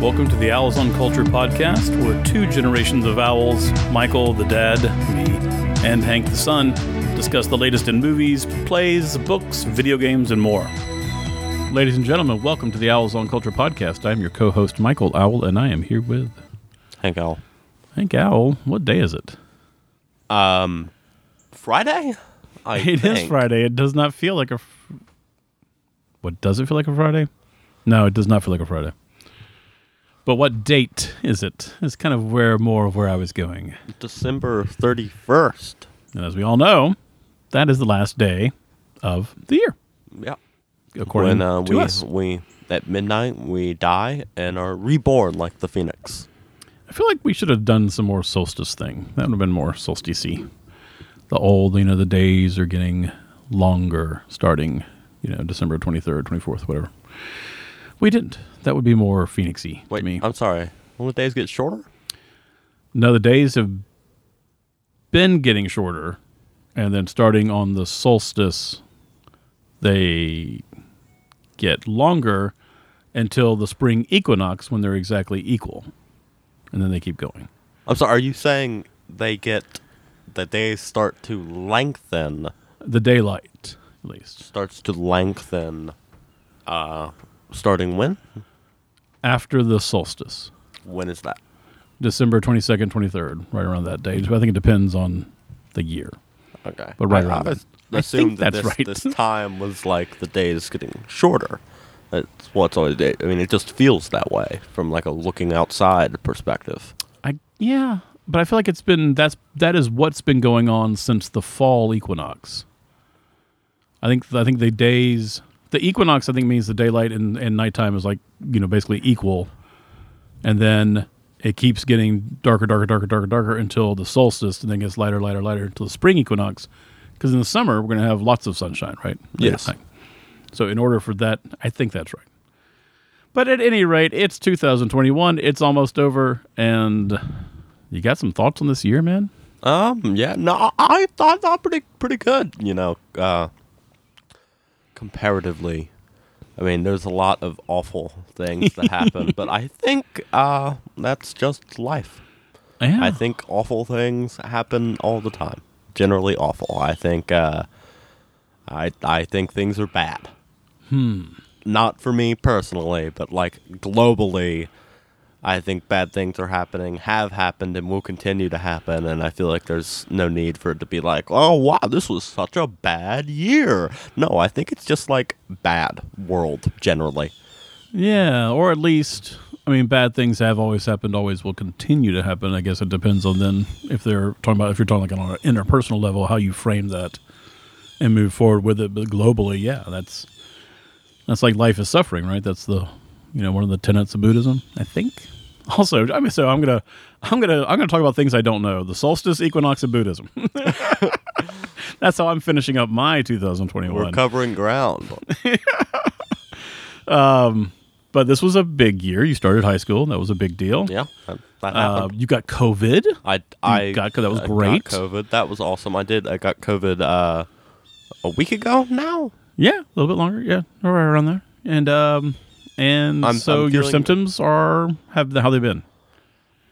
Welcome to the Owls on Culture podcast, where two generations of owls, Michael the dad, me, and Hank the son, discuss the latest in movies, plays, books, video games, and more. Ladies and gentlemen, welcome to the Owls on Culture podcast. I'm your co host, Michael Owl, and I am here with Hank Owl. Hank Owl. What day is it? Um, Friday? I It is think. Friday. It does not feel like a. Fr- what does it feel like a Friday? No, it does not feel like a Friday. But what date is it? Is kind of where more of where I was going. December 31st. And as we all know, that is the last day of the year, Yeah. according when uh, to we, us. we, at midnight, we die and are reborn like the phoenix. I feel like we should have done some more solstice thing. That would have been more solsticey. The old, you know, the days are getting longer, starting, you know, December twenty third, twenty fourth, whatever. We didn't. That would be more phoenixy Wait, to me. I'm sorry. Will the days get shorter? No, the days have been getting shorter, and then starting on the solstice, they get longer until the spring equinox when they're exactly equal, and then they keep going. I'm sorry. Are you saying they get the days start to lengthen? The daylight, at least, Starts to lengthen. Uh, starting when? After the solstice, When is that? December twenty second, twenty third, right around that date. I think it depends on the year. Okay, But right I, around I. I assumed think that this, right. this time was like the days getting shorter. That's what's always day. I mean, it just feels that way from like a looking outside perspective. I yeah, but I feel like it's been that's that is what's been going on since the fall equinox. I think I think the days the equinox I think means the daylight and, and nighttime is like you know basically equal, and then it keeps getting darker, darker, darker, darker, darker until the solstice, and then gets lighter, lighter, lighter until the spring equinox. Because in the summer we're going to have lots of sunshine, right? Yes. Nighttime. So in order for that, I think that's right. But at any rate, it's 2021. It's almost over, and you got some thoughts on this year, man? Um, yeah, no, I thought that pretty pretty good. You know, uh, comparatively. I mean, there's a lot of awful things that happen, but I think uh, that's just life. Yeah. I think awful things happen all the time. Generally awful. I think uh I I think things are bad. Hmm. Not for me personally, but like globally I think bad things are happening, have happened and will continue to happen and I feel like there's no need for it to be like, "Oh, wow, this was such a bad year." No, I think it's just like bad world generally. yeah, or at least, I mean, bad things have always happened, always will continue to happen. I guess it depends on then if they're talking about if you're talking like on an interpersonal level, how you frame that and move forward with it. But globally, yeah, that's that's like life is suffering, right? That's the you know one of the tenets of Buddhism, I think. Also, I mean, so I'm gonna I'm gonna I'm gonna talk about things I don't know. The solstice, equinox, of Buddhism. That's how I'm finishing up my 2021. We're covering ground. um, but this was a big year. You started high school. That was a big deal. yeah, Uh, happened. you got COVID. I I got- that was great. Got COVID. That was awesome. I did. I got COVID uh, a week ago now. Yeah, a little bit longer. Yeah, right around there. And um, and I'm- so I'm your symptoms are have how they been?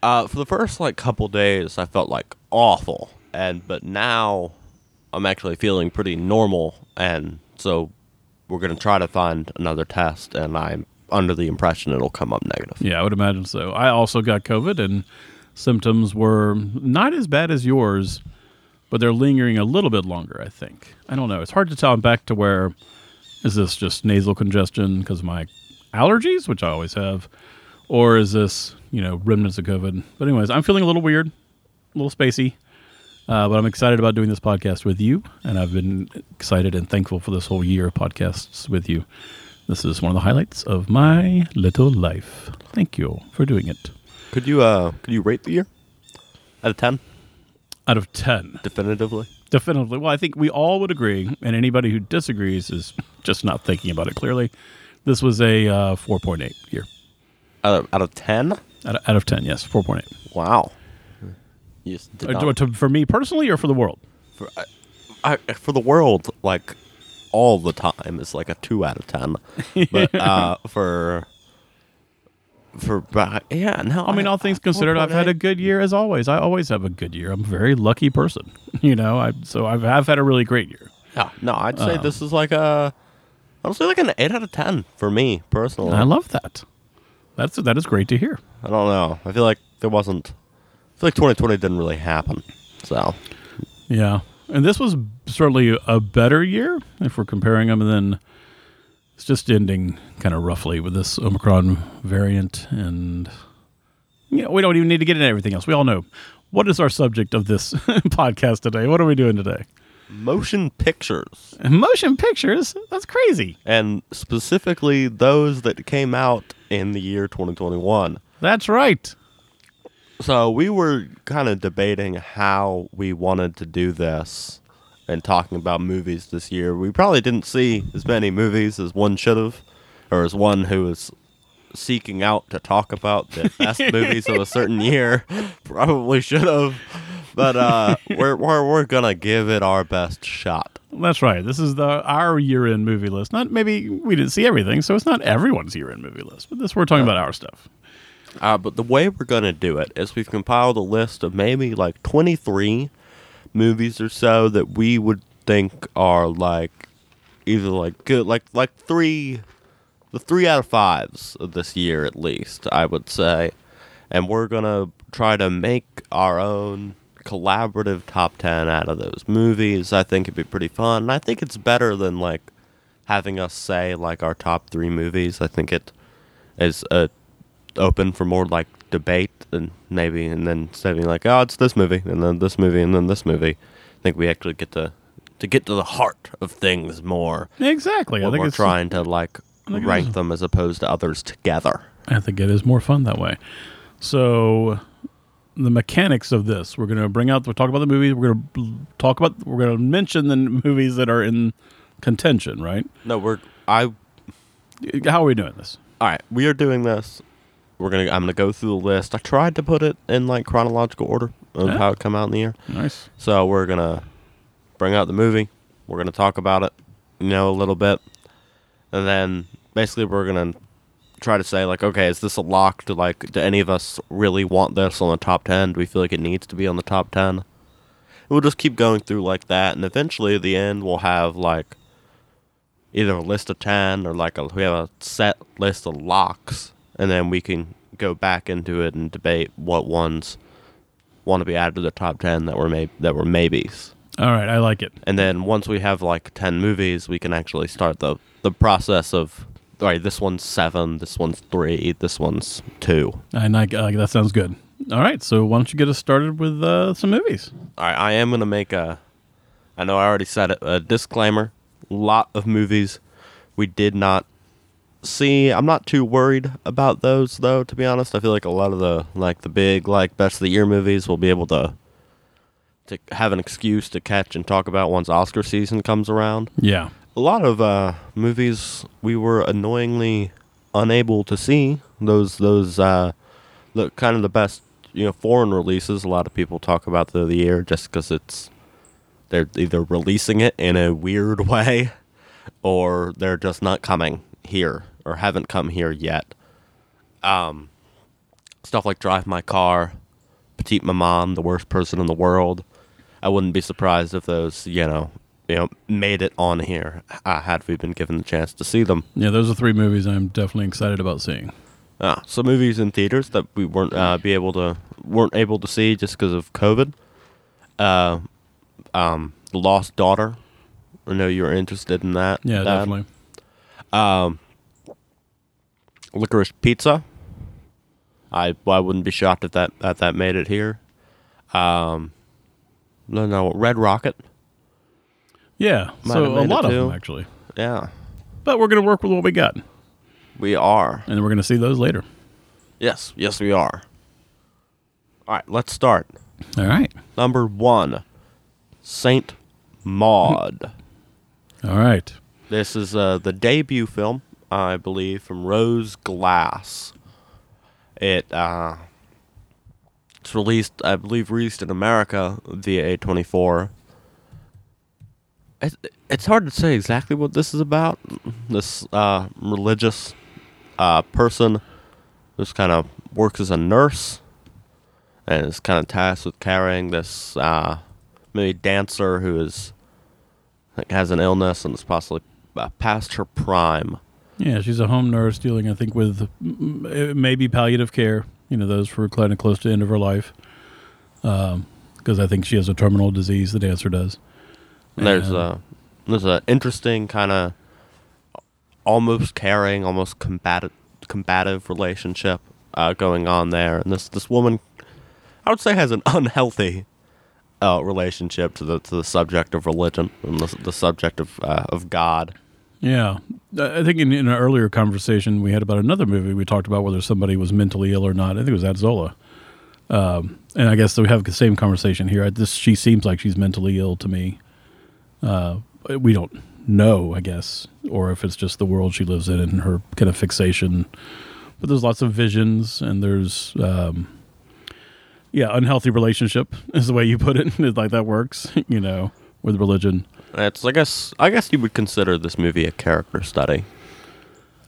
Uh, for the first like couple days, I felt like awful, and but now I'm actually feeling pretty normal, and so we're gonna try to find another test, and I'm under the impression it'll come up negative. Yeah, I would imagine so. I also got COVID, and symptoms were not as bad as yours, but they're lingering a little bit longer. I think. I don't know. It's hard to tell. I'm back to where is this just nasal congestion because my allergies, which I always have, or is this you know remnants of COVID? But anyways, I'm feeling a little weird, a little spacey. Uh, but I'm excited about doing this podcast with you, and I've been excited and thankful for this whole year of podcasts with you. This is one of the highlights of my little life. Thank you for doing it. Could you uh could you rate the year out of ten Out of 10, definitively? definitively. Well, I think we all would agree, and anybody who disagrees is just not thinking about it clearly. This was a uh, 4.8 year. Out of out of ten? Out of, out of 10, yes, 4.8. Wow. You just did Uh, not- to- for me personally or for the world? for, I, I, for the world, like all the time is like a two out of ten. but uh, for for yeah, no. I mean, all things considered, I've had a good year as always. I always have a good year. I'm a very lucky person, you know. I so I've, I've had a really great year. Yeah, no, I'd say Um, this is like a honestly like an eight out of ten for me personally. I love that. That's that is great to hear. I don't know. I feel like there wasn't. I feel like 2020 didn't really happen. So Yeah, and this was certainly a better year if we're comparing them, and then it's just ending kind of roughly with this Omicron variant, and you know we don't even need to get into everything else. We all know what is our subject of this podcast today. What are we doing today? Motion pictures Motion pictures. That's crazy. and specifically those that came out in the year 2021. That's right. So we were kind of debating how we wanted to do this and talking about movies this year. We probably didn't see as many movies as one should have, or as one who is seeking out to talk about the best movies of a certain year probably should have. But uh, we're, we're we're gonna give it our best shot. That's right. This is the our year-end movie list. Not maybe we didn't see everything, so it's not everyone's year-end movie list. But this we're talking about our stuff. Uh, but the way we're gonna do it is we've compiled a list of maybe like 23 movies or so that we would think are like either like good, like like three, the three out of fives of this year at least, I would say, and we're gonna try to make our own collaborative top 10 out of those movies. I think it'd be pretty fun. And I think it's better than like having us say like our top three movies. I think it is a open for more like debate and maybe and then saying like oh it's this movie and then this movie and then this movie i think we actually get to to get to the heart of things more Exactly. I think we're trying to like rank them as opposed to others together I think it is more fun that way. So the mechanics of this, we're going to bring out, we'll talk about the movies. We're going to talk about, we're going to mention the movies that are in contention, right? no we're i How are we doing this? all right we are doing this we're gonna i'm gonna go through the list i tried to put it in like chronological order of Yeah. how it come out in the year Nice. So we're gonna bring out the movie. We're gonna talk about it, you know, a little bit, and then basically we're gonna try to say like, okay, is this a lock? Do like, do any of us really want this on the top ten? Do we feel like it needs to be on the top ten? We'll just keep going through like that, and eventually at the end we'll have like either a list of ten or like a we have a set list of locks, and then we can go back into it and debate what ones want to be added to the top 10 that were may- that were maybes. All right. I like it. And then once we have like 10 movies, we can actually start the the process of all right, this one's 7, this one's 3, this one's 2. And I, I, that sounds good. All right. So why don't you get us started with uh, some movies? All right, I am going to make a I know I already said it, a disclaimer. Lot of movies we did not see. I'm not too worried about those though, to be honest. I feel like a lot of the like the big like best of the year movies will be able to to have an excuse to catch and talk about once Oscar season comes around. Yeah. A lot of uh, movies we were annoyingly unable to see. Those those uh, the kind of the best you know foreign releases. A lot of people talk about the, the year just because it's they're either releasing it in a weird way or they're just not coming here or haven't come here yet. Um, stuff like Drive My Car, Petite Maman, The Worst Person in the World. I wouldn't be surprised if those, you know, you know, made it on here uh, had we been given the chance to see them. Yeah. Those are three movies I'm definitely excited about seeing. Uh, some movies in theaters that we weren't uh, be able to weren't able to see just because of COVID. Uh, um, The Lost Daughter. I know you were interested in that. Yeah, Dad. definitely. Um, Licorice Pizza. I I wouldn't be shocked if that if that made it here. Um, no, no, Red Rocket. Yeah. Might so have a made it lot of too. them actually. Yeah, But we're going to work with what we got, we are. and we're going to see those later. Yes, yes, we are. All right, let's start. All right. Number one, Saint Maud. All right. this is uh, the debut film, I believe, from Rose Glass. It uh, it's released, I believe, released in America via A24. It's it's hard to say exactly what this is about. This uh, religious uh, person just kind of works as a nurse and is kind of tasked with carrying this uh, maybe dancer who is like has an illness and is possibly uh, past her prime. Yeah, she's a home nurse dealing, I think, with maybe palliative care. You know, those for kind of close to the end of her life. Because I think she has a terminal disease. The dancer does. There's a there's an interesting kind of almost caring, almost combative combative relationship uh, going on there, and this this woman, I would say, has an unhealthy uh, relationship to the to the subject of religion and the, the subject of uh, of God. Yeah, I think in, in an earlier conversation we had about another movie, we talked about whether somebody was mentally ill or not. I think it was at Zola, um, and I guess we have the same conversation here. I- This she seems like she's mentally ill to me. Uh, we don't know, I guess, or if it's just the world she lives in and her kind of fixation. But there's lots of visions, and there's um, yeah, unhealthy relationship is the way you put it. It's like that works, you know, with religion. It's I guess I guess you would consider this movie a character study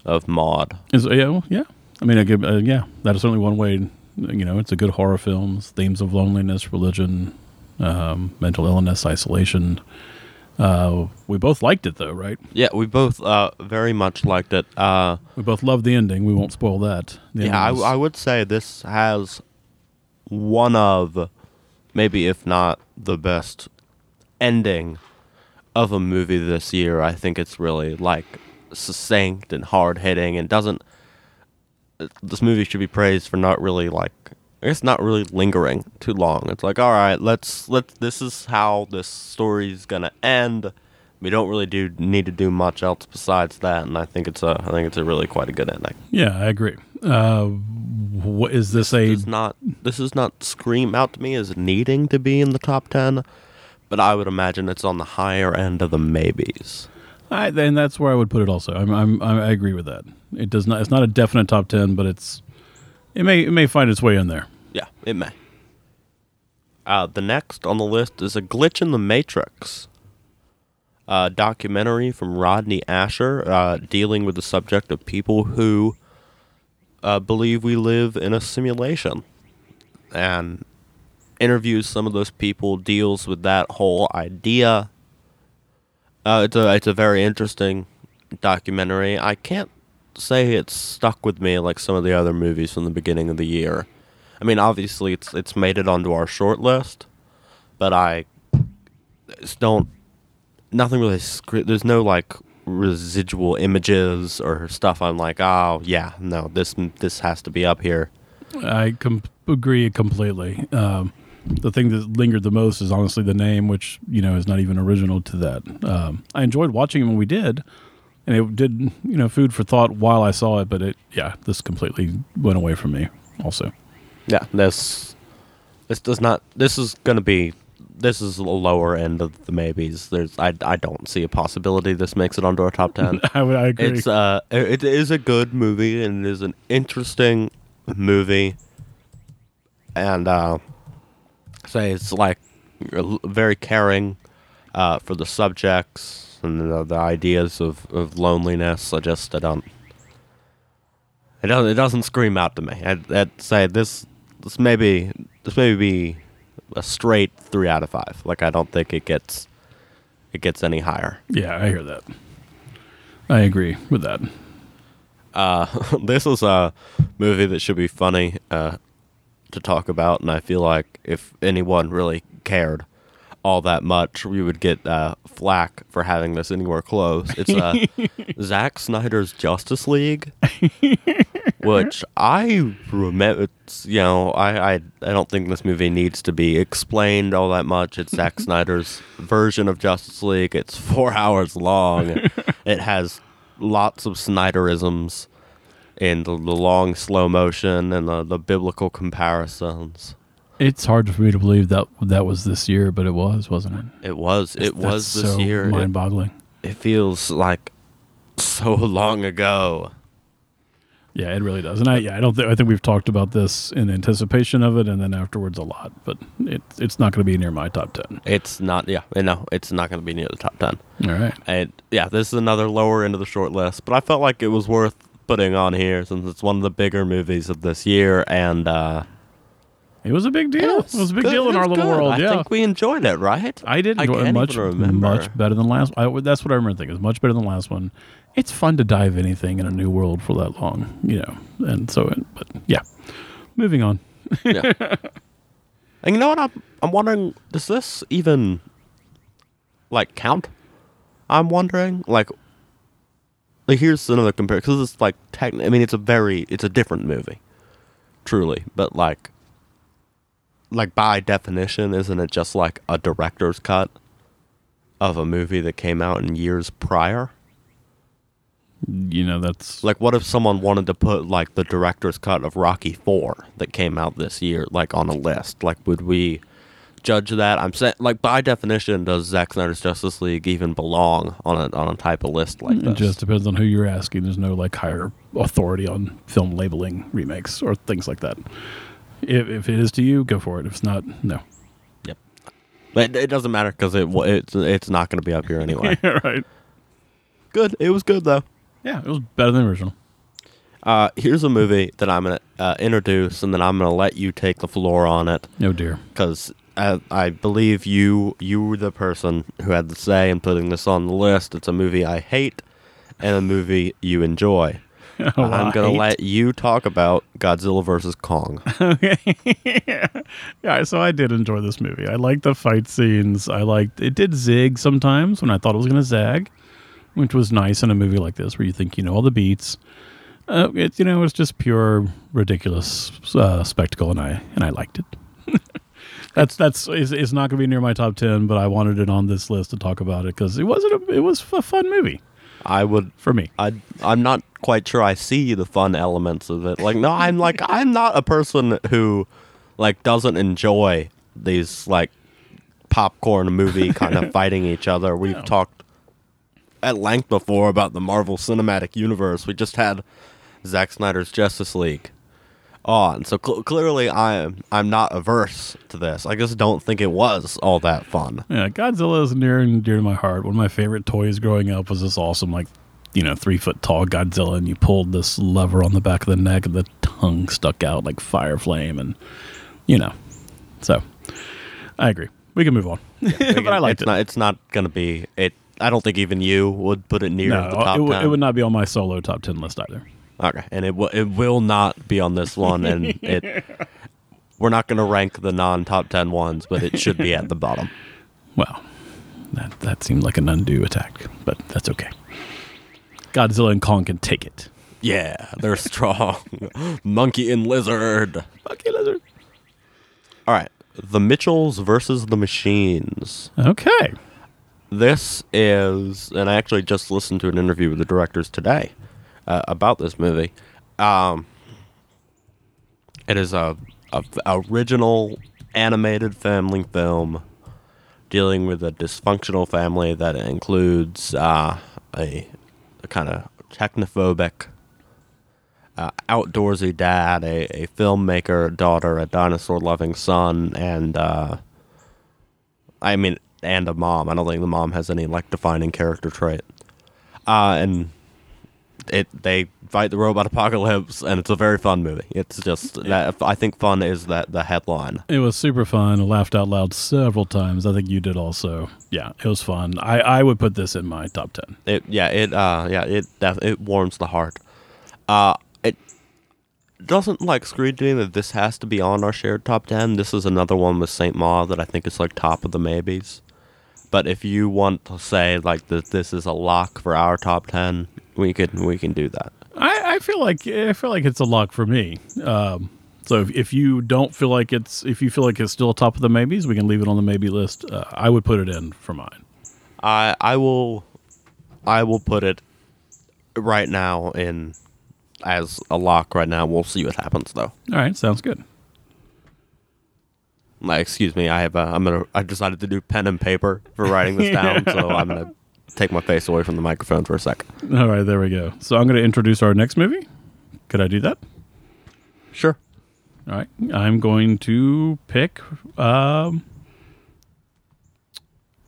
of Maud. Is yeah, well, yeah. I mean, I give, uh, yeah, that is certainly one way. You know, it's a good horror film. Themes of loneliness, religion, um, mental illness, isolation. Uh, we both liked it, though, right? Yeah, we both uh, very much liked it. Uh, We both loved the ending. We won't spoil that. The Yeah, I, was- I would say this has one of, maybe if not the best ending of a movie this year. I think it's really like succinct and hard hitting and doesn't. uh, This movie should be praised for not really like. I guess not really lingering too long. It's like, all right, let's let this is how this story's gonna end. We don't really do need to do much else besides that, and I think it's a I think it's a really quite a good ending. yeah, I agree. Uh, what is this a? does not this is not scream out to me as needing to be in the top 10 but i would imagine it's on the higher end of the maybes I, and that's where I would put it. Also, I'm, I'm, I agree with that. It does not. It's not a definite top ten, but it's. It may, it may find its way in there. Yeah it may uh, the next on the list is a glitch in the matrix a documentary from rodney ascher uh, dealing with the subject of people who uh, believe we live in a simulation and interviews some of those people deals with that whole idea Uh, it's a it's a very interesting documentary. I can't say it's stuck with me like some of the other movies from the beginning of the year. I mean, obviously it's it's made it onto our short list, but I don't. Nothing really. There's no like residual images or stuff. I'm like, oh yeah, no, this this has to be up here. I com- agree completely. Um, the thing that lingered the most is honestly the name, which you know is not even original to that. Um, I enjoyed watching it when we did, and it did you know food for thought while I saw it. But it, yeah, this completely went away from me. Also, Yeah, this this does not. This is gonna be. This is the lower end of the maybes. There's I, I don't see a possibility this makes it onto our top ten. I would I agree. it's uh it is a good movie and it is an interesting movie, and uh, say it's like very caring uh, for the subjects and the, the ideas of, of loneliness. I just I don't. It doesn't. It doesn't scream out to me. I'd, I'd say this. This may be. This may be a straight three out of five. Like I don't think it gets. It gets any higher. yeah, I hear that. I agree with that. Uh, this is a movie that should be funny uh, to talk about, and I feel like if anyone really cared all that much, we would get uh, flack for having this anywhere close. It's uh, Zack Snyder's Justice League, which I remember. It's, you know, I, I I don't think this movie needs to be explained all that much. It's Zack Snyder's version of Justice League. It's four hours long. it has lots of Snyderisms in the, the long slow motion and the, the biblical comparisons. It's hard for me to believe that that was this year, but it was, wasn't it? It was it was this year. Mind-boggling. it feels like so long ago. Yeah, it really does. And I, yeah, I don't think I think we've talked about this in anticipation of it, and then afterwards a lot. But it, it's not going to be near my top ten. It's not yeah, no, it's not going to be near the top 10. All right. And yeah, this is another lower end of the short list, but I felt like it was worth putting on here since it's one of the bigger movies of this year, and uh, It was a big deal. It was a big good. deal in our little good. world. I yeah. think we enjoyed it, right? I did I enjoy it can't much, much better than last. I, that's what I remember thinking. It was much better than the last one. It's fun to dive anything in a new world for that long, you know. And so, it, but yeah, moving on. yeah. And you know what? I'm I'm wondering, does this even like count? I'm wondering, like, like here's another comparison because it's like tech. I mean, it's a very, it's a different movie, truly. But like, like by definition, isn't it just like a director's cut of a movie that came out in years prior? You know, that's Like, what if someone wanted to put like the director's cut of Rocky Four that came out this year, like on a list? Like, would we judge that? I'm saying, like, by definition, does Zack Snyder's Justice League even belong on a on a type of list like this? it just depends on who you're asking. There's no like higher authority on film labeling remakes or things like that. If, if it is to you, go for it. If it's not, no. Yep. But it, it doesn't matter because it it's it's not going to be up here anyway. right. good. It was good though. Yeah, it was better than the original. Uh, here's a movie that I'm going to uh, introduce, and then I'm going to let you take the floor on it. Oh dear. because I, I believe you you were the person who had the say in putting this on the list. It's a movie I hate and a movie you enjoy. I'm gonna let you talk about Godzilla versus Kong. okay. yeah, so I did enjoy this movie. I liked the fight scenes. I liked it did zig sometimes when I thought it was going to zag, which was nice in a movie like this where you think you know all the beats. Uh, it you know it's just pure ridiculous uh, spectacle, and I and I liked it. that's that's it's, it's not going to be near my top ten, but I wanted it on this list to talk about it because it wasn't a, it was a fun movie I would. for me. I I'm not quite sure I see the fun elements of it. Like no, I'm like I'm not a person who like doesn't enjoy these like popcorn movie kind of fighting each other. We've No. talked at length before about the Marvel Cinematic Universe. We just had Zack Snyder's Justice League on, so cl- clearly I'm I'm not averse to this. I just don't think it was all that fun. Yeah, Godzilla is near and dear to my heart. One of my favorite toys growing up was this awesome, like, you know, three foot tall Godzilla, and you pulled this lever on the back of the neck, and the tongue stuck out like fire flame, and you know. So, I agree. We can move on. but I liked it's it. Not, it's not gonna be it. I don't think even you would put it near no, the top it, w- 10. it would not be on my solo top ten list either. Okay, and it will it will not be on this one, and it we're not going to rank the non top 10 ones, but it should be at the bottom. Well, that that seemed like an undue attack, but that's okay. Godzilla and Kong can take it. Yeah, they're strong. Monkey and lizard. Okay, lizard. All right, the Mitchells versus the Machines. Okay. This is, and I actually just listened to an interview with the directors today uh, about this movie. Um, it is a, a original animated family film dealing with a dysfunctional family that includes uh, a, a kind of technophobic, uh, outdoorsy dad, a, a filmmaker daughter, a dinosaur loving son, and uh, I mean, and a mom. I don't think the mom has any like defining character trait. Uh, and it they fight the robot apocalypse, and it's a very fun movie. It's just that I think fun is that the headline. It was super fun. I laughed out loud several times. I think you did also. Yeah, it was fun. I, I would put this in my top ten. It yeah it uh yeah it def- it warms the heart. Uh, it doesn't like scream to me that this has to be on our shared top ten. This is another one with Saint Maud that I think is like top of the maybes. But if you want to say like that this is a lock for our top ten, we can we can do that. I, I feel like I feel like it's a lock for me. Um, so if, if you don't feel like it's if you feel like it's still top of the maybes, we can leave it on the maybe list. Uh, I would put it in for mine. I I will I will put it right now in as a lock right now. We'll see what happens though. All right, sounds good. Like, excuse me, I have a, I'm gonna I decided to do pen and paper for writing this down, so I'm gonna take my face away from the microphone for a sec. All right, there we go. So I'm going to introduce our next movie. Could I do that? Sure. All right, I'm going to pick um,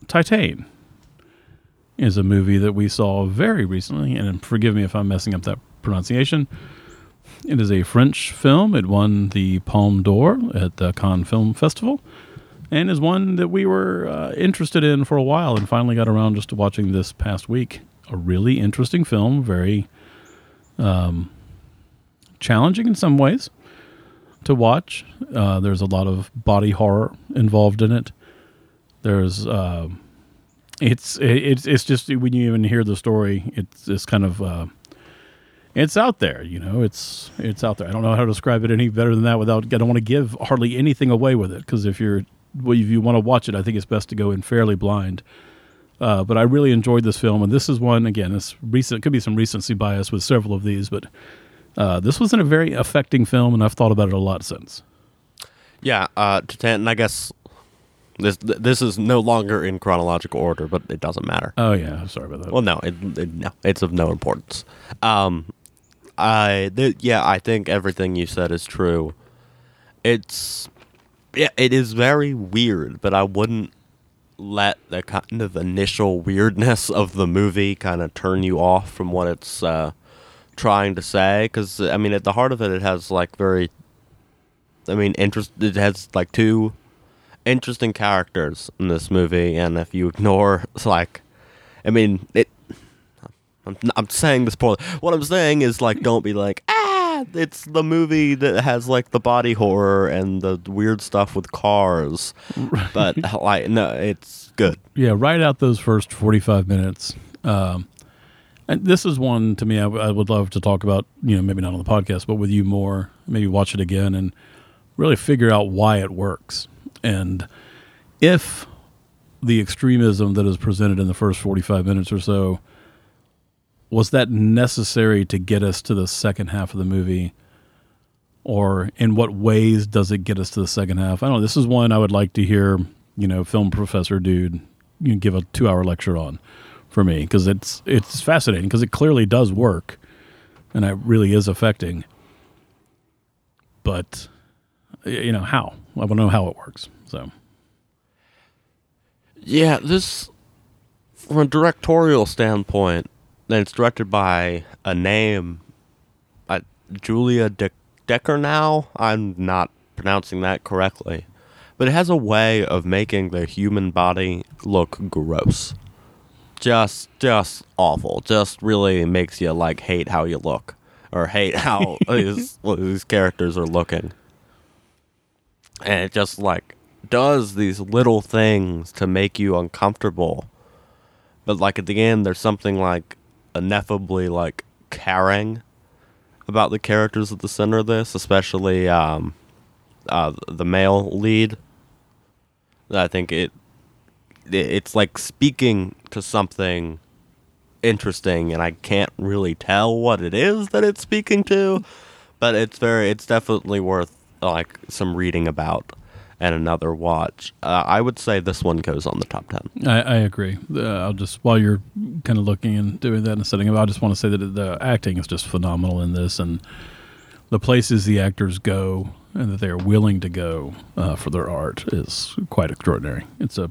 Titane. is a movie that we saw very recently, and forgive me if I'm messing up that pronunciation. It is a French film. It won the Palme d'Or at the Cannes Film Festival, and is one that we were uh, interested in for a while, and finally got around just to watching this past week. A really interesting film, very um, challenging in some ways to watch. Uh, there's a lot of body horror involved in it. There's uh, it's it's it's just when you even hear the story, it's it's kind of uh, it's out there. You know, it's it's out there. I don't know how to describe it any better than that without. I don't want to give hardly anything away with it because if you're well, if you want to watch it, I think it's best to go in fairly blind. Uh, but I really enjoyed this film, and this is one again. It's recent. Could be some recency bias with several of these, but uh, this was in a very affecting film, and I've thought about it a lot since. Yeah, uh, and I guess this this is no longer in chronological order, but it doesn't matter. Oh yeah, I'm sorry about that. Well, no, it, it, no, it's of no importance. Um, I th- yeah, I think everything you said is true. It's yeah, it is very weird, but I wouldn't let the kind of initial weirdness of the movie kind of turn you off from what it's uh, trying to say. Because I mean, at the heart of it, it has like very, I mean, interest. It has like two interesting characters in this movie, and if you ignore, like, I mean, it. I'm, I'm saying this poorly. What I'm saying is like, don't be like, ah, it's the movie that has like the body horror and the weird stuff with cars, but like, no, it's good. yeah, right out those first 45 minutes. Um, and this is one to me I, w- I would love to talk about, you know, maybe not on the podcast, but with you more, maybe watch it again and really figure out why it works. And if the extremism that is presented in the first 45 minutes or so was that necessary to get us to the second half of the movie? Or in what ways does it get us to the second half? I don't know this is one i would like to hear you know film professor dude you give a two hour lecture on for me because it's it's fascinating because it clearly does work and it really is affecting. But you know how? I want to know how it works so. Yeah, this from a directorial standpoint, and it's directed by a name, uh, Julia De- Decker. Now I'm not pronouncing that correctly, but it has a way of making the human body look gross. Just, just awful. Just really makes you like hate how you look or hate how these these characters are looking and it just like does these little things to make you uncomfortable but like at the end there's something like ineffably like caring about the characters at the center of this especially um uh the male lead. I think it it- it's like speaking to something interesting and i can't really tell what it is that it's speaking to but it's very it's definitely worth like some reading about and another watch uh, i would say this one goes on the top 10 I, I agree. Uh, I'll just while you're kind of looking and doing that and setting up, I just want to say that the acting is just phenomenal in this, and the places the actors go and that they are willing to go uh, for their art is quite extraordinary. It's a,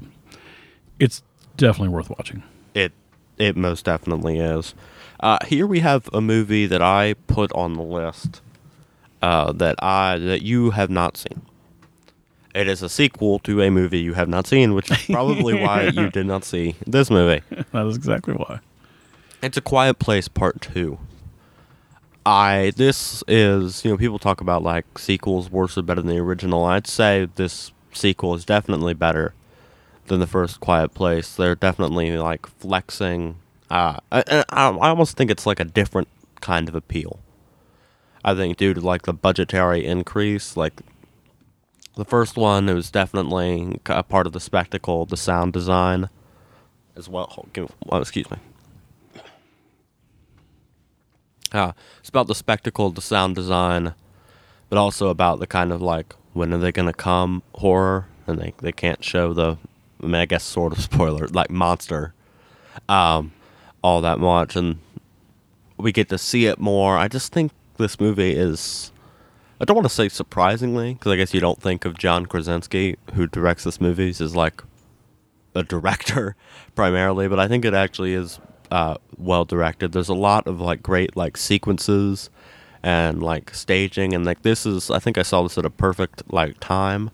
it's definitely worth watching. it it most definitely is uh, here we have a movie that i put on the list uh, that i that you have not seen it is a sequel to a movie you have not seen which is probably why you did not see this movie that is exactly why. It's a Quiet Place Part Two. I this is you know people talk about like sequels worse or better than the original. I'd say this sequel is definitely better than the first Quiet Place. They're definitely like flexing. Uh, I, I, I almost think it's like a different kind of appeal. I think due to like the budgetary increase, like the first one, it was definitely a part of the spectacle, the sound design, as well. Give- oh, excuse me. Uh, it's about the spectacle, the sound design, but also about the kind of like when are they gonna come horror, and they they can't show the, I mean I guess sort of spoiler like monster, um, all that much, and we get to see it more. I just think this movie is, I don't want to say surprisingly, because I guess you don't think of John Krasinski, who directs this movies, as like a director primarily, but I think it actually is uh, well directed. There's a lot of like great like sequences and like staging, and like this is I think I saw this at a perfect like time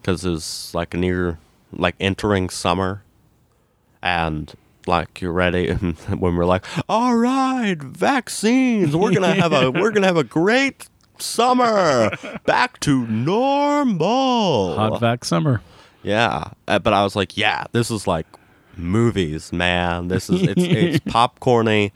because it's like near like entering summer, and like you're ready when we're like, all right, vaccines, we're gonna have a we're gonna have a great summer, back to normal. Hot vac summer. Yeah, uh, but I was like, yeah, this is like movies, man. This is it's it's popcorny,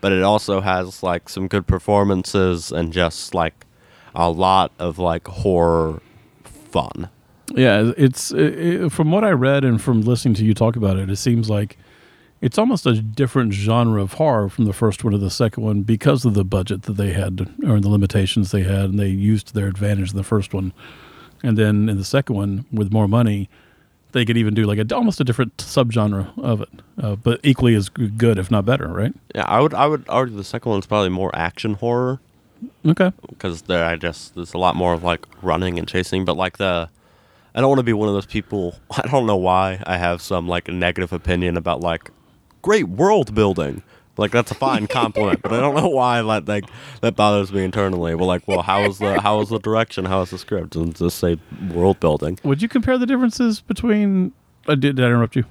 but it also has like some good performances and just like a lot of like horror fun. Yeah, it's it, from what I read and from listening to you talk about it, it seems like it's almost a different genre of horror from the first one to the second one because of the budget that they had or the limitations they had, and they used to their advantage in the first one. And then in the second one, with more money, they could even do like a, almost a different subgenre of it, uh, but equally as good, if not better, right? Yeah, I would I would argue the second one's probably more action horror Okay. because there I just there's a lot more of like running and chasing, but like the I don't want to be one of those people. I don't know why I have some like negative opinion about like great world building. Like that's a fine compliment, but I don't know why like like that bothers me internally. Well, like, well, how is the how is the direction? How is the script? And just say world building. Would you compare the differences between? Uh, did, did I interrupt you?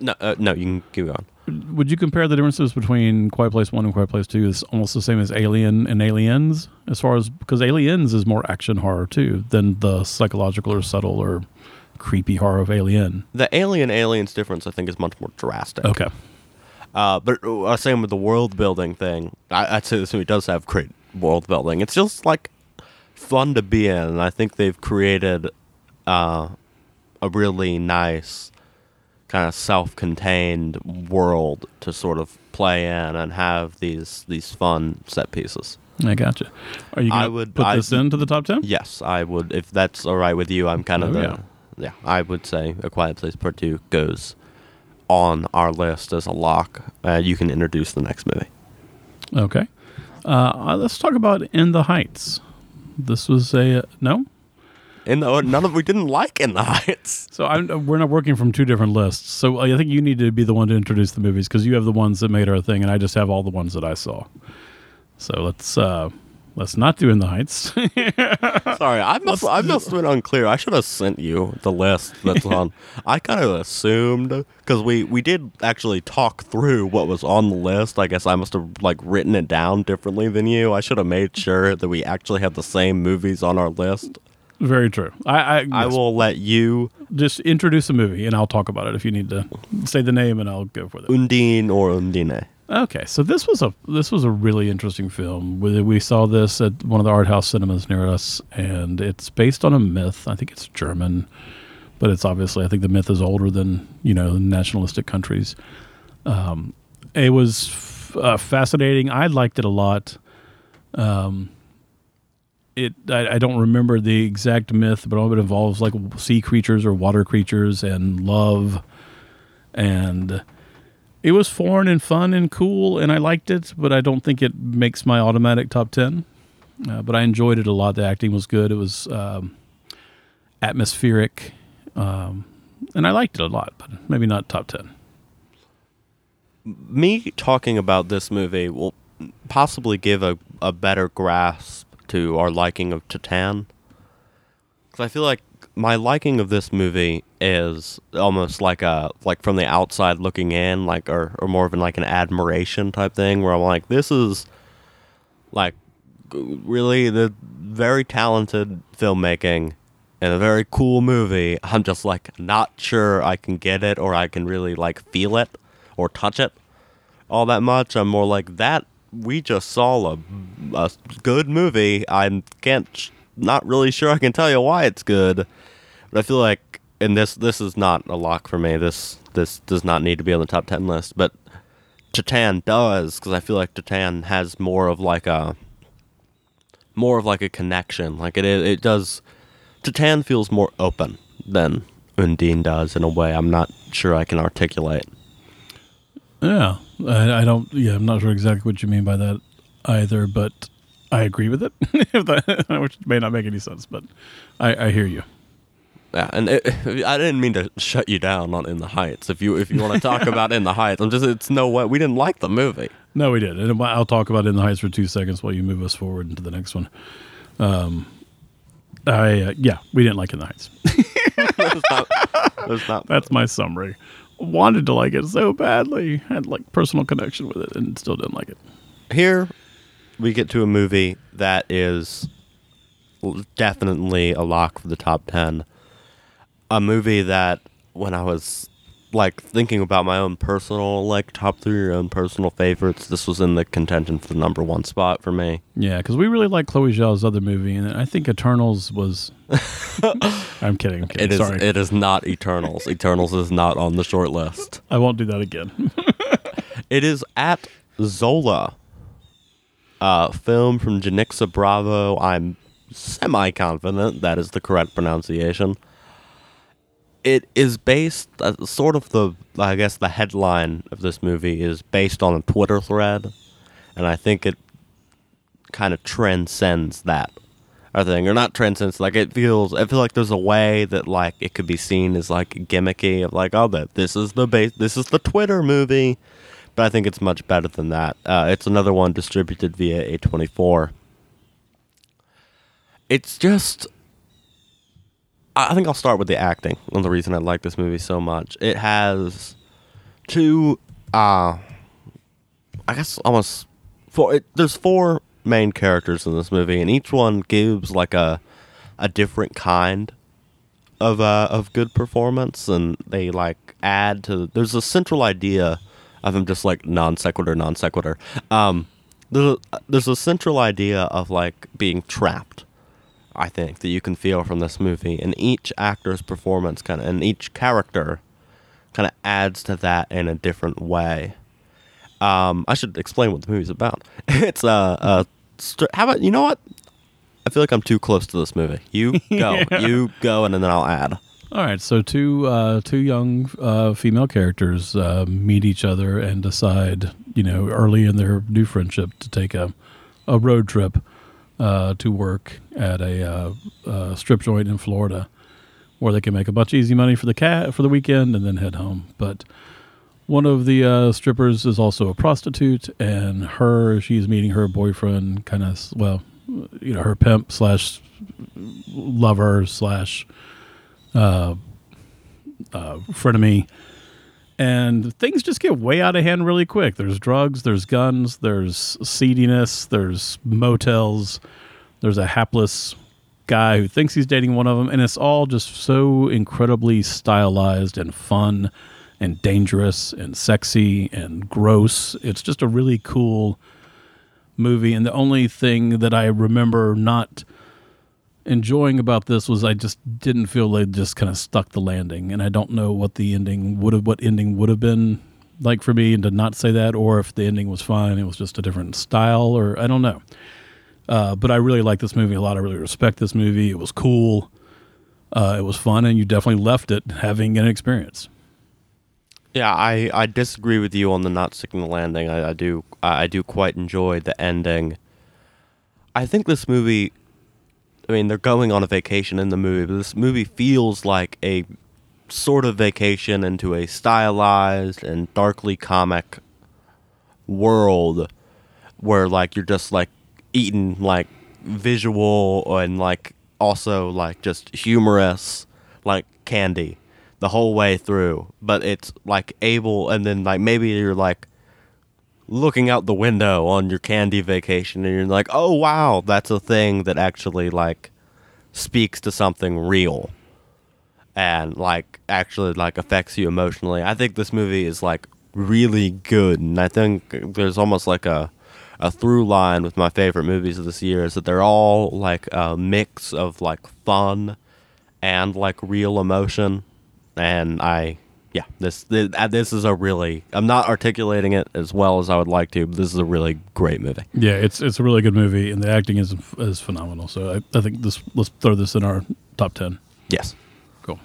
No, uh, no, you can keep going. Would you compare the differences between Quiet Place One and Quiet Place Two is almost the same as Alien and Aliens, as far as because Aliens is more action horror too than the psychological or subtle or creepy horror of Alien. The alien aliens difference, I think, is much more drastic. Okay. Uh, but uh, same with the world building thing. I, I'd say this movie does have great world building. It's just like fun to be in, and I think they've created uh, a really nice kind of self-contained world to sort of play in and have these these fun set pieces. I gotcha. Are you I going to would- put I- this into the top ten? Yes, I would. If that's all right with you, I'm kind of Oh, the yeah. yeah. I would say A Quiet Place Part Two goes on our list as a lock. Uh, you can introduce the next movie. Okay. Uh, let's talk about In the Heights. This was a no. In the none of we didn't like In the Heights. So I'm, we're not working from two different lists. So I think you need to be the one to introduce the movies because you have the ones that made our thing, and I just have all the ones that I saw. So let's uh, let's not do In the Heights. Sorry, I must I must have been unclear. I should have sent you the list that's on. I kind of assumed because we we did actually talk through what was on the list. I guess I must have like written it down differently than you. I should have made sure that we actually have the same movies on our list. Very true. I I, I will let you just introduce a movie, and I'll talk about it if you need to say the name, and I'll go for it. Undine or Undine. Okay, so this was a this was a really interesting film. We, we saw this at one of the art house cinemas near us, and it's based on a myth. I think it's German, but it's obviously I think the myth is older than you know nationalistic countries. Um, it was f- uh, fascinating. I liked it a lot. Um, it I, I don't remember the exact myth, but all it involves like sea creatures or water creatures and love, and it was foreign and fun and cool, and I liked it, but I don't think it makes my automatic top 10. Uh, but I enjoyed it a lot. The acting was good. It was um, atmospheric, um, and I liked it a lot, but maybe not top 10. Me talking about this movie will possibly give a, a better grasp to our liking of Titane. Because I feel like my liking of this movie is almost like a like from the outside looking in, like or, or more of an like an admiration type thing, where I'm like, this is like really the very talented filmmaking and a very cool movie. I'm just like not sure I can get it or I can really like feel it or touch it all that much. I'm more like that. We just saw a, a good movie. I can't, not really sure I can tell you why it's good, but I feel like, and this this is not a lock for me. This this does not need to be on the top ten list, but Titane does because I feel like Titane has more of like a more of like a connection. Like it it does. Titane feels more open than Undine does in a way I'm not sure I can articulate. Yeah, I, I don't. Yeah, I'm not sure exactly what you mean by that either, but I agree with it, which may not make any sense, but I, I hear you. Yeah, and it, I didn't mean to shut you down on In the Heights. If you if you want to talk about In the Heights, I'm just it's no way we didn't like the movie. No, we did. And I'll talk about in the heights for two seconds while you move us forward into the next one. Um, I uh, yeah, we didn't like in the heights. It's not, it's not That's my summary. Wanted to like it so badly, had like personal connection with it, and still didn't like it. here we get to a movie that is definitely a lock for the top 10 a movie that when i was like thinking about my own personal like top three or own personal favorites this was in the contention for the number one spot for me Yeah, because we really like Chloe Zhao's other movie, and I think Eternals was. I'm kidding. I'm kidding. it is Sorry, it is not eternals eternals is not on the short list I won't do that again. It is at Zola. Uh, film from Janicza Bravo. I'm semi confident that is the correct pronunciation. It is based, uh, sort of the, I guess, the headline of this movie is based on a Twitter thread, and I think it kind of transcends that. I think, or not transcends. Like it feels, I feel like there's a way that like it could be seen as like gimmicky of like, oh, that this is the base, this is the Twitter movie, but I think it's much better than that. Uh, it's another one distributed via A24. It's just, I think I'll start with the acting and the reason I like this movie so much. It has two, uh, I guess almost four. It, there's four main characters in this movie, and each one gives like a a different kind of uh, of good performance, and they like add to. There's a central idea of them just like non sequitur, non sequitur. Um, there's a, there's a central idea of like being trapped. I think that you can feel from this movie, and each actor's performance kind of, and each character kind of adds to that in a different way. Um, I should explain what the movie's about. it's a, uh, str- how about you know what? I feel like I'm too close to this movie. You go, Yeah. you go, and then I'll add. All right, so two uh, two young uh, female characters uh, meet each other and decide, you know, early in their new friendship to take a a road trip uh, to work at a uh, uh, strip joint in Florida, where they can make a bunch of easy money for the cat for the weekend and then head home. But one of the uh, strippers is also a prostitute, and her she's meeting her boyfriend, kind of well, you know, her pimp slash lover slash uh, uh, frenemy, and things just get way out of hand really quick. There's drugs, there's guns, there's seediness, there's motels, there's a hapless guy who thinks he's dating one of them, and it's all just so incredibly stylized and fun and dangerous and sexy and gross. It's just a really cool movie, and the only thing that I remember not enjoying about this was I just didn't feel they just kind of stuck the landing, and I don't know what the ending would have, what ending would have been like for me, and to not say that, or if the ending was fine, it was just a different style, or I don't know. Uh, but I really like this movie a lot. I really respect this movie. It was cool. Uh, it was fun, and you definitely left it having an experience. Yeah, I, I disagree with you on the not sticking the landing. I, I do I do quite enjoy the ending. I think this movie. I mean, they're going on a vacation in the movie, but this movie feels like a sort of vacation into a stylized and darkly comic world where like you're just like eating like visual and like also like just humorous like candy the whole way through. But it's like able and then like maybe you're like looking out the window on your candy vacation and you're like oh wow that's a thing that actually like speaks to something real and like actually like affects you emotionally. I think this movie is like really good, and I think there's almost like a a through line with my favorite movies of this year is that they're all like a mix of like fun and like real emotion, and I. Yeah, this this, uh, this is a really. I'm not articulating it as well as I would like to, but this is a really great movie. Yeah, it's it's a really good movie, and the acting is is phenomenal. So I, I think this let's throw this in our top ten. Yes. Cool.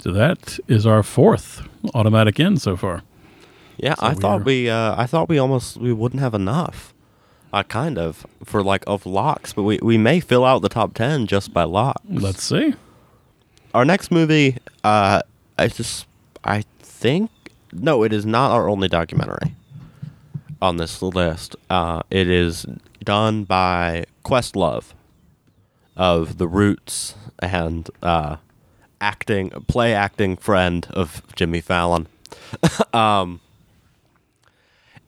So that is our fourth automatic in so far. Yeah, So I thought we're- uh, I thought we almost we wouldn't have enough. Uh, kind of for like of locks, but we, we may fill out the top ten just by locks. Let's see. our next movie, uh, I just I think no, it is not our only documentary on this list. Uh, it is done by Questlove of The Roots and uh, acting play acting friend of Jimmy Fallon. um,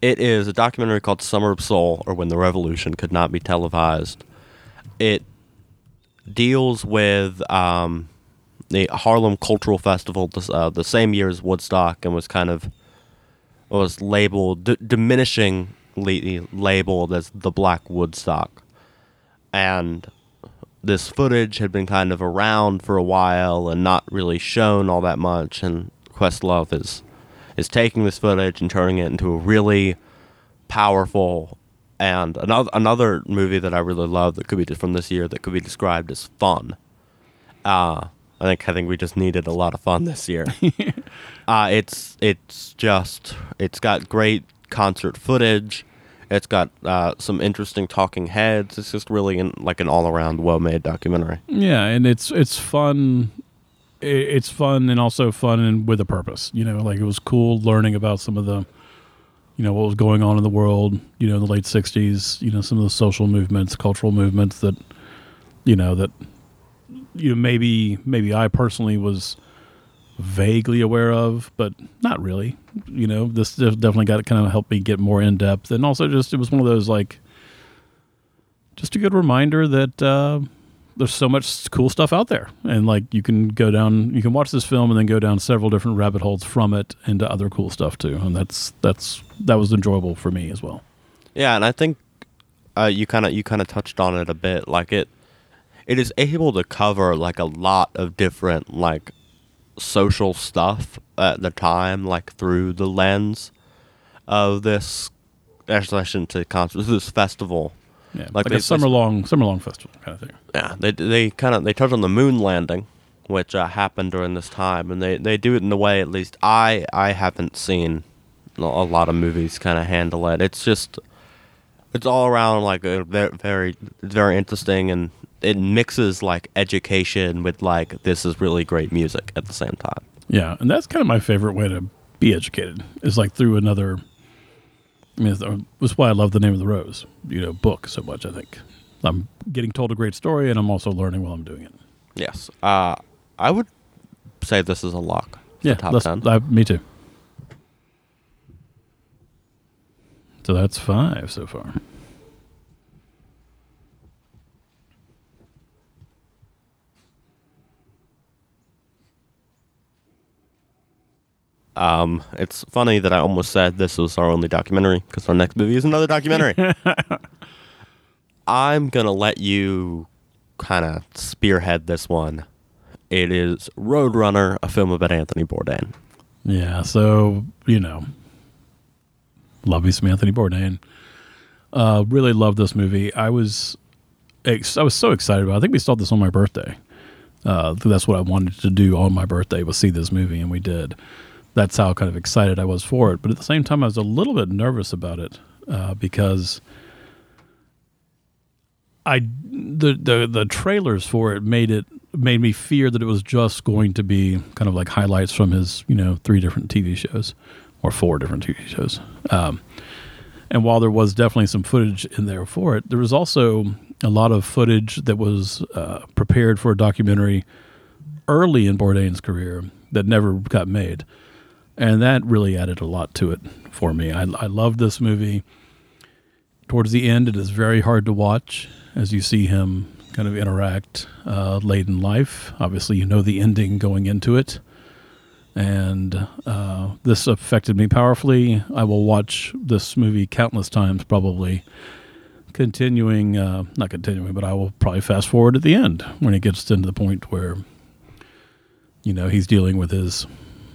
it is a documentary called Summer of Soul, or When the Revolution Could Not Be Televised. It deals with um, the Harlem Cultural Festival uh, the same year as Woodstock and was kind of was labeled d- diminishingly labeled as the Black Woodstock, and this footage had been kind of around for a while and not really shown all that much. And Questlove is is taking this footage and turning it into a really powerful and another another movie that I really love that could be from this year that could be described as fun. Uh, I think I think we just needed a lot of fun this year. uh, it's it's just it's got great concert footage. It's got uh, some interesting talking heads. It's just really an, like an all around well made documentary. Yeah, and it's it's fun. It's fun and also fun and with a purpose. You know, like it was cool learning about some of the, you know, what was going on in the world. You know, in the late '60s. You know, some of the social movements, cultural movements that, you know, that, you know, maybe maybe I personally was vaguely aware of, but not really. You know, this definitely got kind of helped me get more in depth, and also just it was one of those like, just a good reminder that. uh there's so much cool stuff out there and like you can go down you can watch this film and then go down several different rabbit holes from it into other cool stuff too and that's that's that was enjoyable for me as well Yeah, and I think uh, you kind of you kind of touched on it a bit. Like it, it is able to cover like a lot of different like social stuff at the time, like through the lens of this. Shouldn't say concert. This festival. Yeah Like like, they- a summer long summer long festival kind of thing Yeah, they they kind of they touch on the moon landing, which uh, happened during this time, and they, they do it in a way at least I I haven't seen a a lot of movies kind of handle it. It's just it's all around like a very very very interesting, and it mixes like education with like this is really great music at the same time. yeah and that's kind of my favorite way to be educated is like through another i mean that's why i love the name of the rose you know book so much i think i'm getting told a great story and i'm also learning while i'm doing it Yes, uh, I would say this is a lock. Yeah, top ten. uh, me too. So that's five so far. Um, it's funny that I almost said this was our only documentary because our next movie is another documentary. I'm gonna let you kind of spearhead this one. It is Roadrunner, a film about Anthony Bourdain. Yeah, so you know, love me some Anthony Bourdain. Uh, really love this movie. I was, ex- I was so excited about. It. I think we saw this on my birthday. Uh, that's what I wanted to do on my birthday was see this movie, and we did. That's how kind of excited I was for it. But at the same time, I was a little bit nervous about it uh, because I the the the trailers for it made it made me fear that it was just going to be kind of like highlights from his you know three different TV shows or four different TV shows. Um, and while there was definitely some footage in there for it, there was also a lot of footage that was uh, prepared for a documentary early in Bourdain's career that never got made, and that really added a lot to it for me. I, I loved this movie. Towards the end, it is very hard to watch as you see him kind of interact uh, late in life. Obviously, you know the ending going into it, and uh, this affected me powerfully. I will watch this movie countless times, probably continuing, uh, not continuing, but I will probably fast forward at the end when it gets into the point where, you know, he's dealing with his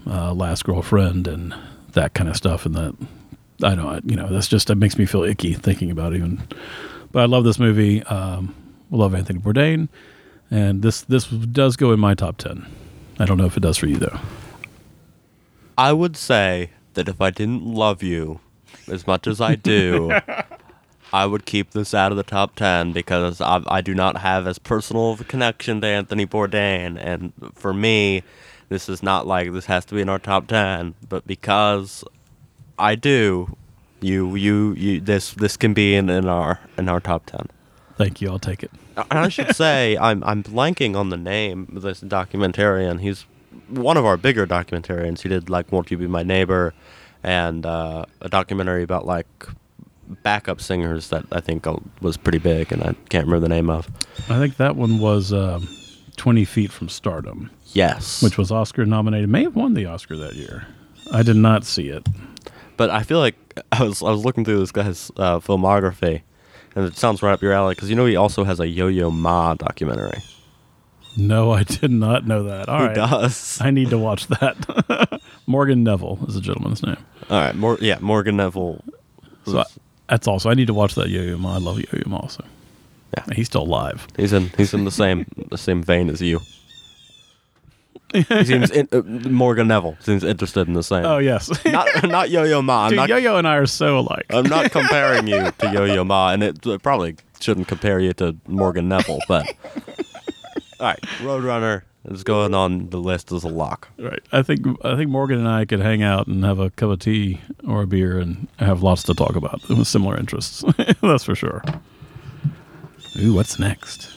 uh, last girlfriend and that kind of stuff, and that I don't, you know, that's just that makes me feel icky thinking about it even. But I love this movie. Um, I love Anthony Bourdain, and this this does go in my top ten. I don't know if it does for you though. I would say that if I didn't love you as much as I do, I would keep this out of the top 10 because I, I do not have as personal of a connection to Anthony Bourdain. And for me, this is not like this has to be in our top 10, but because I do, you, you, you, this, this can be in, in our, in our top 10. Thank you. I'll take it. And I should say, I'm I'm blanking on the name of this documentarian. He's one of our bigger documentarians. He did like "Won't You Be My Neighbor," and uh, a documentary about like backup singers that I think uh, was pretty big, and I can't remember the name of. I think that one was um, 20 Feet from Stardom, Yes, which was Oscar nominated. May have won the Oscar that year. I did not see it. but I feel like I was I was looking through this guy's uh, filmography, and it sounds right up your alley because you know he also has a Yo-Yo Ma documentary. No, I did not know that. All He right. does. I need to watch that. Morgan Neville is the gentleman's name. All right, Mor- yeah, Morgan Neville. So I, that's also, I need to watch that Yo Yo Ma. I love Yo Yo Ma also. Yeah. He's still alive. He's in he's in the same the same vein as you. He seems in, uh, Morgan Neville seems interested in the same. Oh, yes. Not not Yo Yo Ma. I'm Dude, not Yo Yo and I are so alike. I'm not comparing you to Yo Yo Ma, and it, it probably shouldn't compare you to Morgan Neville. But all right, Roadrunner is going on the list as a lock. Right. I think I think Morgan and I could hang out and have a cup of tea or a beer and have lots to talk about with similar interests. That's for sure. Ooh, what's next?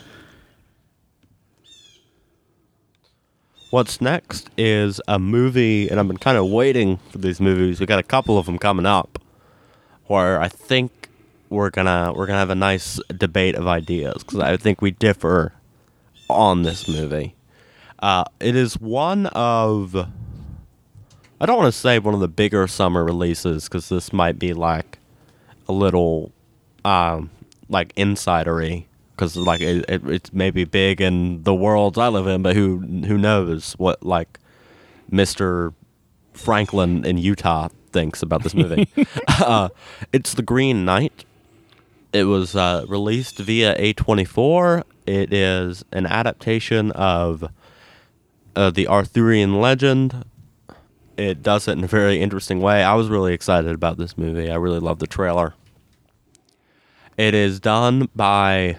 What's next is a movie, and I've been kind of waiting for these movies. We got a couple of them coming up, where I think we're gonna we're gonna have a nice debate of ideas because I think we differ on this movie. Uh, it is one of I don't want to say one of the bigger summer releases because this might be like a little um, like insidery because like it, it, it's maybe big in the worlds I live in, but who who knows what like Mister Franklin in Utah thinks about this movie? uh, it's The Green Knight. It was uh, released via A24. It is an adaptation of uh, the Arthurian legend. It does it in a very interesting way. I was really excited about this movie. I really love the trailer. It is done by.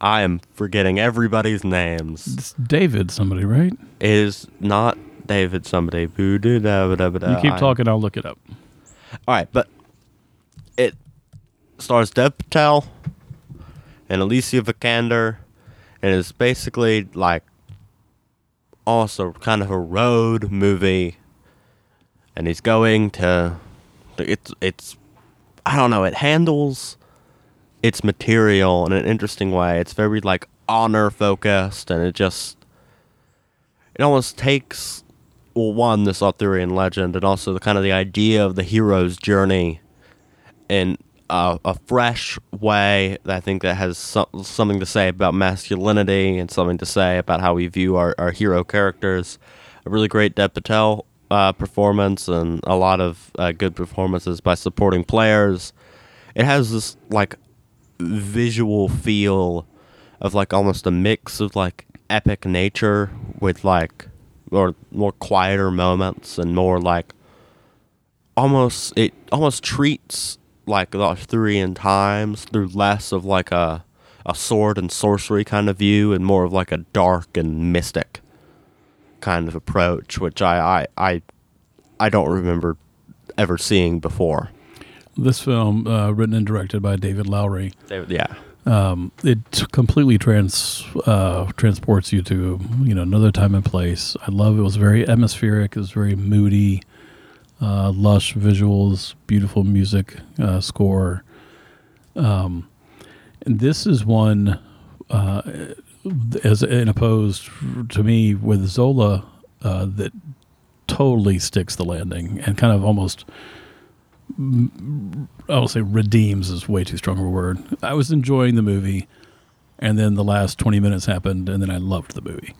I am forgetting everybody's names. It's David, somebody, right? It is not David somebody. You keep talking, I'll look it up. All right, but it stars Dev Patel and Alicia Vikander, and it's basically like also kind of a road movie. And he's going to it's it's I don't know. It handles its material in an interesting way. It's very like honor focused, and it just it almost takes well, one this Arthurian legend, and also the kind of the idea of the hero's journey in a, a fresh way. That I think that has so, something to say about masculinity and something to say about how we view our, our hero characters. A really great Dev Patel uh, performance and a lot of uh, good performances by supporting players. It has this like visual feel of like almost a mix of like epic nature with like or more quieter moments and more like almost it almost treats like the Arthurian times through less of like a a sword and sorcery kind of view and more of like a dark and mystic kind of approach, which I I I, I don't remember ever seeing before. This film, uh, written and directed by David Lowery, They, yeah. um, it completely trans uh, transports you to you know another time and place. I love it. was very atmospheric. It was very moody, uh, lush visuals, beautiful music uh, score. Um, and this is one uh, as in opposed to me with Zola uh, that totally sticks the landing and kind of almost I will say redeems is way too strong of a word. I was enjoying the movie, and then the last twenty minutes happened, and then I loved the movie.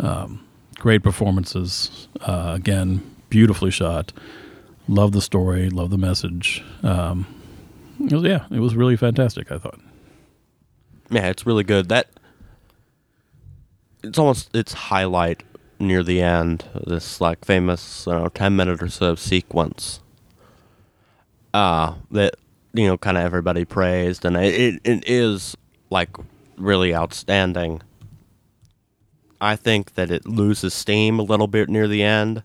Um, great performances, uh, again, beautifully shot. Love the story, love the message. Um, it was, yeah, it was really fantastic. I thought. Yeah, it's really good. That it's almost its highlight near the end. This like famous, don't know, ten minute or so sequence. Uh that you know, kind of everybody praised, and it, it it is like really outstanding. I think that it loses steam a little bit near the end.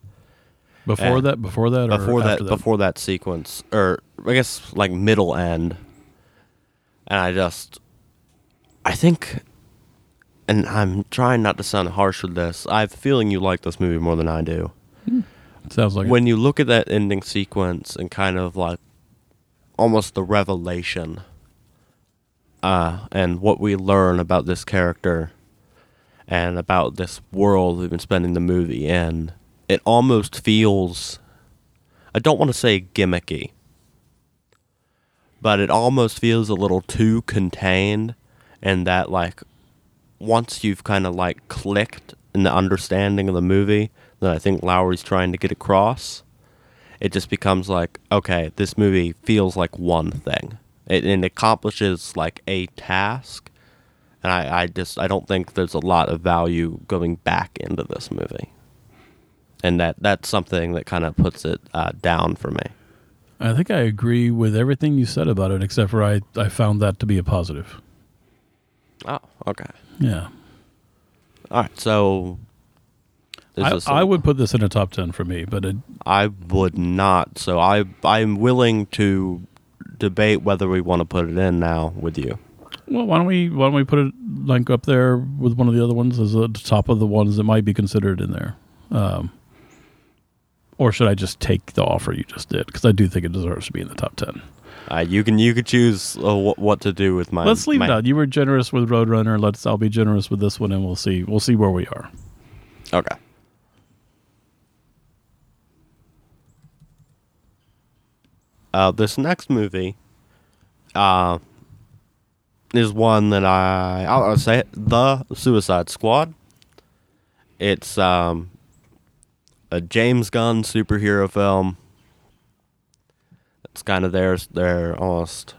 Before Uh, that, before that, or before that, after before that sequence or i guess like middle end and i just i think and i'm trying not to sound harsh with this i have a feeling you like this movie more than i do Sounds like it. when you look at that ending sequence and kind of like almost the revelation uh, and what we learn about this character and about this world we've been spending the movie in, it almost feels, I don't want to say gimmicky, but it almost feels a little too contained and that like once you've kind of like clicked in the understanding of the movie that I think Lowery's trying to get across, it just becomes like, okay, this movie feels like one thing. It, and accomplishes like a task. And I, I just I don't think there's a lot of value going back into this movie. And that that's something that kind of puts it uh, down for me. I think I agree with everything you said about it, except for I, I found that to be a positive. Oh, okay. Yeah. All right. So I, I would put this in a top 10 for me, but it, I would not. So I I'm willing to debate whether we want to put it in now with you. well, why don't we why don't we put it like up there with one of the other ones as the top of the ones that might be considered in there? Um, or should I just take the offer you just did? Because I do think it deserves to be in the top 10. Uh, you can you could choose uh, wh- what to do with my. Let's leave my, it out. You were generous with Roadrunner. Let's. I'll be generous with this one, and we'll see. We'll see where we are. Okay. Uh, this next movie, uh, is one that I I'll, I'll say it, the Suicide Squad. It's um a James Gunn superhero film. It's kind of their their almost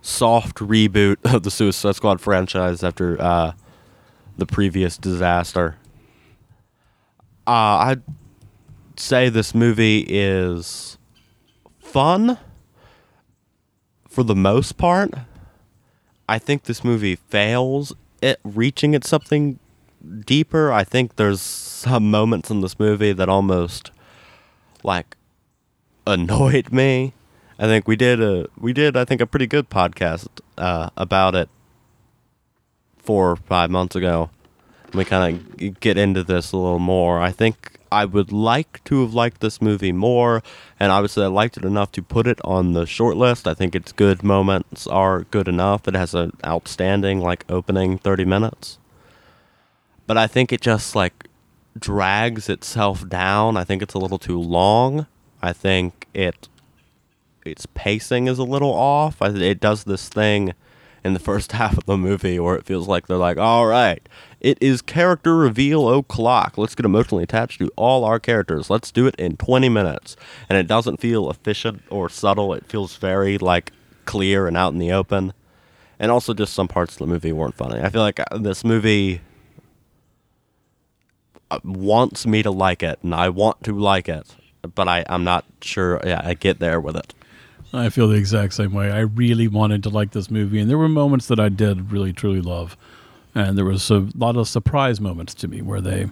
soft reboot of the Suicide Squad franchise after uh, the previous disaster. Uh, I'd say this movie is fun for the most part. I think this movie fails at reaching at something deeper. I think there's some moments in this movie that almost like annoyed me. I think we did a we did I think a pretty good podcast uh, about it four or five months ago. We kind of get into this a little more. I think I would like to have liked this movie more, and obviously I liked it enough to put it on the short list. I think its good moments are good enough. It has an outstanding like opening thirty minutes, but I think it just like drags itself down. I think it's a little too long. I think it its pacing is a little off. It does this thing in the first half of the movie where it feels like they're like, all right, it is character reveal o'clock. Let's get emotionally attached to all our characters. Let's do it in 20 minutes. And it doesn't feel efficient or subtle. It feels very like clear and out in the open. And also, just some parts of the movie weren't funny. I feel like uh, this movie uh, wants me to like it, and I want to like it, but I, I'm not sure yeah, I get there with it. I feel the exact same way. I really wanted to like this movie, and there were moments that I did really truly love, and there was a lot of surprise moments to me where they,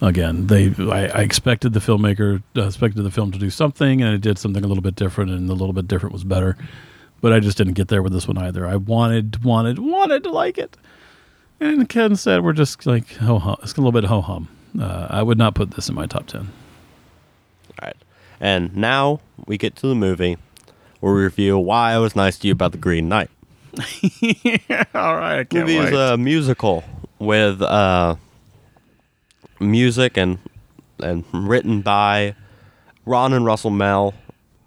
again, they I, I expected the filmmaker uh, expected the film to do something, and it did something a little bit different, and a little bit different was better, but I just didn't get there with this one either. I wanted wanted wanted to like it, and Ken said we're just like ho hum. It's a little bit ho hum. Uh, I would not put this in my top ten. All right. And now we get to the movie where we review why I was nice to you about the Green Knight. All right, I movie is a musical with uh, music and and written by Ron and Russell Mael,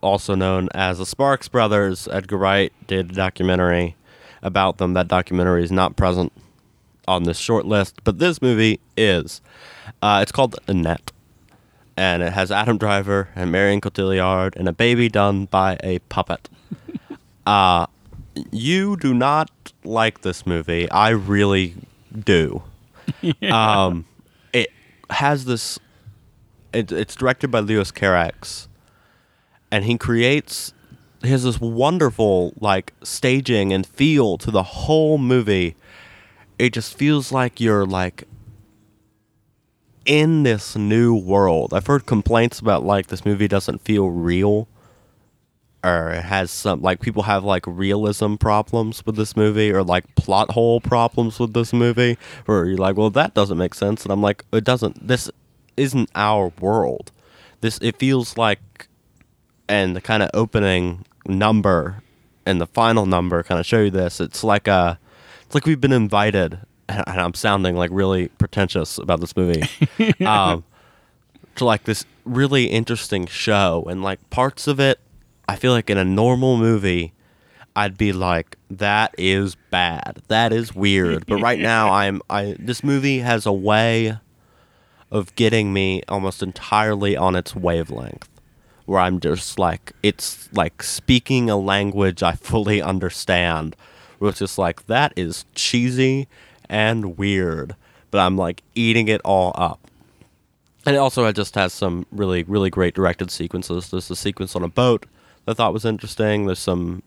also known as the Sparks Brothers. Edgar Wright did a documentary about them. That documentary is not present on this short list, but this movie is. Uh, it's called Annette, and it has Adam Driver and Marion Cotillard and a baby done by a puppet. uh, you do not like this movie. I really do. Um, it has this. It, it's directed by Leos Carax, and he creates. He has this wonderful like staging and feel to the whole movie. It just feels like you're like in this new world. I've heard complaints about like this movie doesn't feel real or it has some like people have like realism problems with this movie or like plot hole problems with this movie where you're like well that doesn't make sense and i'm like it doesn't this isn't our world this it feels like and the kind of opening number and the final number kind of show you this it's like a it's like we've been invited and i'm sounding like really pretentious about this movie um to like this really interesting show and like parts of it I feel like in a normal movie, I'd be like, that is bad. That is weird. But right now, I'm I. This movie has a way of getting me almost entirely on its wavelength, where I'm just like, it's like speaking a language I fully understand. Where it's just like that is cheesy and weird, but I'm like eating it all up. And it also just has some really, really great directed sequences. There's a sequence on a boat that I thought was interesting. There's some,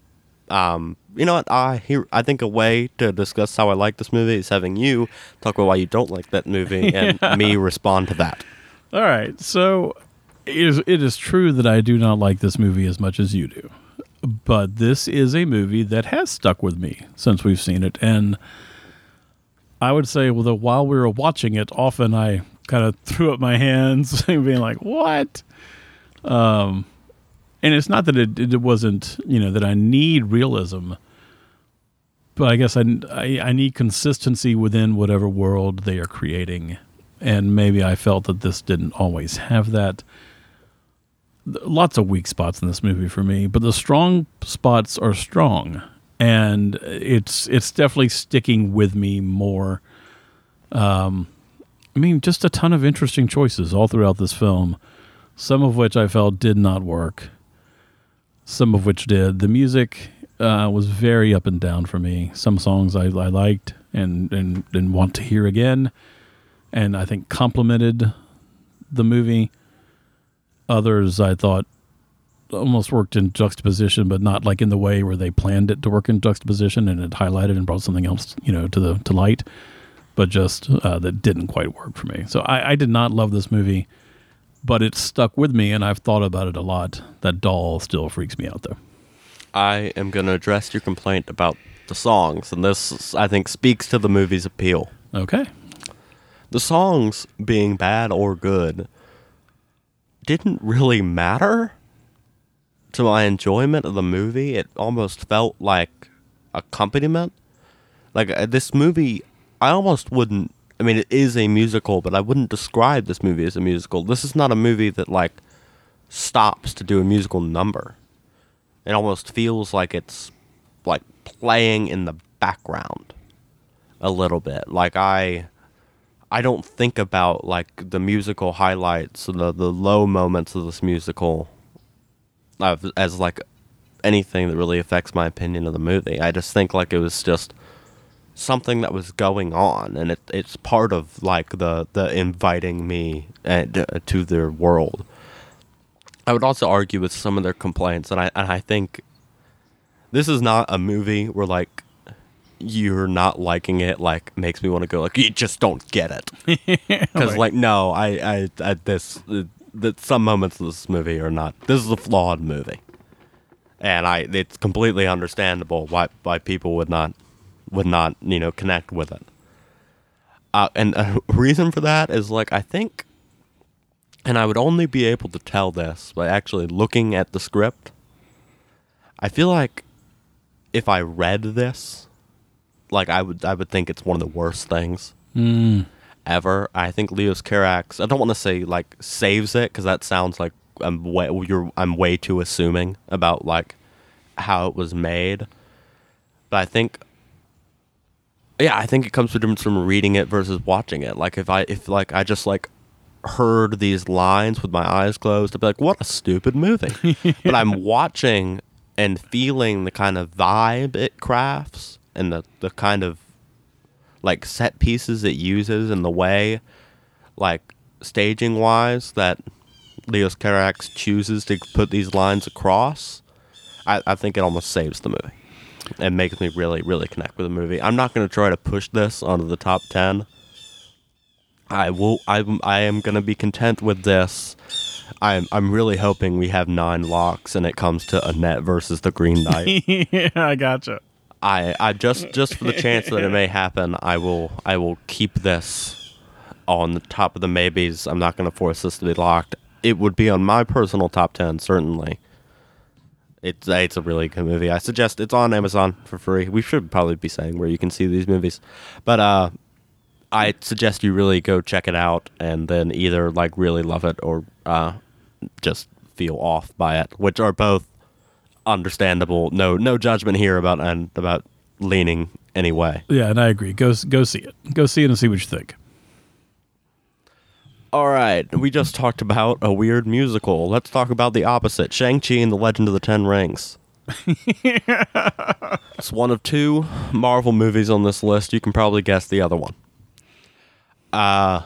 um, you know what? I here I think a way to discuss how I like this movie is having you talk about why you don't like that movie and Yeah. me respond to that. All right. So it is, it is true that I do not like this movie as much as you do. But this is a movie that has stuck with me since we've seen it. And I would say well, that while we were watching it, often I kind of threw up my hands and being like, what? Um, and it's not that it, it wasn't, you know, that I need realism, but I guess I, I, I need consistency within whatever world they are creating and maybe I felt that this didn't always have that. Lots of weak spots in this movie for me, but the strong spots are strong, and it's it's definitely sticking with me more. Um, I mean, just a ton of interesting choices all throughout this film, some of which I felt did not work, some of which did. The music uh, was very up and down for me. Some songs I, I liked and, and and want to hear again and I think complemented the movie. Others I thought almost worked in juxtaposition, but not like in the way where they planned it to work in juxtaposition and it highlighted and brought something else, you know, to the to light. But just uh, that didn't quite work for me. So I, I did not love this movie, but it stuck with me, and I've thought about it a lot. That doll still freaks me out, though. I am going to address your complaint about the songs, and this I think speaks to the movie's appeal. Okay, The songs being bad or good didn't really matter to my enjoyment of the movie. It almost felt like accompaniment. Like uh, this movie, I almost wouldn't. I mean, it is a musical, but I wouldn't describe this movie as a musical. This is not a movie that like stops to do a musical number. It almost feels like it's like playing in the background a little bit. Like I I don't think about like the musical highlights, the the low moments of this musical, as like anything that really affects my opinion of the movie. I just think like it was just something that was going on, and it it's part of like the the inviting me uh, to their world. I would also argue with some of their complaints, and I and I think this is not a movie where like you're not liking it like makes me want to go like you just don't get it because like no I I, I this uh, that some moments of this movie are not. This is a flawed movie. And I it's completely understandable why why people would not would not you know connect with it. Uh, and a reason for that is like I think and I would only be able to tell this by actually looking at the script. I feel like if I read this like I would I would think it's one of the worst things. Mm, ever. I think Leos Carax. I don't want to say like saves it because that sounds like I'm way you're I'm way too assuming about like how it was made. But I think, yeah, I think it comes to difference from reading it versus watching it. Like if I if like I just like heard these lines with my eyes closed, I'd be like, what a stupid movie. But I'm watching and feeling the kind of vibe it crafts and the the kind of like set pieces it uses and the way like staging wise that Leos Carax chooses to put these lines across, I, I think it almost saves the movie and makes me really, really connect with the movie. I'm not going to try to push this onto the top 10. I will. I'm. I am going to be content with this. I'm. I'm really hoping we have nine locks and it comes to Annette versus the Green Knight. yeah, I gotcha. I. I just. Just for the chance that it may happen, I will. I will keep this on the top of the maybes. I'm not going to force this to be locked. It would be on my personal top ten, certainly. It's it's a really good movie. I suggest it's on Amazon for free. We should probably be saying where you can see these movies, but uh, I suggest you really go check it out and then either like really love it or uh, just feel off by it, which are both understandable. No no judgment here about and about leaning any way. Yeah, and I agree. Go go see it. Go see it and see what you think. All right, we just talked about a weird musical. Let's talk about the opposite Shang-Chi and the Legend of the Ten Rings. it's one of two Marvel movies on this list. You can probably guess the other one. Uh,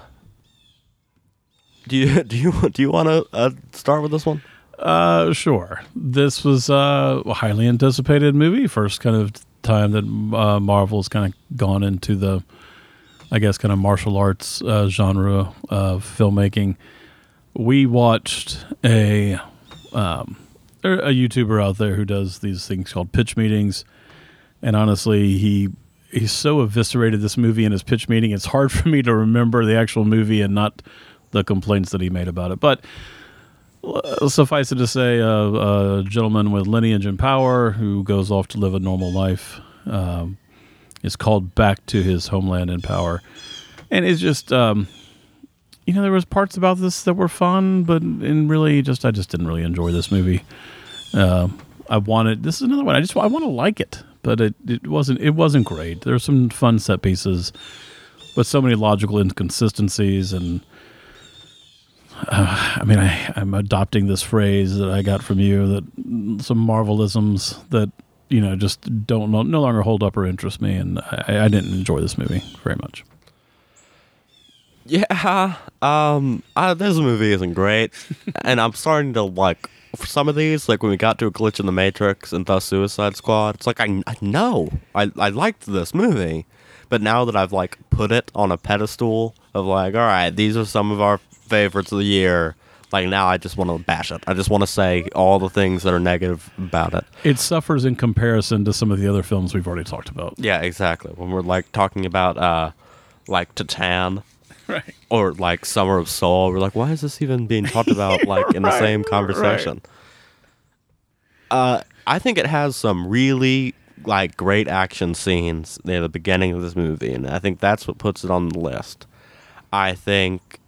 do you do you do you want to uh, start with this one? Uh, sure. This was uh, a highly anticipated movie. First kind of time that uh, Marvel's kind of gone into the, I guess, kind of martial arts uh, genre of filmmaking. We watched a um, a YouTuber out there who does these things called pitch meetings, and honestly, he he's so eviscerated this movie in his pitch meeting. It's hard for me to remember the actual movie and not the complaints that he made about it, but suffice it to say, uh, a gentleman with lineage and power who goes off to live a normal life um, is called back to his homeland and power, and it's just, um, you know, there was parts about this that were fun, but in really, just I just didn't really enjoy this movie. Uh, I wanted this is another one. I just I want to like it, but it, it wasn't it wasn't great. There's some fun set pieces, but so many logical inconsistencies and I mean, I, I'm adopting this phrase that I got from you that some Marvelisms that you know just don't no, no longer hold up or interest me, and I, I didn't enjoy this movie very much. Yeah, um, uh, this movie isn't great, and I'm starting to like for some of these, like when we got to a glitch in the Matrix and thus Suicide Squad. It's like I, I know I I liked this movie, but now that I've like put it on a pedestal of like, all right, these are some of our favorites of the year. Like now, I just want to bash it. I just want to say all the things that are negative about it. It suffers in comparison to some of the other films we've already talked about. Yeah, exactly. When we're like talking about uh, like Titane Right. or like Summer of Soul. We're like, why is this even being talked about like in the same conversation? Uh, I think it has some really like great action scenes near the beginning of this movie, and I think that's what puts it on the list. I think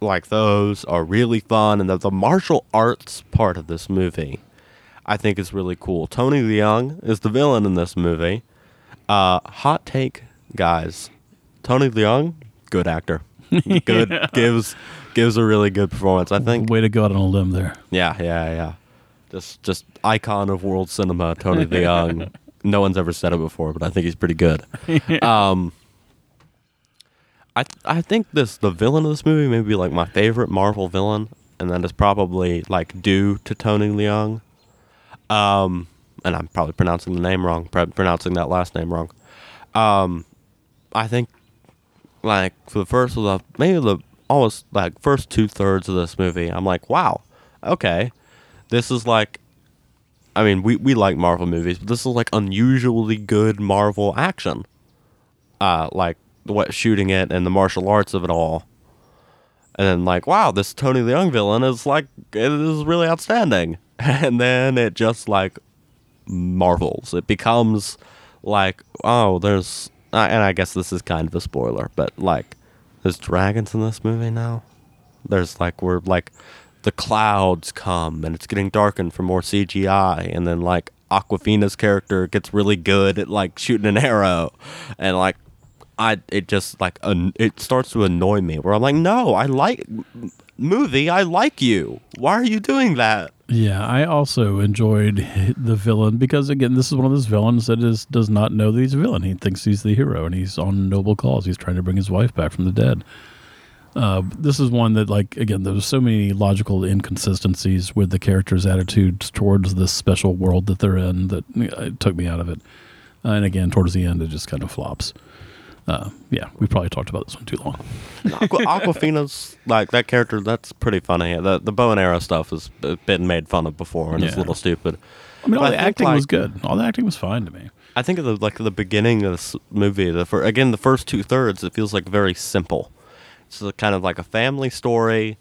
like those are really fun, and the, the martial arts part of this movie, I think is really cool. Tony Leung is the villain in this movie. Uh, hot take, guys. Tony Leung, good actor. Good gives gives a really good performance. I think. Way to go out on a limb there. Yeah, yeah, yeah. Just just icon of world cinema, Tony Leung. no one's ever said it before, but I think he's pretty good. Um, I I think this the villain of this movie may be like my favorite Marvel villain, and that is probably like due to Tony Leung. Um, and I'm probably pronouncing the name wrong, pr- pronouncing that last name wrong. Um, I think like for the first of the maybe the almost like first two thirds of this movie, I'm like, wow, okay, this is like. I mean, we, we like Marvel movies, but this is like unusually good Marvel action. Uh, like what shooting it and the martial arts of it all. And then like, wow, this Tony Leung villain is like it is really outstanding. And then it just like marvels. It becomes like, oh, there's uh, and I guess this is kind of a spoiler, but like there's dragons in this movie now. There's like we're like the clouds come and it's getting darkened for more CGI and then like Awkwafina's character gets really good at like shooting an arrow and like I it just like an, it starts to annoy me where I'm like no I like movie I like you why are you doing that Yeah, I also enjoyed the villain because again, this is one of those villains that is does not know that he's a villain. He thinks he's the hero and he's on noble cause. He's trying to bring his wife back from the dead. Uh, this is one that, like, again, there was so many logical inconsistencies with the characters' attitudes towards this special world that they're in that uh, it took me out of it. Uh, and again, towards the end, it just kind of flops. Uh, yeah, we probably talked about this one too long. Aqua, Awkwafina's like that character. That's pretty funny. The the bow and arrow stuff has been made fun of before, and it's a Yeah. little stupid. I mean, all But I the think, acting was like- good. All the acting was fine to me. I think of the like the beginning of this movie. The fir- again, the first two thirds, it feels like very simple. It's a kind of like a family story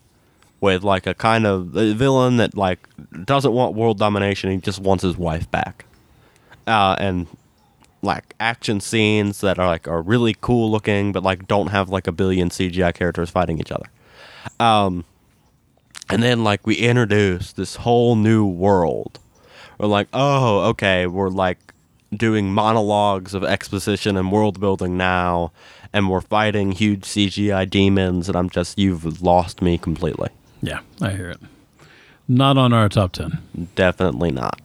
with like a kind of a villain that like doesn't want world domination. He just wants his wife back, uh, and like action scenes that are like are really cool looking, but like don't have like a billion CGI characters fighting each other. Um, and then like we introduce this whole new world. We're like, oh, okay, we're like doing monologues of exposition and world building now, and we're fighting huge CGI demons, and I'm just you've lost me completely. Yeah, I hear it. Not on our top 10, Definitely not.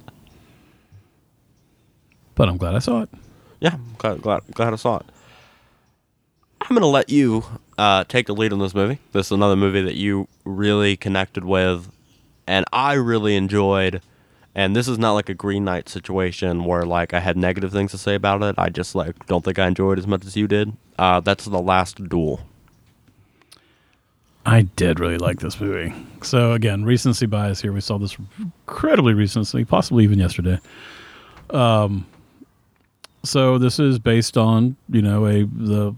but I'm glad I saw it. Yeah, glad, glad, glad I saw it. I'm gonna let you uh, take the lead on this movie. This is another movie that you really connected with, and I really enjoyed. And this is not like a Green Knight situation where like I had negative things to say about it. I just like don't think I enjoyed as much as you did. Uh, that's the last duel. I did really like this movie. So again, recency bias here. We saw this incredibly recently, possibly even yesterday. Um, so this is based on you know a the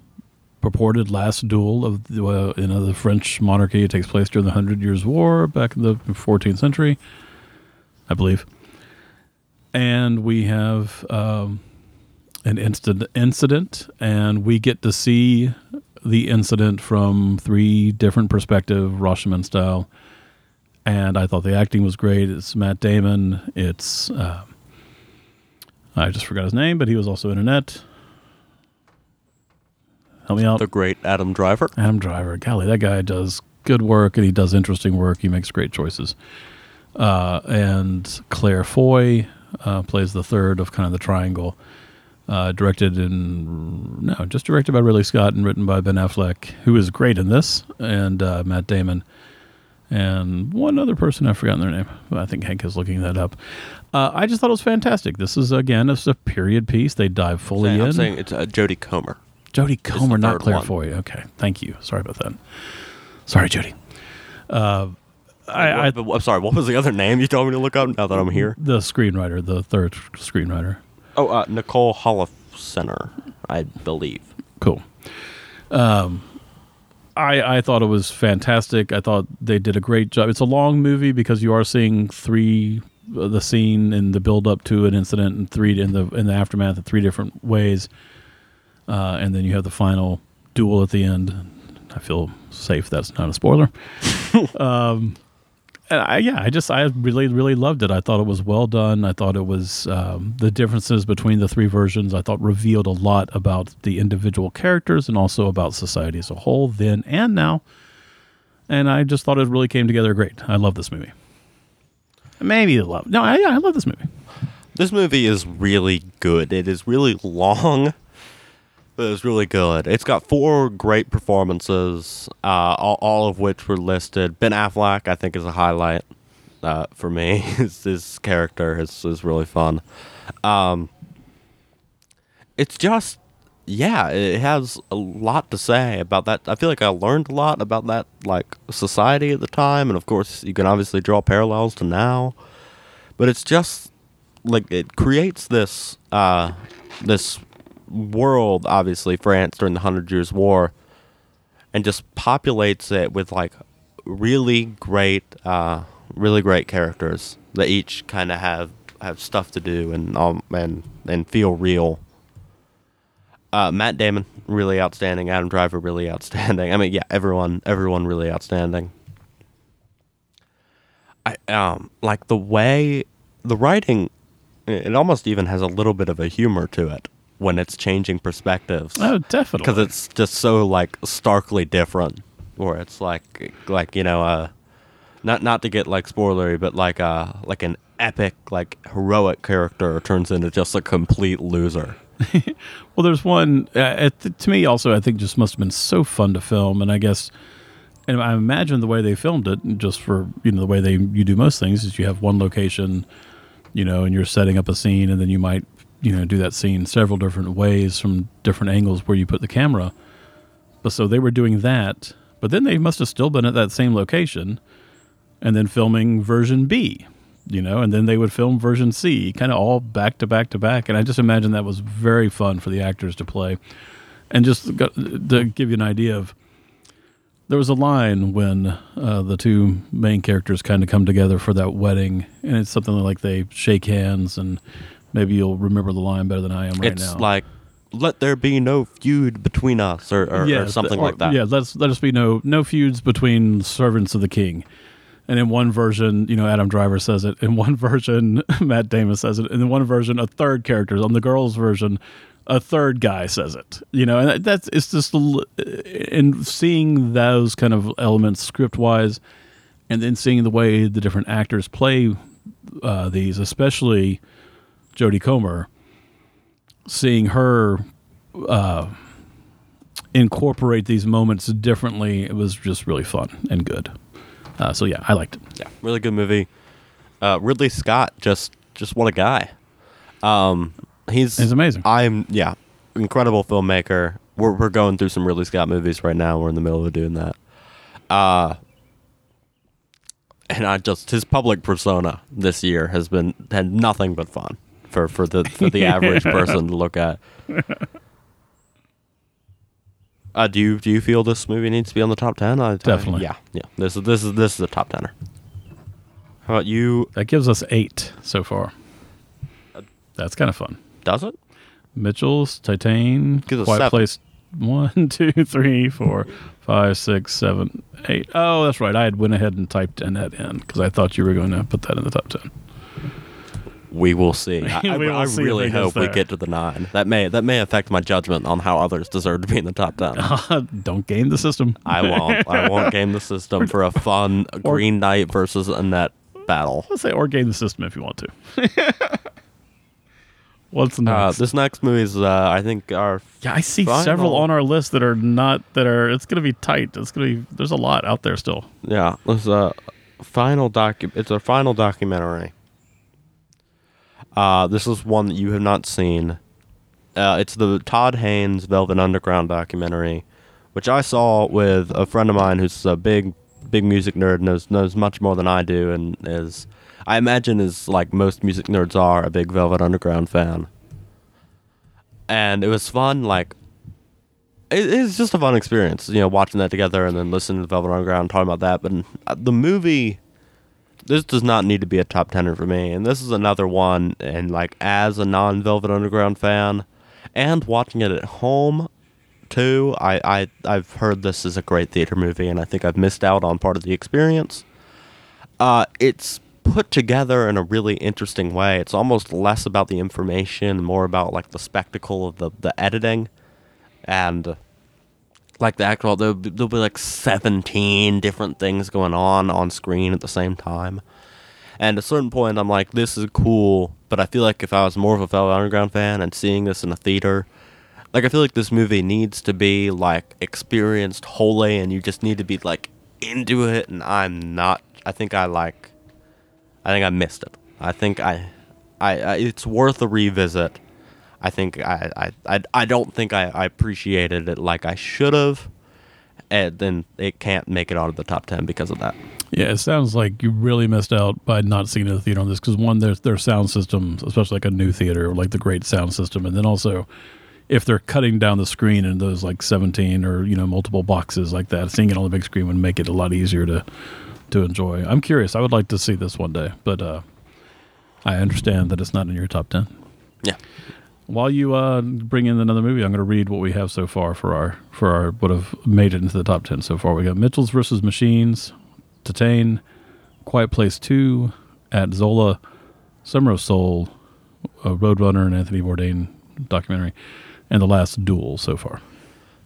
purported last duel of the, uh, you know the French monarchy. It takes place during the Hundred Years' War back in the 14th century, I believe. And we have um, an instant incident, and we get to see the incident from three different perspective, Rashomon style. And I thought the acting was great. It's Matt Damon. It's uh, I just forgot his name, but he was also in Annette. Help me out. The great Adam Driver. Adam Driver. Golly, that guy does good work and he does interesting work. He makes great choices. Uh, and Claire Foy uh, plays the third of kind of the triangle. Uh, directed in no, just directed by Ridley Scott and written by Ben Affleck, who is great in this, and uh, Matt Damon, and one other person I've forgotten their name. I think Hank is looking that up. Uh, I just thought it was fantastic. This is again, it's a period piece. They dive fully Saying- in. I'm saying it's uh, Jodie Comer. Jodie Comer, not Claire one. Foy. Okay, thank you. Sorry about that. Sorry, Jodie. Uh, I, I'm sorry. What was the other name you told me to look up? Now that I'm here. the screenwriter, the third screenwriter. Oh, uh, Nicole Holofcener, I believe. Cool. Um, I I thought it was fantastic. I thought they did a great job. It's a long movie because you are seeing three the scene and the build up to an incident and three in the in the aftermath in three different ways, uh, and then you have the final duel at the end. I feel safe. That's not a spoiler. um, and I, yeah, I just I really really loved it. I thought it was well done. I thought it was um, the differences between the three versions. I thought revealed a lot about the individual characters and also about society as a whole then and now. And I just thought it really came together great. I love this movie. Maybe the love. No, I, I love this movie. This movie is really good. It is really long, but it's really good. It's got four great performances, uh, all, all of which were listed. Ben Affleck, I think, is a highlight uh, for me. his, his character is, is really fun. Um, it's just, yeah, it has a lot to say about that. I feel like I learned a lot about that, like society at the time, and of course, you can obviously draw parallels to now. But it's just like it creates this uh, this world, obviously France during the Hundred Years' War, and just populates it with like really great, uh, really great characters that each kind of have have stuff to do and um and and feel real. Uh, Matt Damon really outstanding. Adam Driver really outstanding. I mean, yeah, everyone everyone really outstanding. I um like the way the writing it almost even has a little bit of a humor to it when it's changing perspectives Oh, definitely. because it's just so like starkly different where it's like like you know uh not not to get like spoilery but like uh like an epic like heroic character turns into just a complete loser Well, there's one uh, to me also. I think just must have been so fun to film, and I guess and I imagine the way they filmed it, just for you know the way they you do most things, is you have one location, you know, and you're setting up a scene, and then you might you know do that scene several different ways from different angles where you put the camera. But so they were doing that, but then they must have still been at that same location, and then filming version B, you know, and then they would film version C, kind of all back to back to back. And I just imagine that was very fun for the actors to play. And just got- to give you an idea of, there was a line when uh, the two main characters kind of come together for that wedding, and it's something like they shake hands, and maybe you'll remember the line better than I am right it's now. like, let there be no feud between us, or, or, or something or- like that. Yeah, let's let us be no no feuds between servants of the king. And in one version, you know, Adam Driver says it. In one version, Matt Damon says it. And in one version, a third character. On the girls' version, a third guy says it. You know, and that's it's just a l- in seeing those kind of elements script wise, and then seeing the way the different actors play uh, these, especially Jodie Comer, seeing her incorporate these moments differently. It was just really fun and good. Uh, so yeah, I liked it. Yeah, really good movie. Uh, Ridley Scott, just just what a guy. Um, he's He's amazing. I'm yeah, incredible filmmaker. We're we're going through some Ridley Scott movies right now. We're in the middle of doing that. Uh and I just his public persona this year has been had nothing but fun for for the for the average person to look at. Uh, do you do you feel this movie needs to be on the top ten? I, Definitely. yeah, yeah. This is this is this is a top tenner. How about you? That gives us eight so far. That's kind of fun. Does it? Mitchell's, Titane, Gives us Quiet seven. Place. One, two, three, four, five, six, seven, eight. Oh, that's right. I had went ahead and typed in that in because I thought you were going to put that in the top ten. We will see. I, I- will I see really hope we get to the nine. That may that may affect my judgment on how others deserve to be in the top ten. Don't game the system. I won't. I won't game the system for a fun Green Knight versus Annette battle. Let's say or game the system if you want to. What's Uh, next? this next movie is, uh, I think, our Yeah, I see Final- several on our list that are not that are. It's going to be tight. It's to be. There's a lot out there still. yeah. This is a final docu. It's a final documentary. Uh, this is one that you have not seen. Uh, it's the Todd Haynes Velvet Underground documentary, which I saw with a friend of mine who's a big, big music nerd, knows knows much more than I do, and is I imagine is like most music nerds are a big Velvet Underground fan. And it was fun, like it, it's just a fun experience, you know, watching that together and then listening to Velvet Underground talking about that. But uh, the movie, this does not need to be a top tenner for me, and this is another one. And like as a non Velvet Underground fan, and watching it at home too, I, I I've heard this is a great theater movie, and I think I've missed out on part of the experience. Uh, it's put together in a really interesting way. It's almost less about the information, more about like the spectacle of the the editing, and like the actual there'll be, there'll be like 17 different things going on on screen at the same time. And at a certain point i'm like this is cool but i feel like if i was more of a Velvet Underground fan and seeing this in a theater like i feel like this movie needs to be like experienced wholly and you just need to be like into it and i'm not i think i like i think i missed it. I think i i, I it's worth a revisit I think I I, I, I don't think I, I appreciated it like I should have, and then it can't make it out of the top ten because of that. Yeah, it sounds like you really missed out by not seeing the theater on this because one, there's their sound system, especially like a new theater, like the great sound system, and then also if they're cutting down the screen in those like 17 or you know multiple boxes like that, seeing it on the big screen would make it a lot easier to to enjoy. I'm curious. I would like to see this one day, but uh, I understand that it's not in your top 10. Yeah, While you uh, bring in another movie, I'm going to read what we have so far for our for our what have made it into the top ten so far. We got Mitchell's versus Machines, Titane, Quiet Place Two, At Zola, Summer of Soul, uh, Roadrunner, and Anthony Bourdain documentary, and the last Duel so far.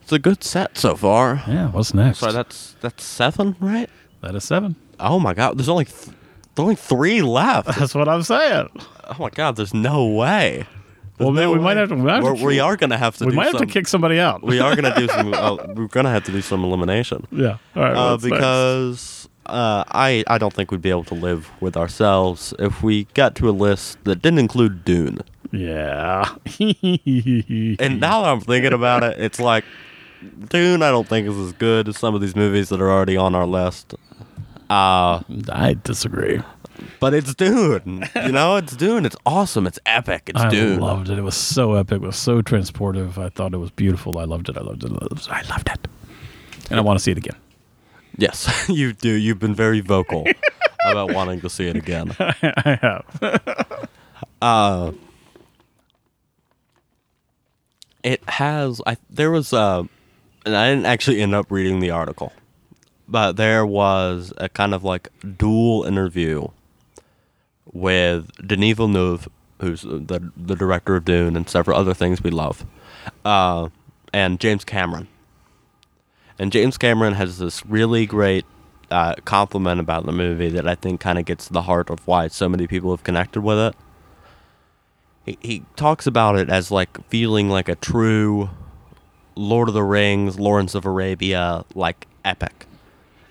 it's a good set so far. Yeah, what's next? Sorry, that's that's seven, right? that is seven. Oh my god, there's only th- there's only three left. That's what I'm saying. oh my god, there's no way. Well, man, No we might have to. We, have We're, we are going to have to we do might have to kick somebody out. we are going to do some. Uh, we're going to have to do some elimination. yeah. All right. Uh, what's because uh, I I don't think we'd be able to live with ourselves if we got to a list that didn't include Dune. Yeah. And now that I'm thinking about it, it's like Dune. I don't think is as good as some of these movies that are already on our list. Uh, I disagree. But it's Dune. You know, it's Dune. It's awesome. It's epic. It's I Dune. loved it. It was so epic. It was so transportive. I thought it was beautiful. I loved it. I loved it. I loved it. I loved it. And I want to see it again. Yes, you do. You've been very vocal about wanting to see it again. I have. Uh, it has. I there was uh, and I didn't actually end up reading the article, but there was a kind of like dual interview with Denis Villeneuve, who's the the director of Dune and several other things we love, uh, and James Cameron. And James Cameron has this really great uh, compliment about the movie that I think kind of gets to the heart of why so many people have connected with it he, he talks about it as like feeling like a true Lord of the Rings, Lawrence of Arabia like epic.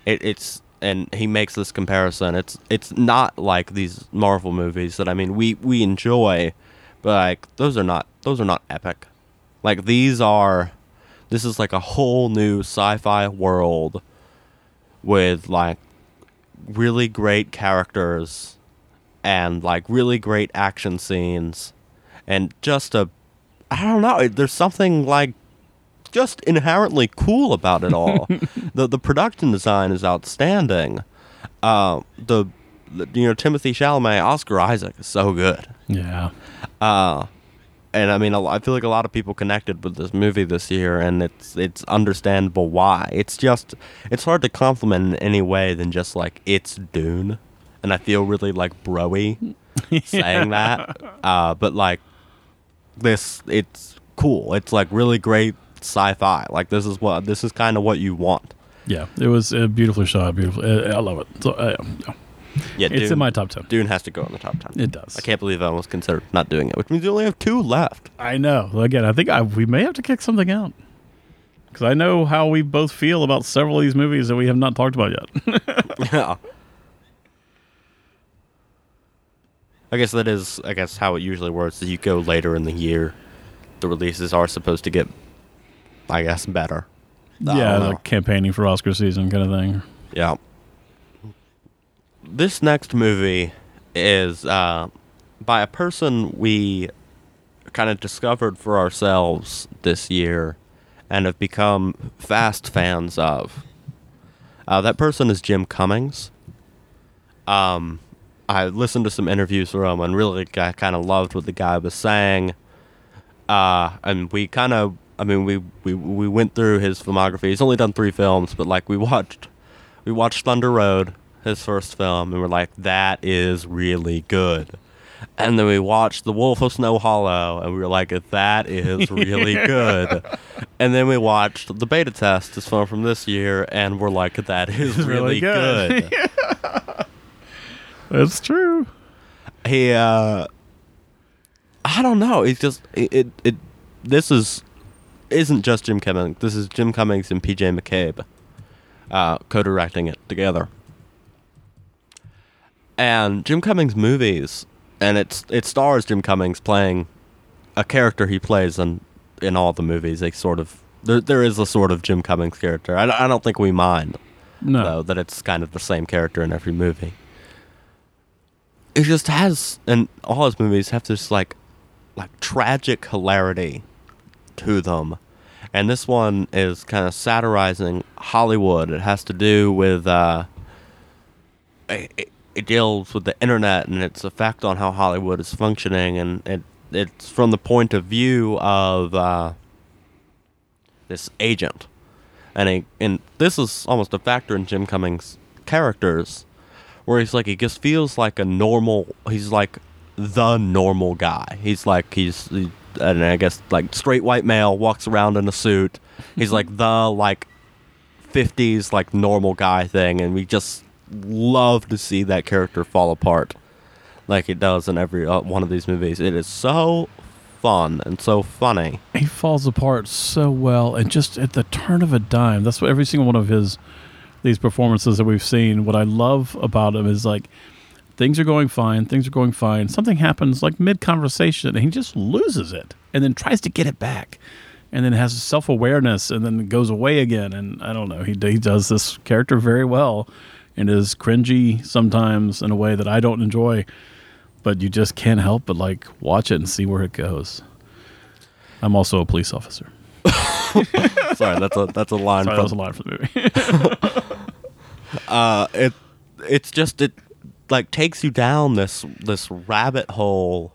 It, it's and he makes this comparison. It's it's not like these Marvel movies that I mean we we enjoy, but like those are not those are not epic. Like these are this is like a whole new sci-fi world with like really great characters and like really great action scenes and just a I don't know, there's something like just inherently cool about it all. the the production design is outstanding. Uh the, the you know Timothée Chalamet, Oscar Isaac is so good. Yeah. Uh and I mean, I feel like a lot of people connected with this movie this year, and it's it's understandable why. It's just it's hard to compliment in any way than just like it's Dune, and I feel really like broy saying that. Uh, but like this, it's cool. It's like really great sci-fi. Like this is what this is kind of what you want. Yeah. It was uh, beautifully shot. Beautiful. I love it. So, uh, yeah. Yeah, It's Dune, in my top 10. Dune has to go in the top ten. It does. I can't believe I almost considered not doing it, which means you only have two left. I know. Again, I think I, we may have to kick something out. Because I know how we both feel about several of these movies that we have not talked about yet. Yeah. I guess that is, I guess, how it usually works. Is you go later in the year, the releases are supposed to get, I guess, better. I yeah, like campaigning for Oscar season kind of thing. Yeah. This next movie is uh, by a person we kind of discovered for ourselves this year and have become fast fans of. Uh, that person is Jim Cummings. Um, I listened to some interviews from him and really kind of loved what the guy was saying. Uh, and we kind of, I mean, we, we we went through his filmography. He's only done three films, but like we watched, we watched Thunder Road, his first film, and we're like, that is really good. And then we watched The Wolf of Snow Hollow, and we were like, that is really good. And then we watched The Beta Test, his film from this year, and we're like, that is really really, good. good. That's true. he uh i don't know it's just it, it it this is isn't just jim cummings this is jim cummings and pj mccabe uh co-directing it together and jim cummings movies and it's it stars jim cummings playing a character he plays in in all the movies they sort of there, there is a sort of jim cummings character i, don't- I don't think we mind No. though that it's kind of the same character in every movie. It just has, and all his movies have this like, like tragic hilarity to them, and this one is kind of satirizing Hollywood. It has to do with, uh, it, it- deals with the internet and its effect on how Hollywood is functioning, and it it's from the point of view of uh, this agent and he, and this is almost a factor in Jim Cummings' characters, where he's like he just feels like a normal. He's like the normal guy. He's like he's he, and I guess like straight white male walks around in a suit. He's like the like fifties like normal guy thing, and we just love to see that character fall apart, like it does in every uh, one of these movies. It is so fun and so funny. he falls apart so well and just at the turn of a dime that's what every single one of his these performances that we've seen what i love about him is like things are going fine things are going fine something happens like mid conversation and he just loses it and then tries to get it back and then has self-awareness and then goes away again and i don't know he, he does this character very well and is cringy sometimes in a way that i don't enjoy but you just can't help but like watch it and see where it goes i'm also a police officer Sorry, that's a that's a line Sorry, that was a line for the movie. uh it it's just it like takes you down this this rabbit hole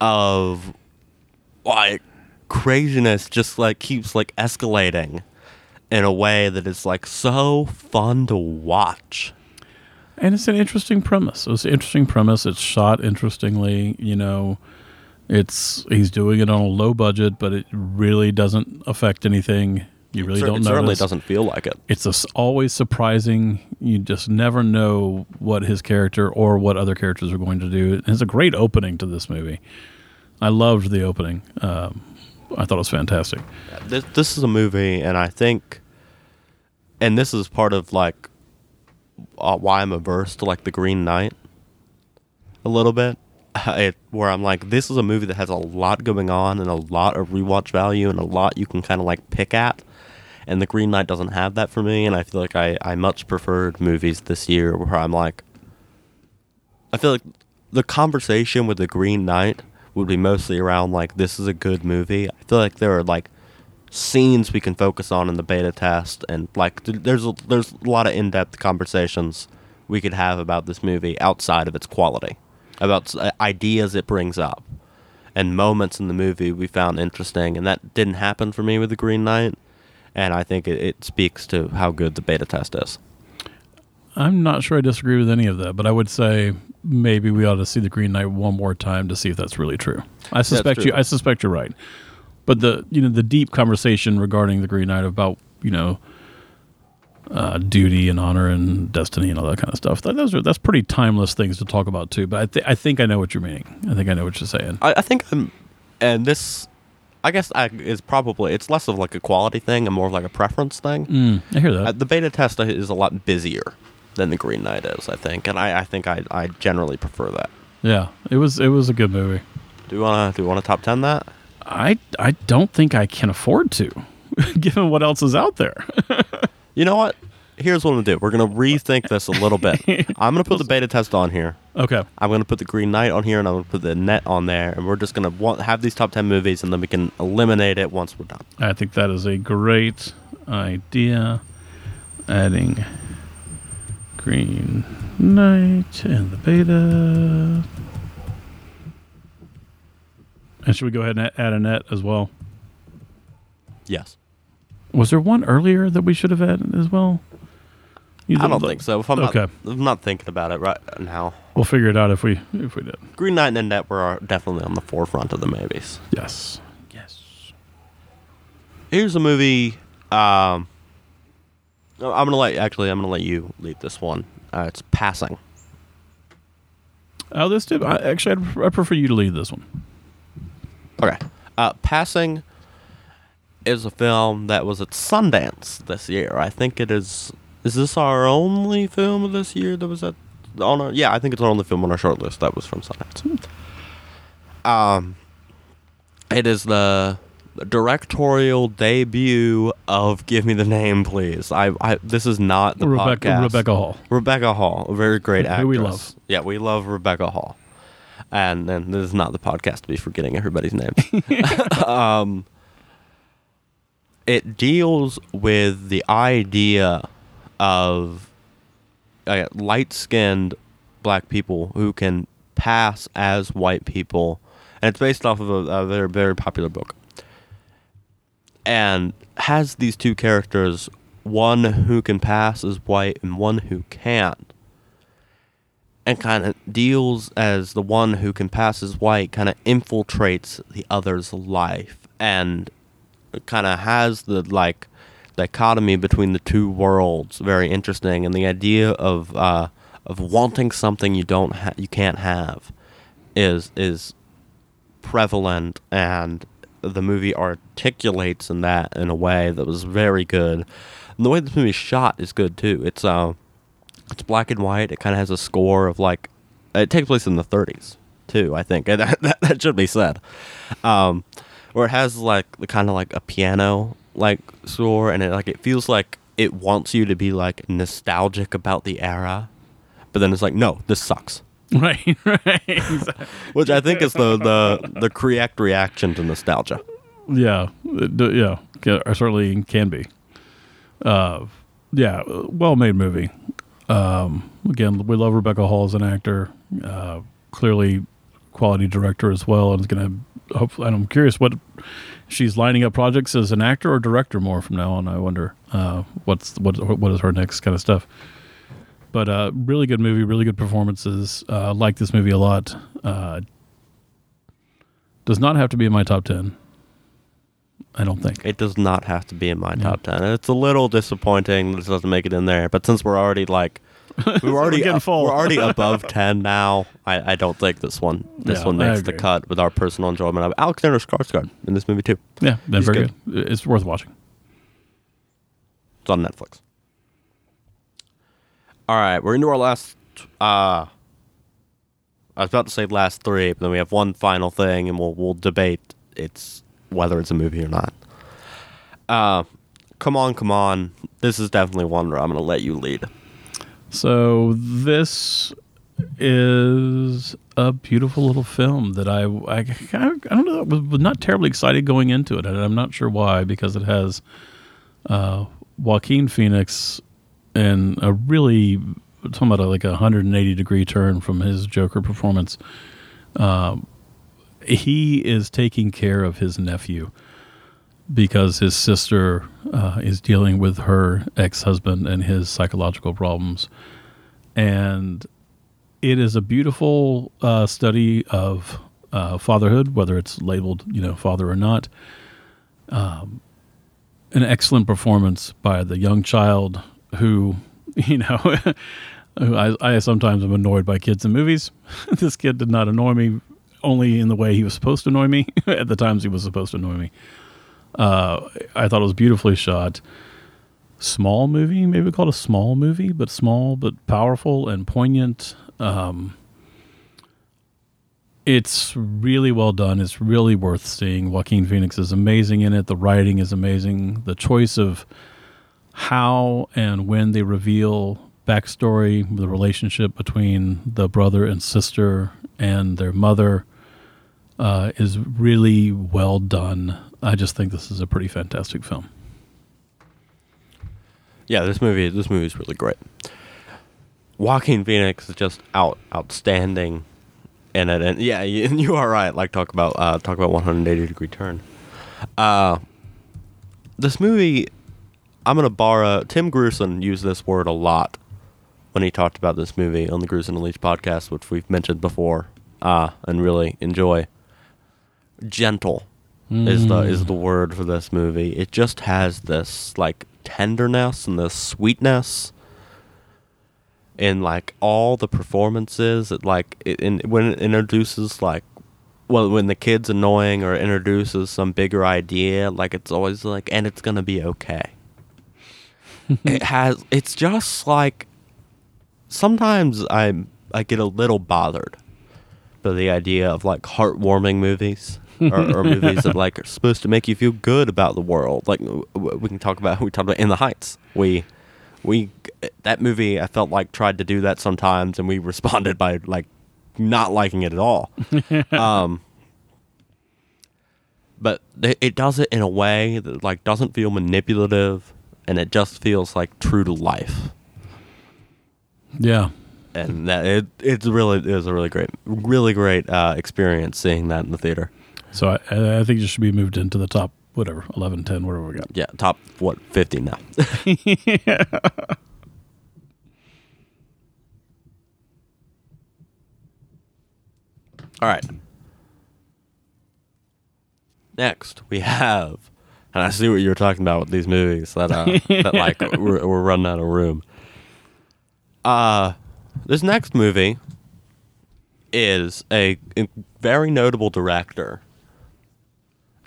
of like craziness just like keeps like escalating in a way that is like so fun to watch. and it's an interesting premise. It's an interesting premise. It's shot interestingly. You know, it's he's doing it on a low budget, but it really doesn't affect anything. You really Cer- don't know. it certainly doesn't feel like it. It's a always surprising. You just never know what his character or what other characters are going to do. And it's a great opening to this movie. I loved the opening. Um, I thought it was fantastic. this this is a movie, and I think, and this is part of like uh, why I'm averse to like the Green Knight a little bit. It, where I'm like, this is a movie that has a lot going on and a lot of rewatch value and a lot you can kind of like pick at. And the Green Knight doesn't have that for me, and I feel like I, I much preferred movies this year where I'm like, I feel like the conversation with the Green Knight would be mostly around like this is a good movie. I feel like there are like scenes we can focus on in the beta test, and like th- there's a, there's a lot of in depth conversations we could have about this movie outside of its quality, about uh, ideas it brings up, and moments in the movie we found interesting, and that didn't happen for me with the Green Knight, and I think it, it speaks to how good the beta test is. I'm not sure I disagree with any of that, but I would say maybe we ought to see the Green Knight one more time to see if that's really true. I suspect true. you. I suspect you're right. But the you know the deep conversation regarding the Green Knight about you know uh, duty and honor and destiny and all that kind of stuff. That, those are that's pretty timeless things to talk about too. But I, th- I think I know what you're meaning. I think I know what you're saying. I, I think I'm, and this, I guess, I, is probably it's less of like a quality thing and more of like a preference thing. Mm, I hear that. Uh, the beta test is a lot busier than the Green Knight is, I think, and I, I think I, I generally prefer that. yeah, it was it was a good movie. Do you wanna do you wanna top ten that? I I don't think I can afford to, given what else is out there. You know what? Here's what I'm gonna do. We're gonna rethink this a little bit. I'm gonna put the beta test on here. okay. I'm gonna put the Green Knight on here, and I'm gonna put the Net on there, and we're just gonna want, have these top ten movies, and then we can eliminate it once we're done. I think that is a great idea. Adding Green Knight and the beta. And should we go ahead and add Annette as well? Yes. Was there one earlier that we should have added as well? You I don't look- think so. If I'm not, Okay. if I'm not thinking about it right now. We'll figure it out if we if we did. Green Knight and Net were definitely on the forefront of the movies. Yes. Yes. Here's a movie. Um, I'm gonna let actually I'm gonna let you lead this one. Uh, it's Passing. Oh, this did. I, actually, I'd, I prefer you to lead this one. Okay. Uh, Passing is a film that was at Sundance this year. I think it is. Is this our only film of this year that was at on our? Yeah, I think it's our only film on our short list that was from Sundance. Um, it is the directorial debut of Give Me the Name, Please. I, I this is not the Rebecca podcast. Rebecca Hall. Rebecca Hall, a very great actress. Who we love. Yeah, we love Rebecca Hall. And then this is not the podcast to be forgetting everybody's names. um, it deals with the idea of uh, light-skinned black people who can pass as white people, and it's based off of a, a very very popular book. And has these two characters, one who can pass as white and one who can't, and kind of deals as the one who can pass as white, kind of infiltrates the other's life and kind of has the like dichotomy between the two worlds very interesting and the idea of uh, of wanting something you don't ha- you can't have is is prevalent and the movie articulates in that in a way that was very good. And the way this movie is shot is good too. It's uh it's black and white. It kind of has a score of like it takes place in the 30s too, I think. That, that, that should be said. Um where it has like the kind of like a piano like score and it like it feels like it wants you to be like nostalgic about the era. But then it's like, no, this sucks. Right, right. Which I think is the the the correct reaction to nostalgia. yeah, yeah, certainly can be. Uh, yeah, well made movie. Um, again, we love Rebecca Hall as an actor. Uh, clearly, quality director as well, and is going to. Hopefully, and I'm curious what she's lining up projects as an actor or director more from now on. I wonder uh, what's what what is her next kind of stuff. But uh, really good movie, really good performances. Uh, like this movie a lot. Uh, does not have to be in my top ten. I don't think. It does not have to be in my top ten. It's a little disappointing that it doesn't make it in there. But since we're already like we're already getting up- full. we're already above ten now, I, I don't think this one this Yeah, one I makes the agree. cut with our personal enjoyment of Alexander Skarsgård in this movie too. Yeah, that's He's very good. good. It's worth watching. It's on Netflix. All right, we're into our last. Uh, I was about to say last three, but then we have one final thing, and we'll we'll debate it's whether it's a movie or not. Uh, come on, come on! This is definitely one where I'm going to let you lead. So this is a beautiful little film that I I, I don't know was, not terribly excited going into it, and I'm not sure why because it has uh, Joaquin Phoenix and a really talking about like a 180 degree turn from his Joker performance. Um, he is taking care of his nephew because his sister uh, is dealing with her ex husband and his psychological problems. And it is a beautiful uh, study of uh, fatherhood, whether it's labeled, you know, father or not. Um, an excellent performance by the young child who, you know, I, I sometimes am annoyed by kids in movies. this kid did not annoy me only in the way he was supposed to annoy me at the times he was supposed to annoy me. Uh, I thought it was beautifully shot. Small movie, maybe called a small movie, but small but powerful and poignant. Um, it's really well done. It's really worth seeing. Joaquin Phoenix is amazing in it. The writing is amazing. The choice of how and when they reveal backstory, the relationship between the brother and sister and their mother uh, is really well done. I just think this is a pretty fantastic film. Yeah, this movie this movie is really great. Joaquin Phoenix is just out outstanding in it, and yeah, you, you are right. Like talk about uh, talk about 180 degree turn. Uh, this movie, I'm gonna borrow Tim Gruson used this word a lot when he talked about this movie on the Gruson and Leach podcast, which we've mentioned before, uh, and really enjoy. Gentle is the is mm. the word for this movie. It just has this like tenderness and this sweetness in like all the performances. It like it in when it introduces like well when the kid's annoying or introduces some bigger idea, like it's always like and it's gonna be okay. it has it's just like sometimes I'm I get a little bothered by the idea of like heartwarming movies or, or movies that like are supposed to make you feel good about the world. Like we can talk about we talked about In the Heights. We we that movie I felt like tried to do that sometimes, and we responded by like not liking it at all. um, but it, it does it in a way that like doesn't feel manipulative, and it just feels like true to life Yeah. and that it it's really it was a really great really great uh, experience seeing that in the theater. So I, I think it should be moved into the top, whatever, 11, 10, whatever we got. Yeah, top what fifty now. All right. Next we have, and I see what you were talking about with these movies that uh, that like we're, we're running out of room. Uh, this next movie is a, a very notable director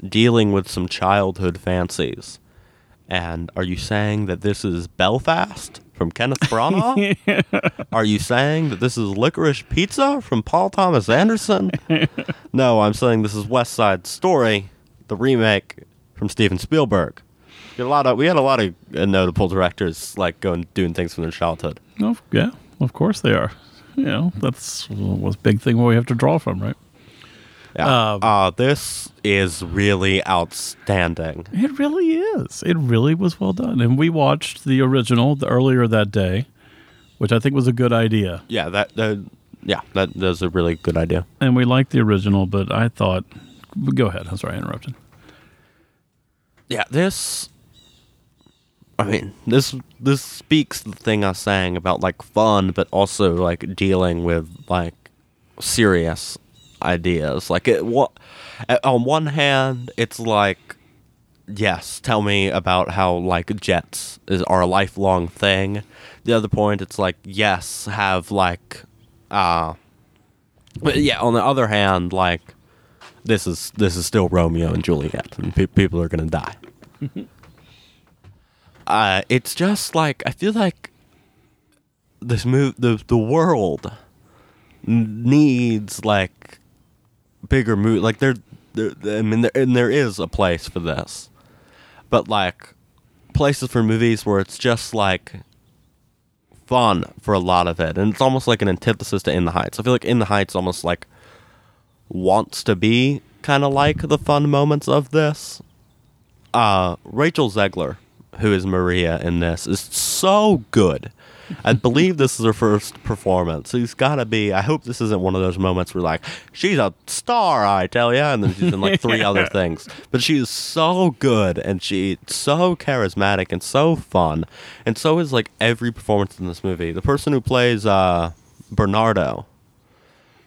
dealing with some childhood fancies. And are you saying that this is Belfast from Kenneth Branagh? are you saying that this is Licorice Pizza from Paul Thomas Anderson? no, I'm saying this is West Side Story, the remake from Steven Spielberg. We had a lot of we had a lot of uh, notable directors like going doing things from their childhood. Oh, yeah, of course they are. You know, that's was big thing where we have to draw from, right? Yeah. Um, uh, this is really outstanding. It really is. It really was well done. And we watched the original the earlier that day, which I think was a good idea. Yeah, that, that yeah, that that's a really good idea. And we liked the original, but I thought, go ahead. I'm sorry, I interrupted. Yeah, this. I mean, this this speaks the thing I was saying about like fun, but also like dealing with like serious ideas. Like it, what on one hand, it's like, yes, tell me about how like jets is are a lifelong thing. The other point, it's like, yes, have like, uh, but yeah. On the other hand, like, this is this is still Romeo and Juliet, and pe- people are gonna die. uh, it's just like I feel like this move the the world needs like bigger move like there, there I mean there, and there is a place for this but like places for movies where it's just like fun for a lot of it and it's almost like an antithesis to In the Heights. I feel like In the Heights almost like wants to be kind of like the fun moments of this. Uh Rachel Zegler, who is Maria in this, is so good. I believe this is her first performance. She's got to be. I hope this isn't one of those moments where like she's a star, I tell ya, and then she's in like three other things. But she is so good and she's so charismatic and so fun, and so is like every performance in this movie. The person who plays uh, Bernardo,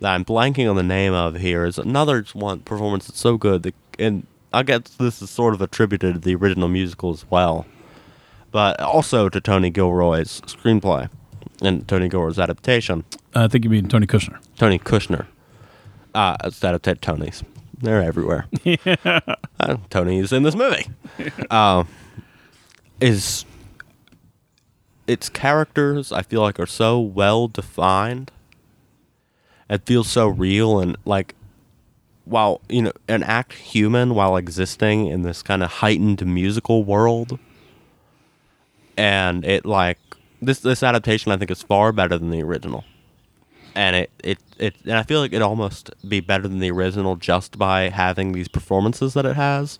that I'm blanking on the name of here, is another one performance that's so good. That, and I guess this is sort of attributed to the original musical as well but also to Tony Gilroy's screenplay and Tony Gilroy's adaptation. I think you mean Tony Kushner. Tony Kushner. Uh, it's adapted Tonys. They're everywhere. uh, Tony's in this movie. Uh, is its characters I feel like are so well defined. It feels so real and like while you know an act human while existing in this kind of heightened musical world and it like this this adaptation I think is far better than the original, and it it it and I feel like it almost be better than the original just by having these performances that it has,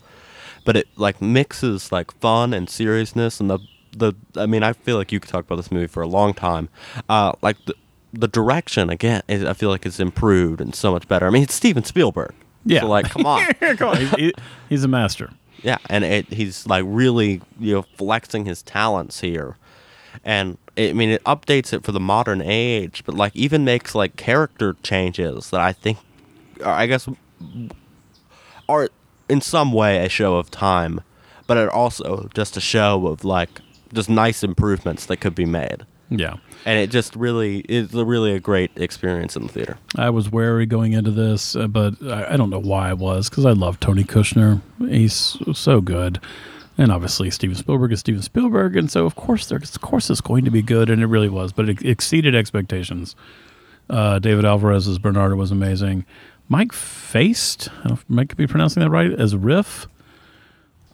but it like mixes like fun and seriousness and the the I mean I feel like you could talk about this movie for a long time, uh like the the direction again is, I feel like it's improved and so much better. I mean it's Steven Spielberg. Yeah. So like come on. Come on, he- he- he's a master. Yeah, and it, he's like really you know flexing his talents here, and it, I mean it updates it for the modern age, but like even makes like character changes that I think, are, I guess, are in some way a show of time, but are also just a show of like just nice improvements that could be made, Yeah. and it just really is a really a great experience in the theater. I was wary going into this, uh, but I, I don't know why I was because I love Tony Kushner. He's so good, and obviously Steven Spielberg is Steven Spielberg, and so of course there, of course it's going to be good, and it really was. But it exceeded expectations. Uh, David Alvarez as Bernardo was amazing. Mike Faist, I don't know if I might be pronouncing that right, as Riff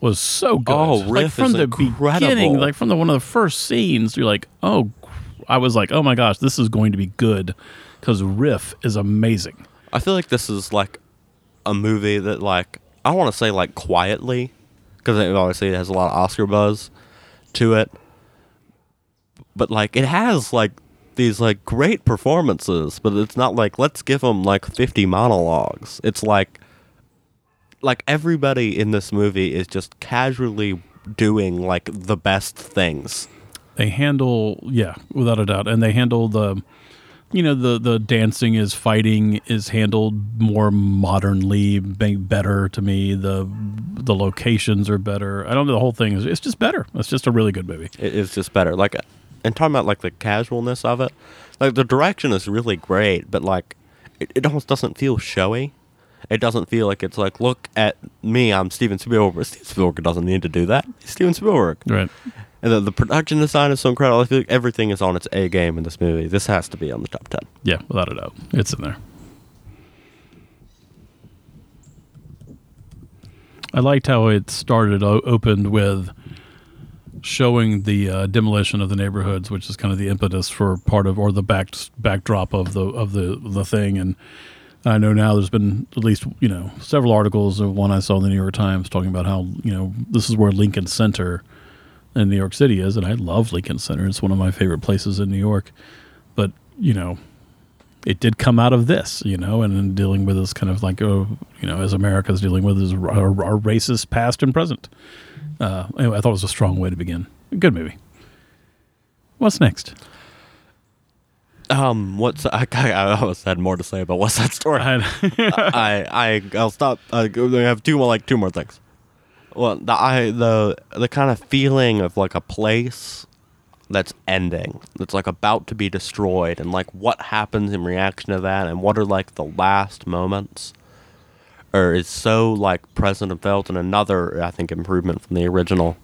was so good. Oh, like Riff from is the incredible. beginning, like from the one of the first scenes, you're like, oh, I was like, oh my gosh, this is going to be good because Riff is amazing. I feel like this is like a movie that like I want to say like quietly because obviously it has a lot of Oscar buzz to it, but like it has like these like great performances, but it's not like let's give them like fifty monologues. It's like like everybody in this movie is just casually doing like the best things. They handle, yeah, without a doubt, and they handle the, you know, the the dancing is fighting is handled more modernly, be- better to me. The the locations are better. I don't know. The whole thing is it's just better. It's just a really good movie. It is just better. Like, and talking about like the casualness of it, like the direction is really great, but like it, it almost doesn't feel showy. It doesn't feel like it's like, look at me, I'm Steven Spielberg. Steven Spielberg doesn't need to do that. He's Steven Spielberg. Right. And the, the production design is so incredible. I feel like everything is on its A game in this movie. This has to be on the top 10. Yeah, without a doubt. It's in there. I liked how it started, opened with showing the uh, demolition of the neighborhoods, which is kind of the impetus for part of, or the back backdrop of the of the the thing. And I know now there's been at least you know several articles. Of one I saw in the New York Times talking about how you know this is where Lincoln Center in New York City is, and I love Lincoln Center. It's one of my favorite places in New York. But you know, it did come out of this, you know, and in dealing with this kind of like, oh, you know, as America's dealing with is our, our racist past and present. Uh, anyway, I thought it was a strong way to begin. Good movie. What's next? Um, what's I, I almost had more to say about West Side Story. I, I, I'll stop. Uh, I have two more, like two more things. Well, the I the the kind of feeling of like a place that's ending, that's like about to be destroyed, and like what happens in reaction to that, and what are like the last moments, or is so like present and felt, and another I think improvement from the original.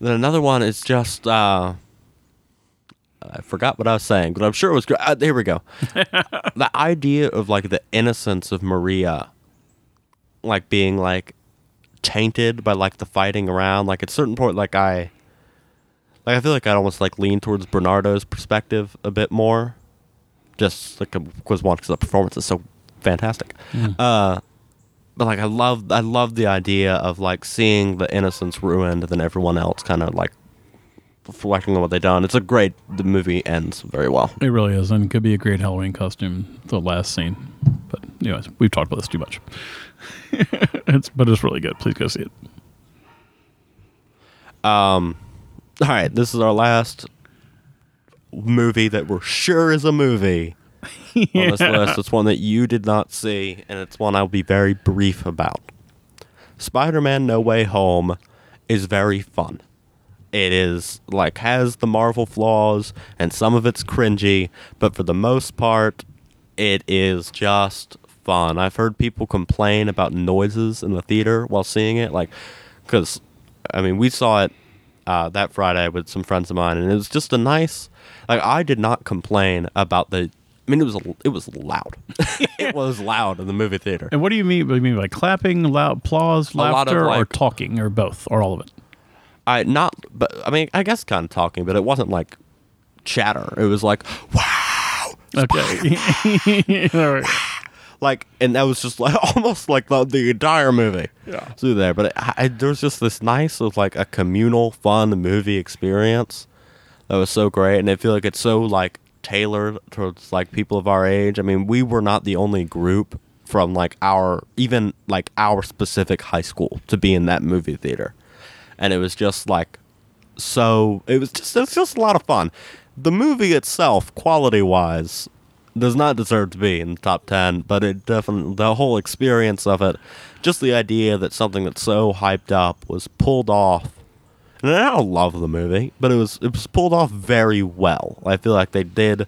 Then another one is just uh, I forgot what I was saying, but I'm sure it was good. Uh, here we go. the idea of like the innocence of Maria, like being like tainted by like the fighting around. Like at certain point, like I, like I feel like I'd almost like lean towards Bernardo's perspective a bit more, just like because one because the performance is so fantastic. Mm. Uh, but like I love I love the idea of like seeing the innocence ruined, and then everyone else kind of like reflecting on what they've done. It's a great. The movie ends very well. It really is, and it could be a great Halloween costume. The last scene, but anyways, we've talked about this too much. it's but it's really good. Please go see it. Um, all right, this is our last movie that we're sure is a movie on this list. It's one that you did not see, and it's one I'll be very brief about. Spider-Man: No Way Home is very fun. It is like has the Marvel flaws, and some of it's cringy, but for the most part, it is just fun. I've heard people complain about noises in the theater while seeing it, like because I mean we saw it uh, that Friday with some friends of mine, and it was just a nice. Like I did not complain about the. I mean, it was it was loud. it was loud in the movie theater. And what do you mean? What do you mean by clapping, loud applause, lot of, laughter, or talking, or both, or all of it? I not, but I mean, I guess kind of talking, but it wasn't like chatter. It was like wow, Okay. All right. Like, and that was just like almost like the, the entire movie. Yeah. through there. But it, I, there was just this nice, of like a communal, fun movie experience that was so great, and I feel like it's so like tailored towards like people of our age. I mean, we were not the only group from like our even like our specific high school to be in that movie theater, and it was just like so. It was just it's just a lot of fun. The movie itself, quality wise, does not deserve to be in the top 10 but it definitely the whole experience of it just the idea that something that's so hyped up was pulled off. And i don't love the movie but it was it was pulled off very well. I feel like they did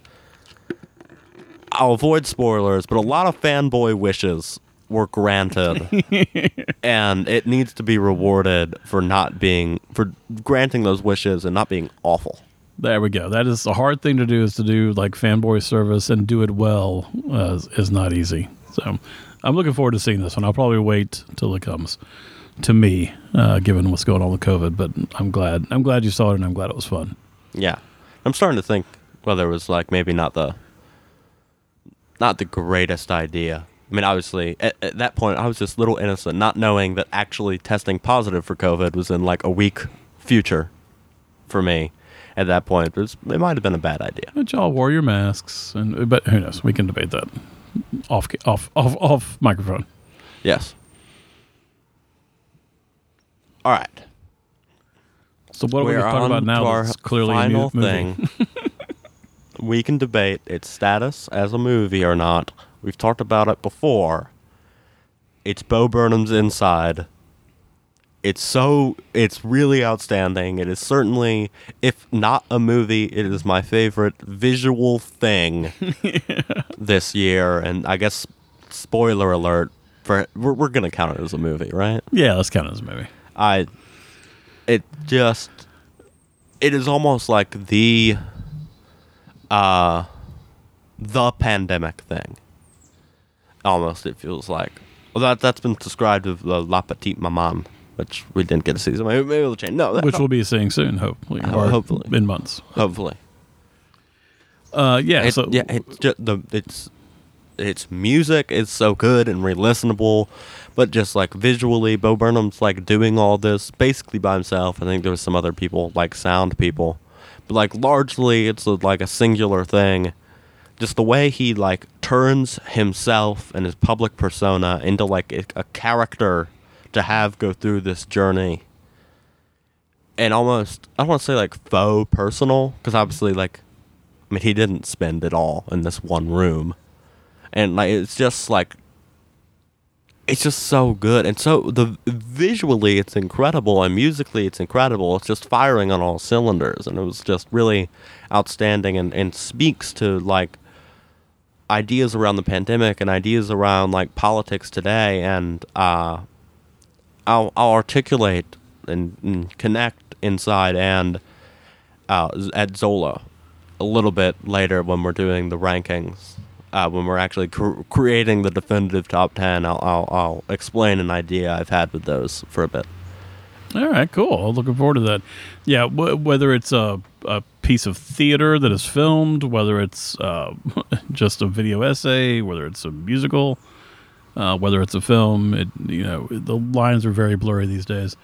i'll avoid spoilers but a lot of fanboy wishes were granted. And it needs to be rewarded for not being for granting those wishes and not being awful There we go. That is a hard thing to do. Is to do like fanboy service and do it well uh, is- not easy. So I'm looking forward to seeing this one. I'll probably wait till it comes to me, uh, given what's going on with COVID. But I'm glad. I'm glad you saw it, and I'm glad it was fun. Yeah, I'm starting to think whether it was like maybe not the not the greatest idea. I mean, obviously, at, at that point, I was just little innocent, not knowing that actually testing positive for COVID was in like a week future for me. At that point, it, it might have been a bad idea. But y'all wore your masks, and but who knows? We can debate that off off off off microphone. Yes. All right. So what are we We're going to talk about now? that's clearly final a new movie? thing. we can debate its status as a movie or not. We've talked about it before. It's Bo Burnham's Inside, it's so it's really outstanding. It is certainly, if not a movie, it is my favorite visual thing this year. And I guess spoiler alert for we're, we're gonna count it as a movie, right? Yeah, let's count it as a movie. I it just it is almost like the uh the pandemic thing. Almost it feels like. Well that that's been described as the La Petite Maman, which we didn't get to see. So maybe, maybe it'll change. No, that, Which we'll be seeing soon, hopefully. Ho- or hopefully. In months. hopefully. Uh, yeah, It- so yeah, it's just the it's it's music is so good and re-listenable, but just like visually, Bo Burnham's like doing all this basically by himself. I think there was some other people like sound people, but like largely it's a, like a singular thing. Just the way he like turns himself and his public persona into like a, a character to have go through this journey and almost I don't want to say like faux personal because obviously like I mean he didn't spend it all in this one room, and like it's just like it's just so good. And so the visually it's incredible and musically it's incredible. It's just firing on all cylinders and it was just really outstanding and and speaks to like ideas around the pandemic and ideas around like politics today. And uh I'll, I'll articulate and, and connect inside and uh, at Zola a little bit later when we're doing the rankings. Uh, when we're actually cr- creating the definitive top 10, I'll, I'll, I'll explain an idea I've had with those for a bit. All right, cool. Looking forward to that. Yeah, whether it's a, a piece of theater that is filmed, whether it's uh, just a video essay, whether it's a musical, uh, whether it's a film, it you know the lines are very blurry these days.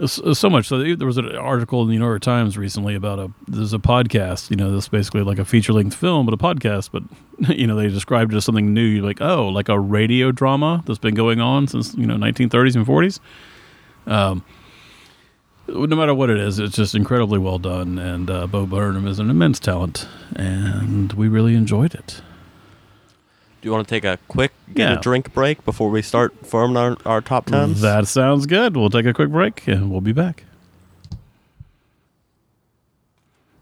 S- So much so there was an article in the New York Times recently about a there's a podcast. You know, this is basically like a feature length film, but a podcast. But you know, they described it as something new. You're like, oh, like a radio drama that's been going on since you know 1930s and 40s Um, no matter what it is, it's just incredibly well done. And uh, Bo Burnham is an immense talent, and we really enjoyed it. Do you want to take a quick get Yeah. a drink break before we start forming our, our top 10s? That sounds good. We'll take a quick break, and we'll be back.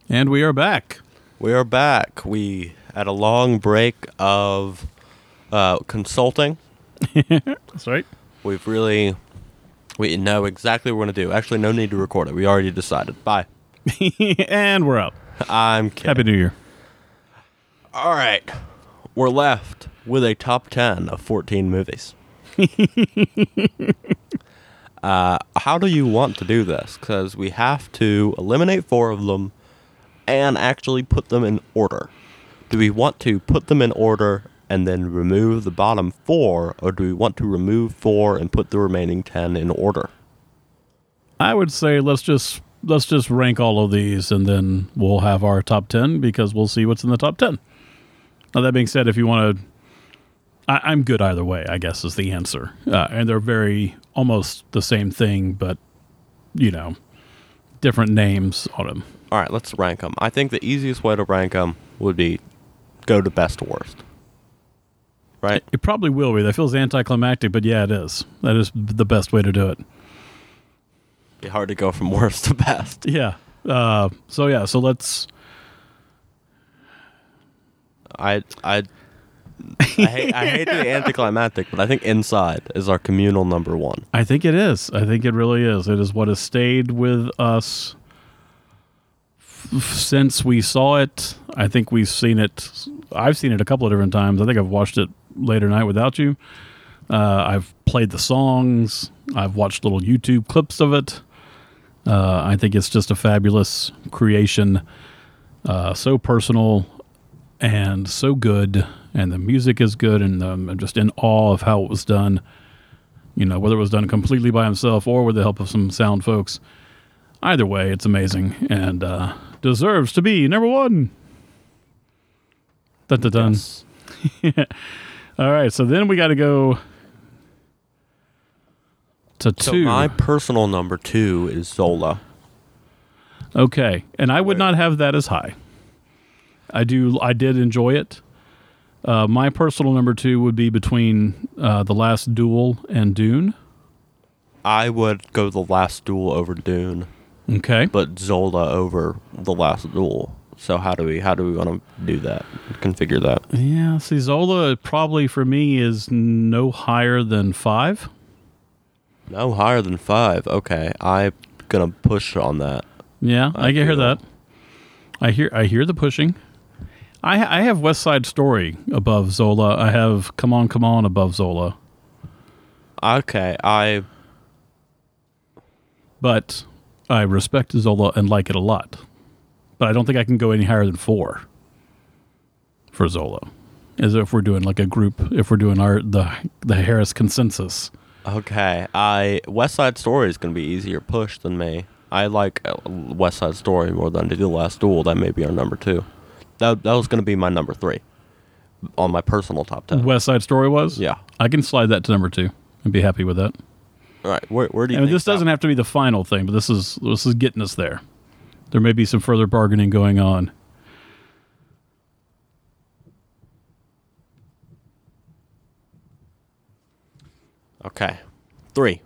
And we are back. We are back. We had a long break of uh, consulting. That's right. We've really, we know exactly what we're going to do. Actually, no need to record it. We already decided. Bye. and we're out. I'm kidding. Happy New Year. All right. We're left with a top 10 of 14 movies. uh, how do you want to do this? Because we have to eliminate four of them and actually put them in order. Do we want to put them in order and then remove the bottom four, or do we want to remove four and put the remaining 10 in order? I would say let's just let's just rank all of these, and then we'll have our top ten because we'll see what's in the top ten. Now that being said, if you want to, I'm good either way. I guess is the answer, uh, and they're very almost the same thing, but you know, different names on them. All right, let's rank them. I think the easiest way to rank them would be go to best to worst. Right? It probably will be. That feels anticlimactic, but yeah, it is. That is the best way to do it. Be hard to go from worst to best. Yeah. Uh, so yeah. So let's. I I I hate, I hate to be anticlimactic, but I think Inside is our communal number one. I think it is. I think it really is. It is what has stayed with us f- since we saw it. I think we've seen it. I've seen it a couple of different times. I think I've watched it later night without you. Uh, I've played the songs. I've watched little YouTube clips of it. Uh, I think it's just a fabulous creation. Uh, so personal and so good, and the music is good, and um, I'm just in awe of how it was done you know, whether it was done completely by himself or with the help of some sound folks. Either way, it's amazing and uh, deserves to be number one. Dun, dun, dun. Yes. All right, so then we got to go to So two. my personal number two is Zola. okay, and I would not have that as high. I do. I did enjoy it. Uh, my personal number two would be between uh, the Last Duel and Dune. I would go the last duel over Dune, Okay. but Zola over the last duel. So how do we how do we want to do that? Configure that. Yeah, see, Zola probably for me is no higher than five. No higher than five. Okay, I'm gonna push on that. Yeah, I, I can hear feel- that. I hear I hear the pushing. I I have West Side Story above Zola. I have Come On Come On above Zola. Okay, I But I respect Zola and like it a lot. But I don't think I can go any higher than four for Zola. As if we're doing like a group, if we're doing our the the Harris consensus. okay. I West Side Story is gonna be easier push than me. I like uh, West Side Story more than I do the Last Duel. That may be our number two. That that was gonna be my number three on my personal top ten. West Side Story was. Yeah. I can slide that to number two and be happy with that. All right. Where where do you? I mean, this doesn't have to be the final thing, but this is this is getting us there. There may be some further bargaining going on. Okay. Three.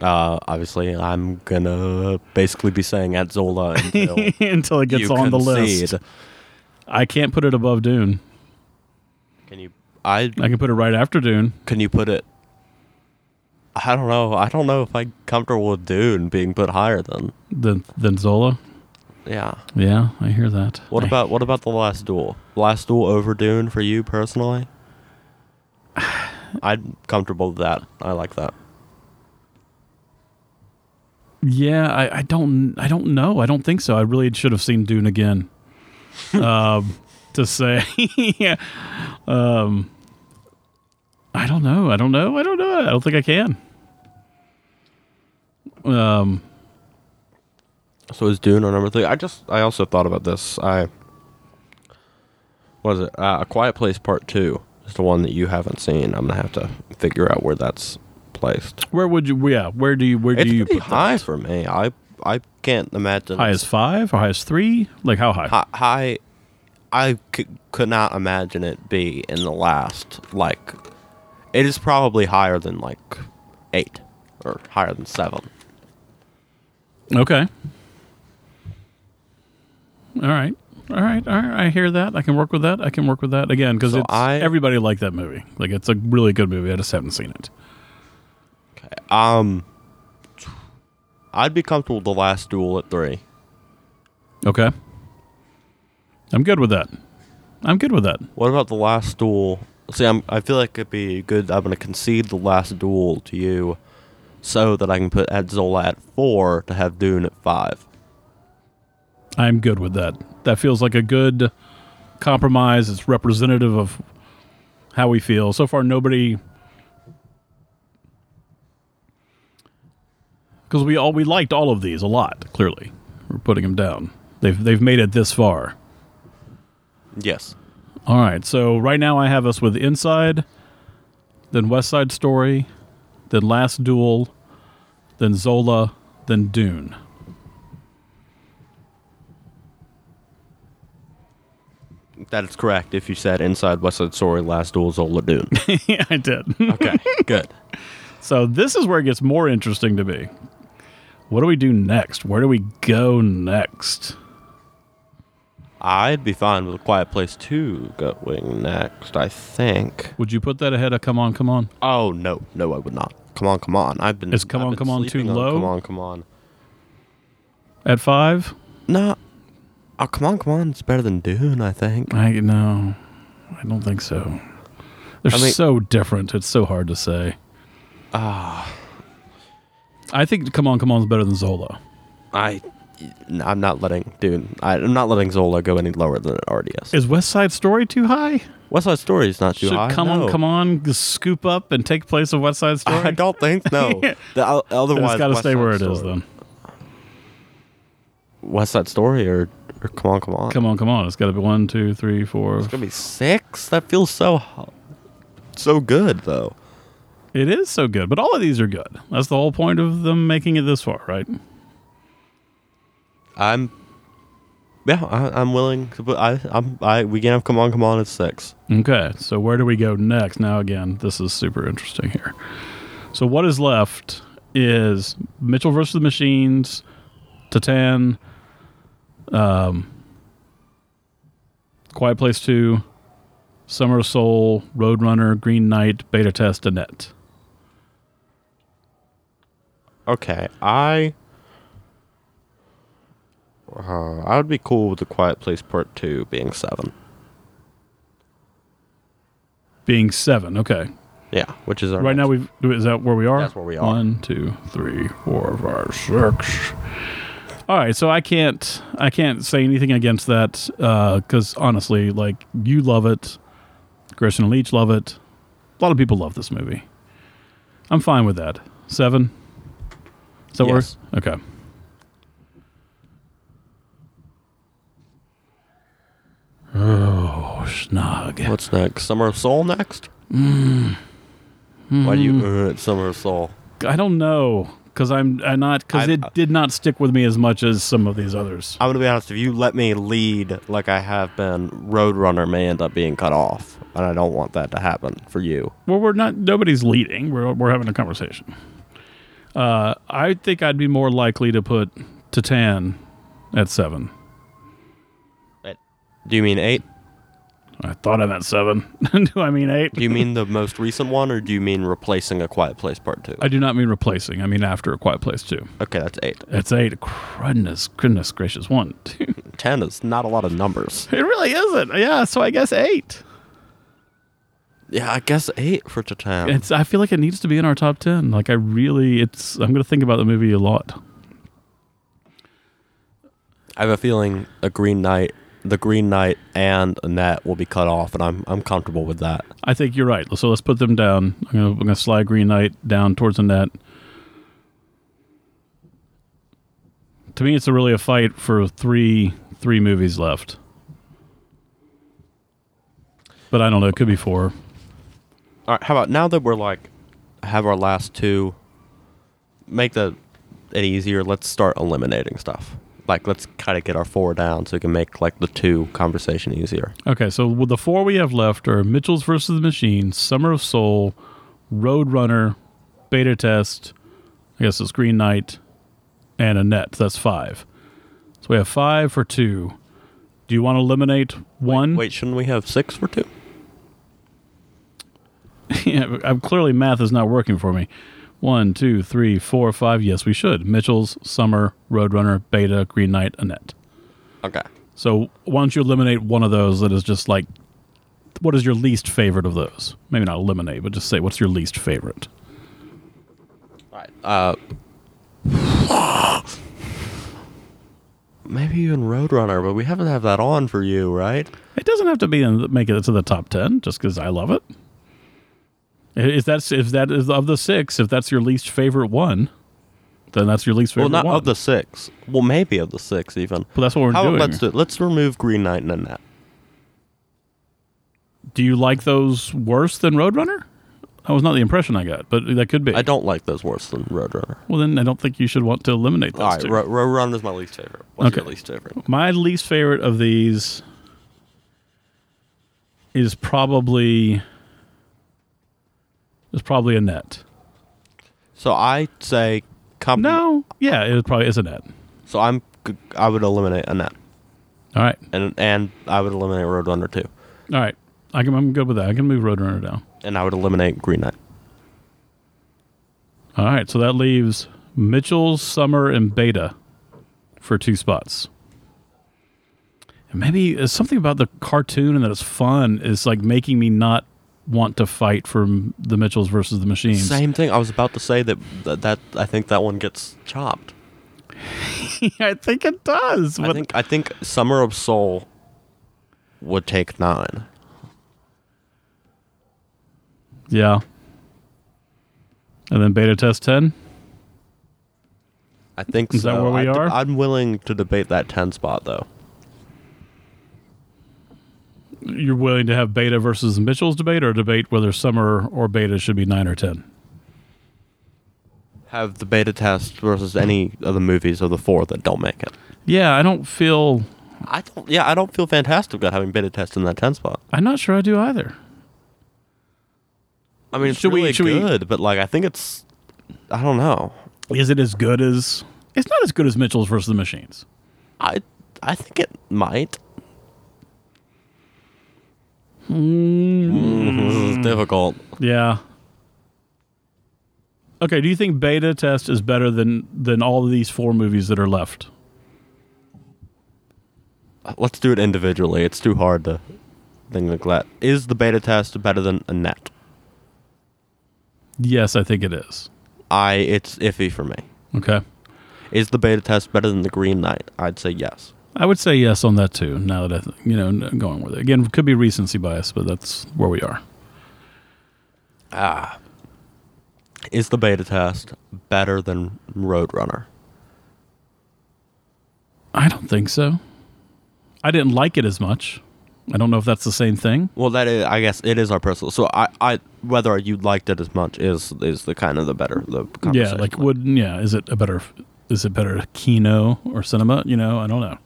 Uh, obviously, I'm gonna basically be saying at Zola until Until it gets on the concede. list. I can't put it above Dune. Can you? I I can put it right after Dune. can you put it? I don't know. I don't know if I'm comfortable with Dune being put higher than. Than than Zola. Yeah. Yeah, I hear that. What I- about what about the last duel? Last duel over Dune for you personally? I'm comfortable with that. I like that. Yeah, I, I don't I don't know. I don't think so. I really should have seen Dune again. um, to say, yeah. Um, I don't know. I don't know. I don't know. I don't think I can. Um, So is Dune on number three? I just I also thought about this. I was it? Uh, A Quiet Place Part Two is the one that you haven't seen. I'm gonna have to figure out where that's placed. where would you? Yeah, where do you? Where It's do you pretty put high that? for me. I I can't imagine High as five or high as three? Like how high? high. high I c- could not imagine it be in the last like. It is probably higher than like eight or higher than seven. Okay. All right. All right. All right. I hear that. I can work with that. I can work with that again because So I- everybody liked that movie. Like it's a really good movie. I just haven't seen it. Okay. Um, I'd be comfortable with the last duel at three. Okay. I'm good with that. I'm good with that. What about the last duel? See, I'm, I feel like it'd be good. I'm going to concede the last duel to you so that I can put Adzola at four to have Dune at five. I'm good with that. That feels like a good compromise. It's representative of how we feel. So far, nobody. Because we all we liked all of these a lot. Clearly, we're putting them down. They've they've made it this far. Yes. All right. So right now I have us with Inside, then West Side Story, then Last Duel, then Zola, then Dune. That is correct if you said Inside West Side Story, Last Duel, Zola, Dune. yeah, I did. Okay, good. So this is where it gets more interesting to me. What do we do next? Where do we go next? I'd be fine with a Quiet Place 2 going next, I think. Would you put that ahead of Come On, Come On? Oh, no. No, I would not. Come on, come on. I've been. Is Come I've On, been Come On too sleeping low? Come on, come on. At five? No. Oh, come on, come on. It's better than Dune, I think. I no, I don't think so. They're I mean- so different. It's so hard to say. Ah. I think Come On, Come On is better than Zola. I, I'm not letting, dude. I, I'm not letting Zola go any lower than it already is. Is West Side Story too high? West Side Story is not too Should high. Come no. On, Come On scoop up and take place of West Side Story? I don't think no. Yeah. The, o- Then otherwise, it's got to stay Side where it is Story- then. West Side Story or, or Come on, come on. Come on, come on. It's got to be one, two, three, four. It's gonna be six. That feels so, ho- so good though. It is so good, but all of these are good. That's the whole point of them making it this far, right? I'm, yeah, I, I'm willing to put. I, I'm, I. We can have Come on, come on at six. Okay, so where do we go next? Now, again, this is super interesting here. So, what is left is Mitchell versus the Machines, Titane, um, Quiet Place Two, Summer of Soul, Roadrunner, Green Knight, Beta Test, Annette. Okay, I. Uh, I would be cool with the Quiet Place Part Two being seven. Being seven, okay. Yeah, which is our Right now, we've is that where we are? That's where we are. One, two, three, four, five, six. All right, so I can't I can't say anything against that because honestly, like you love it, Christian and Leach love it. A lot of people love this movie. I'm fine with that. Seven. Does that Yes. work? Okay. Oh, snug. What's next? Summer of Soul next? Mm. Why do you uh, Summer of Soul? I don't know because I'm, I'm not because I- it did not stick with me as much as some of these others. I'm gonna be honest. If you let me lead like I have been, Roadrunner may end up being cut off, and I don't want that to happen for you. Well, we're not. Nobody's leading. We're we're having a conversation. Uh, I think I'd be more likely to put Titane at seven. Do you mean eight? I thought I meant seven. do I mean eight? Do you mean the most recent one, or do you mean replacing A Quiet Place Part Two? I do not mean replacing. I mean after a Quiet Place two. Okay, that's eight. It's eight. Goodness, goodness gracious. One, two. Ten is not a lot of numbers. It really isn't. Yeah. So I guess eight. Yeah, I guess eight for Titane. It's. I feel like it needs to be in our top ten. Like I really. It's. I'm going to think about the movie a lot. I have a feeling a Green Knight, the Green Knight, and Annette will be cut off, and I'm I'm comfortable with that. I think you're right. So let's put them down. I'm gonna, I'm gonna slide Green Knight down towards the net. To me, it's a really a fight for three three movies left. But I don't know. It could be four. All right, how about now that we're like have our last two, make the it easier. Let's start eliminating stuff. Like let's kind of get our four down so we can make like the two conversation easier. Okay, so with the four we have left are Mitchell's versus the Machine, Summer of Soul, Roadrunner, Beta Test. I guess it's Green Knight, and Annette. That's five. So we have five for two. Do you want to eliminate one? Wait, shouldn't we have six for two? yeah, I'm, clearly math is not working for me. One, two, three, four, five. Yes, we should. Mitchell's, Summer, Roadrunner, Beta, Green Knight, Annette. Okay. So why don't you eliminate one of those that is just like, what is your least favorite of those? Maybe not eliminate, but just say what's your least favorite. All right. Uh. Maybe even Roadrunner, but we haven't have that on for you, right? It doesn't have to be in, make it to the top ten just because I love it. If that if that is of the six, if that's your least favorite one, then that's your least favorite. Well, not one. of the six. Well, maybe of the six even. but that's what we're How doing. about let's do it. Let's remove Green Knight and Annette. Do you like those worse than Roadrunner? That was not the impression I got, but that could be. I don't like those worse than Roadrunner. Well, then I don't think you should want to eliminate those All right, two. Ro- Roadrunner is my least favorite. What's your Okay. least favorite? My least favorite of these is probably is probably a net. So I say, comp- No, yeah, it probably is Annette. So I'm, I would eliminate Annette. All right, and and I would eliminate Roadrunner too, all right. I can, I'm good with that. I can move Roadrunner down. and I would eliminate Green Knight. All right, so that leaves Mitchell, Summer, and Beta for two spots. And maybe uh, something about the cartoon and that it's fun is like making me not want to fight for the Mitchells versus the Machines. Same thing. I was about to say that, that that I think that one gets chopped. I think it does. I think I think Summer of Soul would take nine. yeah. And then Beta Test 10? I think Is so. that where we I are? I'm willing to debate that ten spot though. You're willing to have Beta versus Mitchell's debate or debate whether Summer or Beta should be 9 or 10? Have the beta test versus any of the movies of the four that don't make it. Yeah, I don't feel. I don't. Yeah, I don't feel fantastic about having beta test in that ten spot. I'm not sure I do either. I mean, it's Should we- really we- good, but like I think it's I don't know. Is it as good as? It's not as good as Mitchell's versus the Machines. I I think it might. Mm, this is difficult. Yeah. Okay. Do you think Beta Test is better than than all of these four movies that are left? Let's do it individually. It's too hard to think like that. Is the beta test better than Annette? Yes, I think it is. I it's iffy for me. Okay. Is the beta test better than the Green Knight? I'd say yes. I would say yes on that too. Now that I, th- you know, going with it again, could be recency bias, but that's where we are. Ah, is the beta test better than Roadrunner? I don't think so. I didn't like it as much. I don't know if that's the same thing. Well, that is, I guess it is our personal. So I, I whether you liked it as much is is the kind of the better the Yeah, like would yeah, is it a better is it better kino or cinema? You know, I don't know.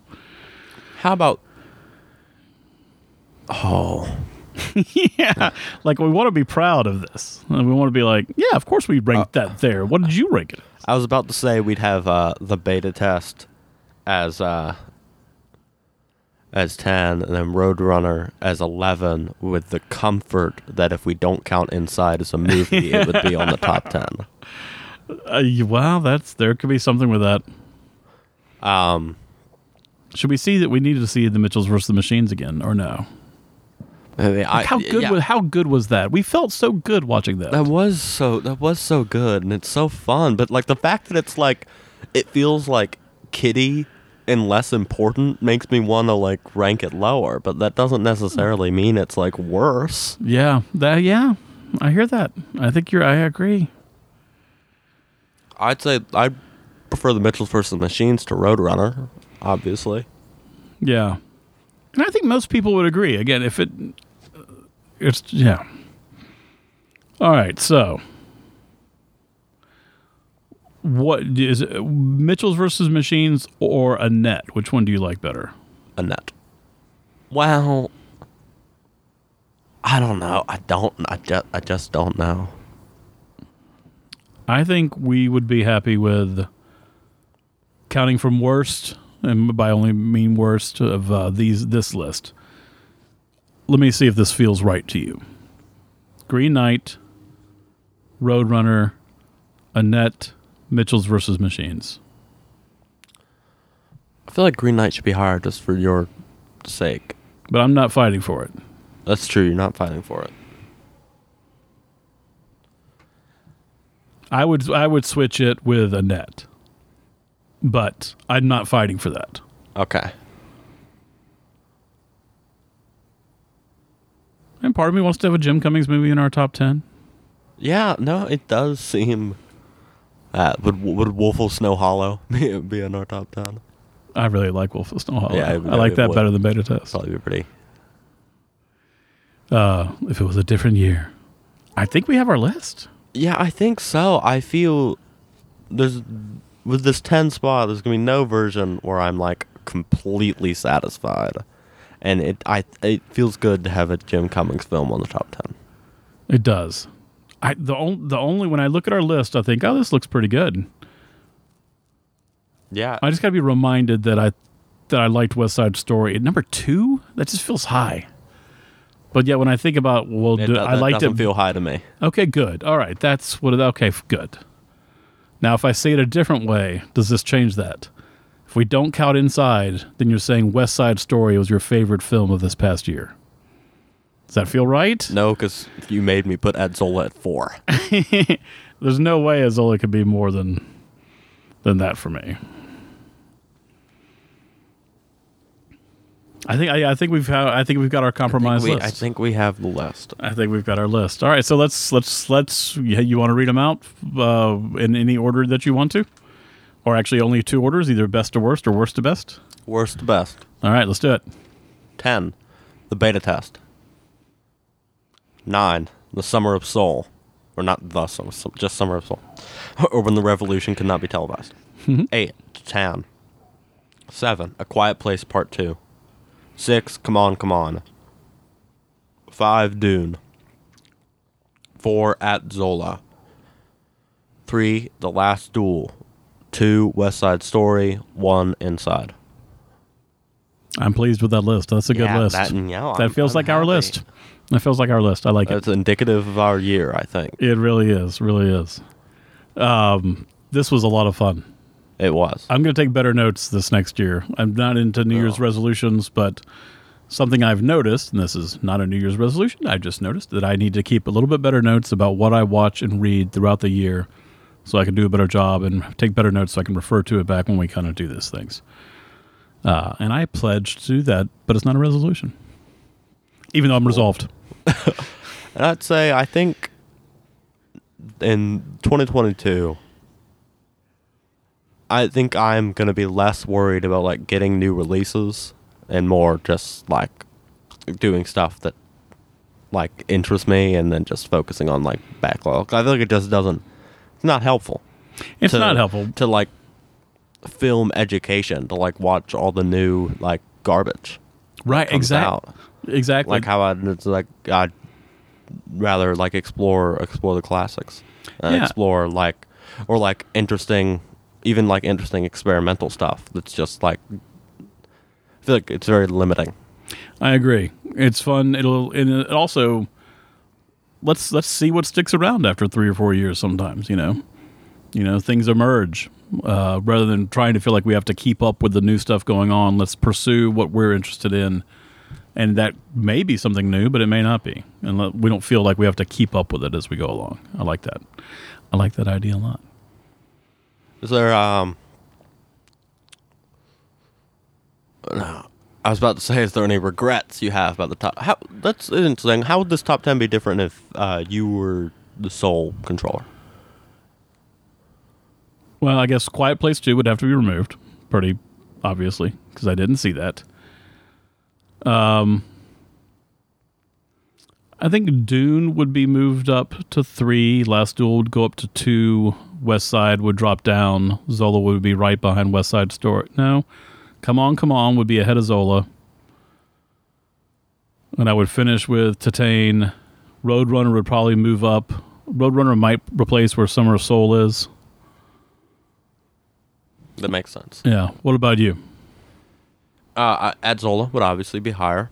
How about? Oh, yeah, like we want to be proud of this. And we want to be like, yeah, of course we ranked that there. What did you rank it? as? I was about to say we'd have uh, the beta test as uh, as ten, and then Roadrunner as eleven, with the comfort that if we don't count Inside as a movie, it would be on the top ten. Uh, wow, that's there could be something with that. Um, Should we see that we need to see the Mitchells versus the Machines again, or no? I, How good yeah. was how good was that? We felt so good watching that. That was so that was so good and it's so fun. But like the fact that it's like it feels like kitty and less important makes me want to like rank it lower, but that doesn't necessarily mean it's like worse. yeah, that yeah, I hear that. I think you're. I agree. I'd say I prefer the Mitchells versus the Machines to Roadrunner, obviously. Yeah, and I think most people would agree. Again, if it, uh, it's yeah. All right, so what is it, Mitchell's versus Machines or Annette? Which one do you like better? Annette. Well, I don't know. I don't. I just. I just don't know. I think we would be happy with counting from worst, and by only mean worst of uh, these this list. Let me see if this feels right to you. Green Knight, Roadrunner, Annette, Mitchell's versus Machines. I feel like Green Knight should be higher just for your sake. But I'm not fighting for it. That's true. You're not fighting for it. I would I would switch it with Annette. But I'm not fighting for that. Okay. And part of me wants to have a Jim Cummings movie in our top ten. Yeah, no, it does seem. Uh, would would Wolf of Snow Hollow be, be in our top ten? I really like Wolf of Snow Hollow. Yeah, I like that would. better than Beta Test. Probably be pretty. Uh, if it was a different year, I think we have our list. Yeah, I think so. I feel there's with this ten spot. There's gonna be no version where I'm like completely satisfied, and it I it feels good to have a Jim Cummings film on the top ten. It does. I the on, the only when I look at our list, I think, oh, this looks pretty good. Yeah, I just got to be reminded that I that I liked West Side Story at number two. That just feels high. But yet, when I think about well, it, do, do- I liked it. feel high to me. okay, good. All right, that's what. Okay, good. Now, if I say it a different way, does this change that? If we don't count Inside, then you're saying West Side Story was your favorite film of this past year. Does that feel right? No, because you made me put Ed Zola at four. There's no way Azola could be more than than that for me. I think I, I think we've had, I think we've got our I compromise we, list. I think we have the list. I think we've got our list. All right, so let's let's let's. You, you want to read them out uh, in any order that you want to, or actually only two orders, either best to worst or worst to best. Worst to best. All right, let's do it. 10. The beta test. 9. The Summer of Soul. Or not the Summer, just Summer of Soul. or when the revolution could not be televised. 8. Tan. 7. A Quiet Place Part 2. 6. Come On, Come On. 5. Dune. 4. At Zola. three, The Last Duel. Two, West Side Story. One, Inside. I'm pleased with that list. That's a good Yeah, list. that- yeah, that feels I'm like our list. That feels like our list. I like it. It's indicative of our year, I think. It really is. Really is. Um, this was a lot of fun. It was. I'm going to take better notes this next year. I'm not into New Year's Oh. resolutions, but something I've noticed, and this is not a New Year's resolution, I just noticed that I need to keep a little bit better notes about what I watch and read throughout the year so I can do a better job and take better notes so I can refer to it back when we kind of do these things. Uh, and I pledge to do that, but it's not a resolution. Even though I'm resolved. And I'd say I think in 2022, I think I'm gonna be less worried about like getting new releases and more just like doing stuff that like interests me and then just focusing on like backlog. I feel like it just doesn't. It's not helpful. It's to- not helpful. to like film education to like watch all the new like garbage. Right, exactly. Exactly. like how I'd it's like I'd rather like explore explore the classics, uh, Yeah. explore like or like interesting, even like interesting experimental stuff. That's just like I feel like it's very limiting. I agree. It's fun. It'll and it also let's let's see what sticks around after three or four years. Sometimes you know, you know things emerge uh, rather than trying to feel like we have to keep up with the new stuff going on. Let's pursue what we're interested in, and that may be something new, but it may not be, and we don't feel like we have to keep up with it as we go along. I like that. I like that idea a lot. Is there um? No, I was about to say, is there any regrets you have about the top? How that's interesting. How would this top ten be different if uh, you were the sole controller? Well, I guess Quiet Place 2 would have to be removed, pretty obviously, because I didn't see that. Um, I think Dune would be moved up to three. Last Duel would go up to two. West Side would drop down. Zola would be right behind West Side Story. No, Come On, Come On would be ahead of Zola. And I would finish with Titane. Roadrunner would probably move up. Roadrunner might replace where Summer of Soul is. That makes sense. Yeah. What about you? Uh, Ad Zola would obviously be higher.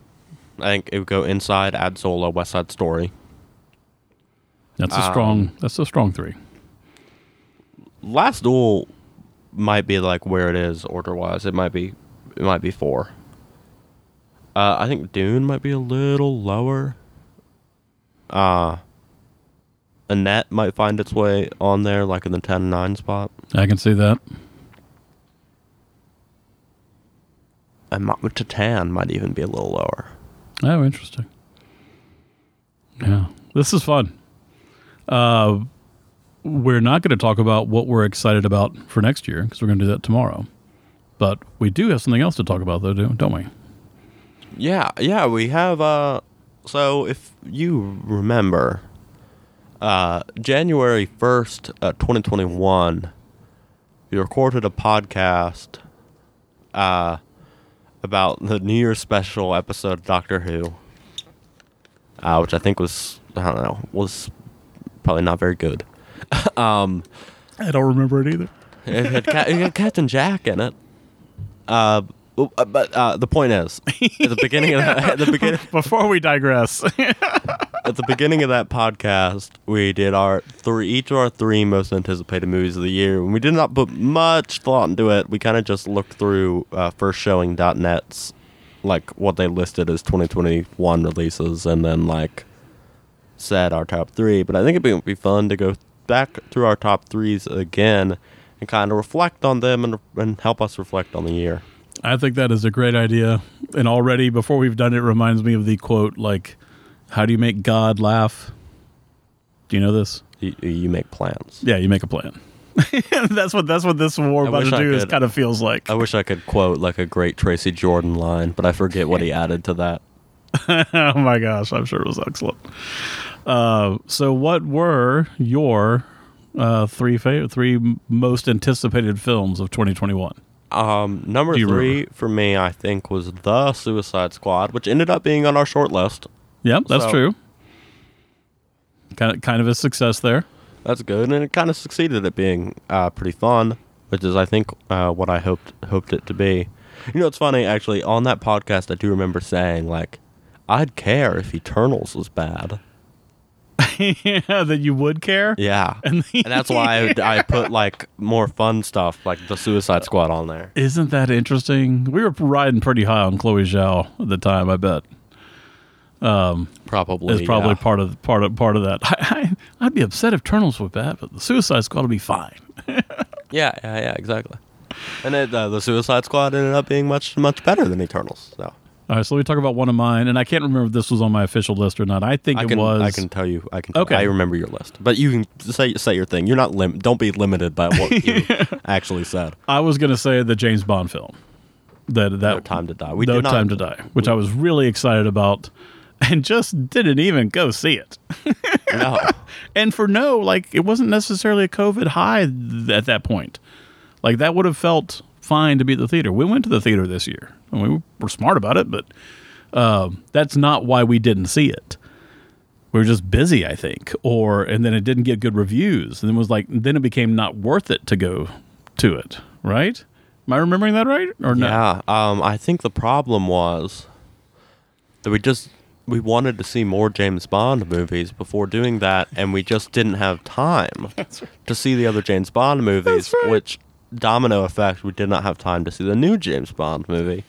I think it would go inside Ad Zola, West Side Story. That's a Um, strong. That's a strong three. Last Duel might be like where it is order wise. It might be it might be four. Uh, I think Dune might be a little lower. Uh Annette might find its way on there, like in the 10 9 spot. I can see that. And Ma- Titane might even be a little lower. Oh, interesting. Yeah, this is fun. Uh, we're not going to talk about what we're excited about for next year because we're going to do that tomorrow. But we do have something else to talk about, though, don't we? Yeah, yeah, we have uh so if you remember uh January 1st, uh, 2021 we recorded a podcast uh about the New Year's special episode of Doctor Who. Uh which I think was I don't know, was probably not very good. um I don't remember it either. it had, Ca- it had Captain Jack in it. Uh, uh, but uh, the point is, at the beginning of that, at the beginning Before we digress, at the beginning of that podcast, we did our three each of our three most anticipated movies of the year. And we did not put much thought into it. We kind of just looked through uh, firstshowing.net's like what they listed as 2021 releases, and then like said our top three. But I think it'd be, be fun to go back through our top threes again and kind of reflect on them and, and help us reflect on the year. I think that is a great idea. And already, before we've done it, reminds me of the quote like, How do you make God laugh? Do you know this? You, you make plans. Yeah, you make a plan. that's what that's what this war I about to do is kind of feels like. I wish I could quote like a great Tracy Jordan line, but I forget what he added to that. oh my gosh, I'm sure it was excellent. Uh, so, what were your uh, three favorite, three most anticipated films of 2021? Um, number three remember? for me, I think, was The Suicide Squad, which ended up being on our short list. Yep, that's So- true. Kind of, kind of a success there. That's good, and it kind of succeeded at being uh, pretty fun, which is, I think, uh, what I hoped hoped it to be. You know, it's funny actually. On that podcast, I do remember saying like, "I'd care if Eternals was bad." Yeah, that you would care. Yeah, and, And- that's why I, I put like more fun stuff, like the Suicide Squad, on there. Isn't that interesting? We were riding pretty high on Chloe Zhao at the time. I bet Um, Probably, is probably yeah. part of part of part of that. I, I, I'd be upset if Eternals were bad, but the Suicide Squad will be fine. Yeah, yeah, yeah, exactly. And it, uh, the Suicide Squad ended up being much much better than Eternals. So All right, so let me talk about one of mine, and I can't remember if this was on my official list or not. I think I it was. I can tell you I can Okay. I remember your list, but you can say say your thing. You're not lim- Don't be limited by what you actually said. I was going to say the James Bond film. That that No Time to Die. We no did not- time to die, which I was really excited about, and just didn't even go see it. No, and for no, like it wasn't necessarily a COVID high th- at that point. Like that would have felt fine to be at the theater. We went to the theater this year, we were smart about it, but um, that's not why we didn't see it. We were just busy, I think, or and then it didn't get good reviews, and it was like then it became not worth it to go to it. Right? Am I remembering that right or no? yeah. Um, I think the problem was that we just we wanted to see more James Bond movies before doing that, and we just didn't have time to see the other James Bond movies. Right. Which domino effect, we did not have time to see the new James Bond movie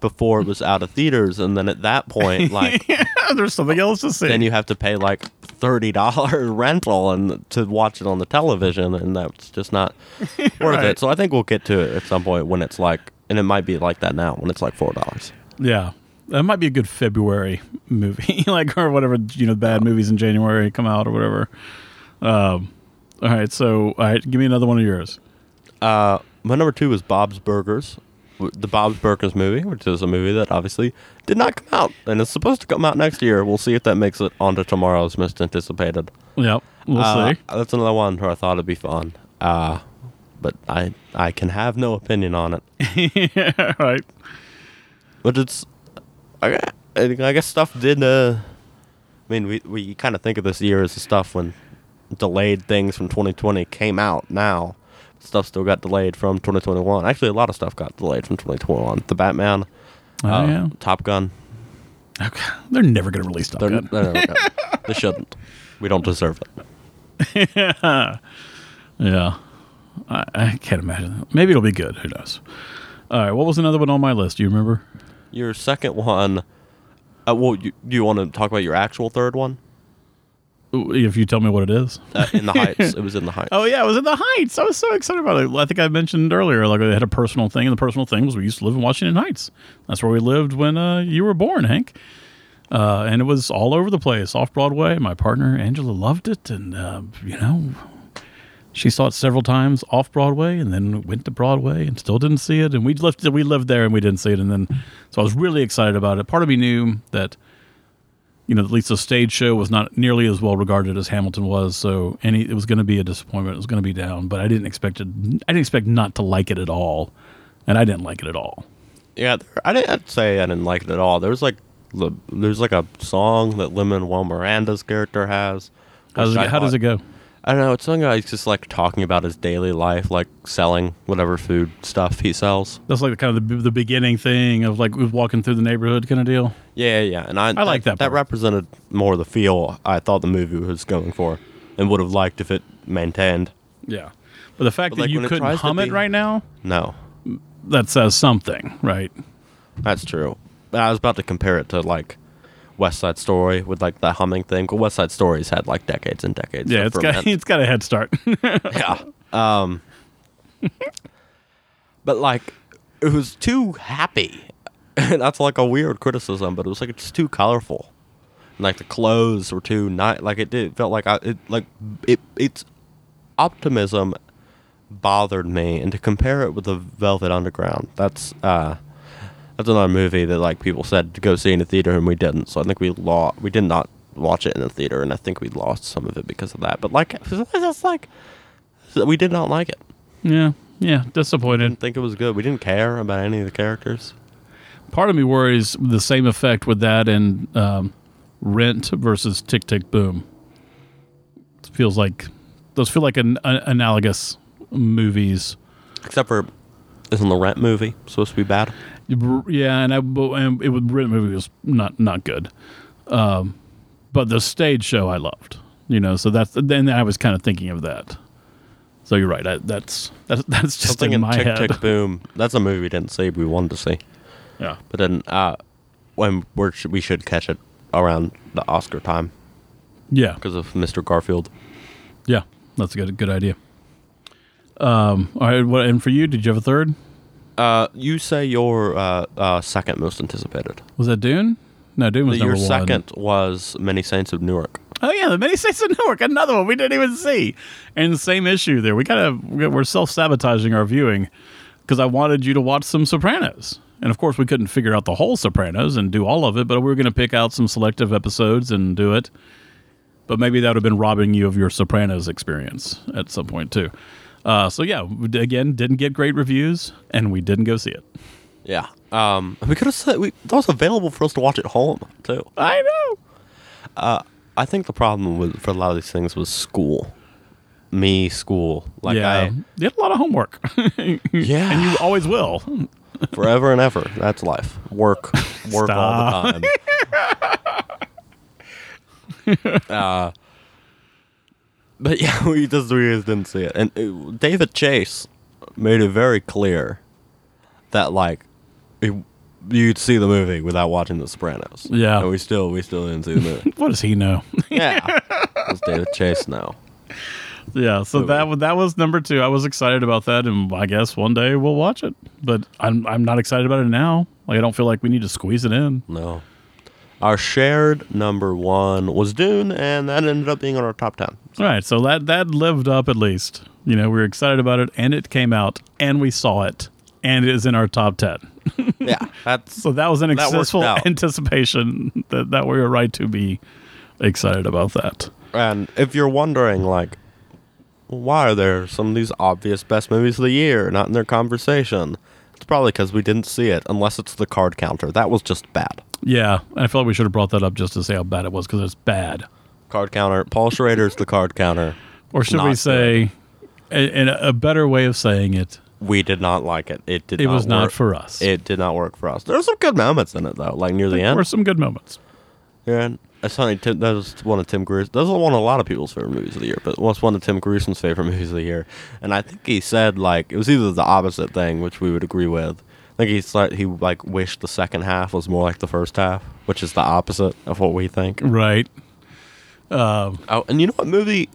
before it was out of theaters, and then at that point, like. There's something else to see. then you have to pay like thirty dollar rental and to watch it on the television, and that's just not worth Right. it. So I think we'll get to it at some point when it's like, and it might be like that now when it's like four dollars. Yeah. That might be a good February movie, like or whatever you know, bad movies in January come out or whatever. Um, all right, so all right, give me another one of yours. Uh, my number two is Bob's Burgers, the Bob's Burgers movie, which is a movie that obviously did not come out, and it's supposed to come out next year. We'll see if that makes it onto tomorrow's most anticipated. Yep, we'll Uh, see. That's another one where I thought it'd be fun. Uh, but I I can have no opinion on it. yeah, right. But it's, I, I guess stuff did. Uh, I mean, we we kind of think of this year as the stuff when delayed things from 2020 came out. Now, stuff still got delayed from 2021. Actually, a lot of stuff got delayed from 2021. The Batman, Oh uh, yeah. Top Gun. Okay. They're never gonna release Top They're, Gun. they're never they shouldn't. We don't deserve it. Yeah, I, I can't imagine. That. Maybe it'll be good. Who knows? All right, what was another one on my list? Do you remember? Your second one. Uh, well, you, do you want to talk about your actual third one? If you tell me what it is. Uh, in the Heights. It was in the Heights. Oh yeah, it was in the Heights. I was so excited about it. I think I mentioned earlier, like I had a personal thing, and the personal thing was we used to live in Washington Heights. That's where we lived when uh, you were born, Hank. Uh, and it was all over the place, off Broadway. My partner Angela loved it, and uh, you know, she saw it several times off Broadway, and then went to Broadway and still didn't see it. And we lived we lived there and we didn't see it. And then so I was really excited about it. Part of me knew that you know, at least the stage show was not nearly as well regarded as Hamilton was. So any it was going to be a disappointment. It was going to be down, but I didn't expect it. I didn't expect not to like it at all, and I didn't like it at all. Yeah, I didn't I'd say I didn't like it at all. There's like the- there's like a song that Lin-Manuel Miranda's character has. How does it, how does it go? I don't know. It's something he's just like talking about his daily life, like selling whatever food stuff he sells. That's like the kind of the, the beginning thing of like walking through the neighborhood kind of deal. Yeah, yeah. And I, like that That part. represented more of the feel I thought the movie was going for, and would have liked if it maintained. Yeah, but the fact But, that like, you couldn't to hum it right now, No, that says something, right? that's true. But I was about to compare it to like West Side Story with like the humming thing. But West Side Stories had like decades and decades. Yeah, of it's got it's got a head start. yeah. Um, but like, it was too happy. That's like a weird criticism, but it was like it's too colorful. And, like the clothes were too nice. Like it did it felt like I it like it its optimism bothered me, and to compare it with the Velvet Underground, that's uh. That's another movie that like people said to go see in the theater and we didn't. So I think we lost. We did not watch it in the theater, and I think we lost some of it because of that. But like, it's like we did not like it. yeah, yeah, disappointed. Didn't think it was good. We didn't care about any of the characters. Part of me worries the same effect with that and um, Rent versus Tick Tick Boom. It feels like those feel like an, an analogous movies. Except for, isn't the Rent movie supposed to be bad? Yeah, and I and it was Rent movie was not not good, um, but the stage show I loved. You know, so that's then I was kind of thinking of that. So you're right. I, that's that's that's just Something in my Tick head. Tick Boom. That's a movie we didn't see, we wanted to see. Yeah. But then, uh, when we're, we should catch it around the Oscar time Yeah. because of Mr. Garfield. Yeah. That's a good good idea. Um. All right. What and for you? Did you have a third? Uh, you say your uh, uh, second most anticipated. Was that Dune? No, Dune was Your number one. second was Many Saints of Newark. Oh yeah, the Many Saints of Newark, another one we didn't even see. And same issue there. We kind of we're self sabotaging our viewing because I wanted you to watch some Sopranos, and of course we couldn't figure out the whole Sopranos and do all of it, but we were going to pick out some selective episodes and do it. But maybe that would have been robbing you of your Sopranos experience at some point too. Uh, so yeah, again, didn't get great reviews, and we didn't go see it. Yeah. Um, we could have said we, that was available for us to watch at home too. I know. I think the problem with for a lot of these things was school. Me, school. Like yeah, you had a lot of homework, Yeah. and you always will. Forever and ever. That's life. Work, work all the time. uh, but yeah, we just we just didn't see it. And uh, David Chase made it very clear that like it, you'd see the movie without watching The Sopranos. Yeah. and we still we still didn't see the movie. What does he know? yeah, it's David Chase now. Yeah, so Movie. that that was number two. I was excited about that, and I guess one day we'll watch it. But I'm I'm not excited about it now. Like I don't feel like we need to squeeze it in. No. Our shared number one was Dune, and that ended up being on our top ten. All right, so that that lived up at least. You know, we were excited about it, and it came out, and we saw it, and it is in our top ten. Yeah, that's So that was an successful anticipation that that we were right to be excited about that. And if you're wondering, like, why are there some of these obvious best movies of the year not in their conversation? It's probably because we didn't see it, unless it's the card counter. That was just bad. Yeah, and I feel like we should have brought that up just to say how bad it was because it's bad. Card counter. Paul Schrader's the card counter. Or should we Not say, in a better way of saying it, We did not like it. It did. it not was not work. for us. It did not work for us. There were some good moments in it though, like near the end. there end. were some good moments. Yeah, funny. Tim, that was one of Tim Grierson. That was one of a lot of people's favorite movies of the year, but it was one of Tim Grierson's favorite movies of the year. And I think he said like it was either the opposite thing, which we would agree with. I think he said he like wished the second half was more like the first half, which is the opposite of what we think. Right. Um, Oh, and you know what movie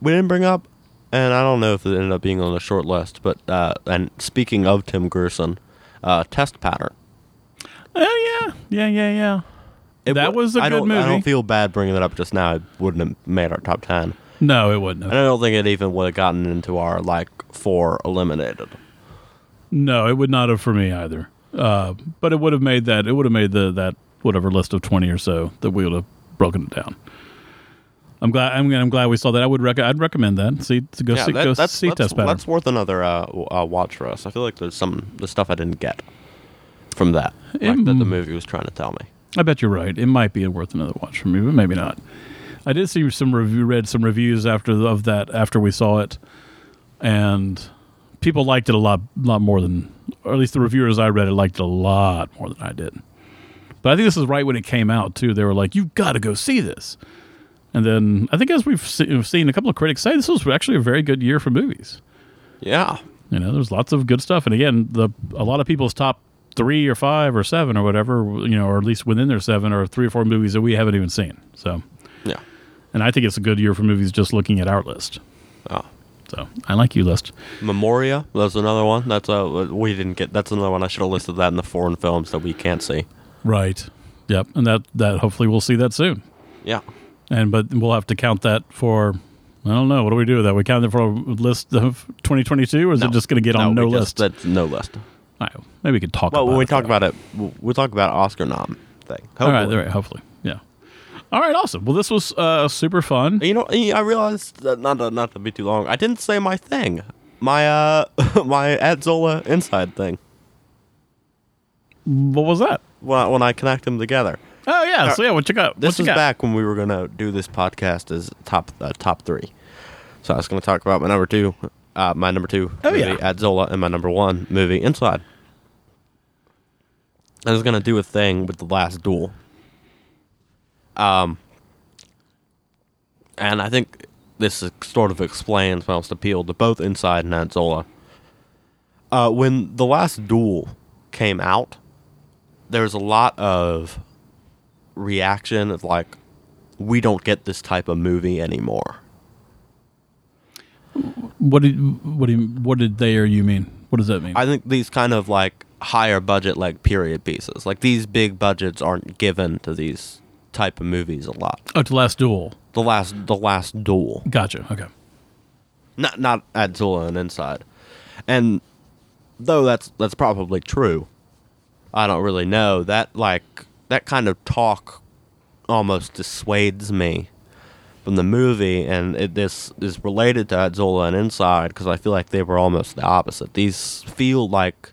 we didn't bring up, and I don't know if it ended up being on the short list, but uh, and speaking of Tim Grierson, uh, Test Pattern. oh yeah, yeah, yeah, yeah. It That wa- was a I good don't, I don't feel bad bringing it up just now. It wouldn't have made our top ten. No, it wouldn't. And I don't think it even would have gotten into our like four eliminated. No, it would not have for me either. Uh, but it would have made that. It would have made the that whatever list of twenty or so that we would have broken it down. I'm glad. I'm, I'm glad we saw that. I would. Rec- I'd recommend that. See, to go see, that- go that's see that's, test pattern. that's worth another uh, uh, watch for us. I feel like there's some the stuff I didn't get from that, like that the movie was trying to tell me. I bet you're right. It might be worth another watch for me, but maybe not. I did see some review, read some reviews after of that after we saw it, and people liked it a lot, lot more than, or at least the reviewers I read it liked it a lot more than I did. But I think this is right when it came out too. They were like, "You've got to go see this," and then I think as we've se- seen a couple of critics say, this was actually a very good year for movies. Yeah, You know, there's lots of good stuff, and again, the a lot of people's top three or five or seven or whatever, you know, or at least within their seven or three or four movies that we haven't even seen. So, yeah. and I think it's a good year for movies just looking at our list. Oh. So I like you list. Memoria. That's another one. That's a we didn't get. That's another one. I should have listed that in the foreign films that we can't see. Right. Yep. And that that hopefully we'll see that soon. Yeah. And but we'll have to count that for. I don't know. What do we do with that? We count it for a list of 2022, or is No. it just going to get on no, list? just- That's no list. All right, maybe we could talk. Well, about when we it, talk though. about it, we'll, we'll talk about Oscar nom thing. All right, Hopefully. all right. Hopefully. All right, awesome. Well, this was uh, super fun. You know, I realized that not to, not to be too long. I didn't say my thing, my uh, my Adzola inside thing. What was that? When I, when I connect them together. Oh yeah. So yeah, what you got? This what is got? back when we were gonna do this podcast as top uh, top three. So I was going to talk about my number two, uh, my number two Oh, movie, yeah. Adzola, and my number one movie, Inside. I was going to do a thing with the last duel. Um, and I think this sort of explains most appeal to both Inside and Adzola. Uh, when the last duel came out, there was a lot of reaction of like, we don't get this type of movie anymore. What did what do what did they or you mean? What does that mean? I think these kind of like higher budget like period pieces, like these big budgets aren't given to these type of movies a lot. oh, to last duel. The last the last duel. Gotcha. Okay. Not not Adzula and Inside. And though that's that's probably true, I don't really know. That like that kind of talk almost dissuades me from the movie, and it, this is related to Adzula and Inside because I feel like they were almost the opposite. These feel like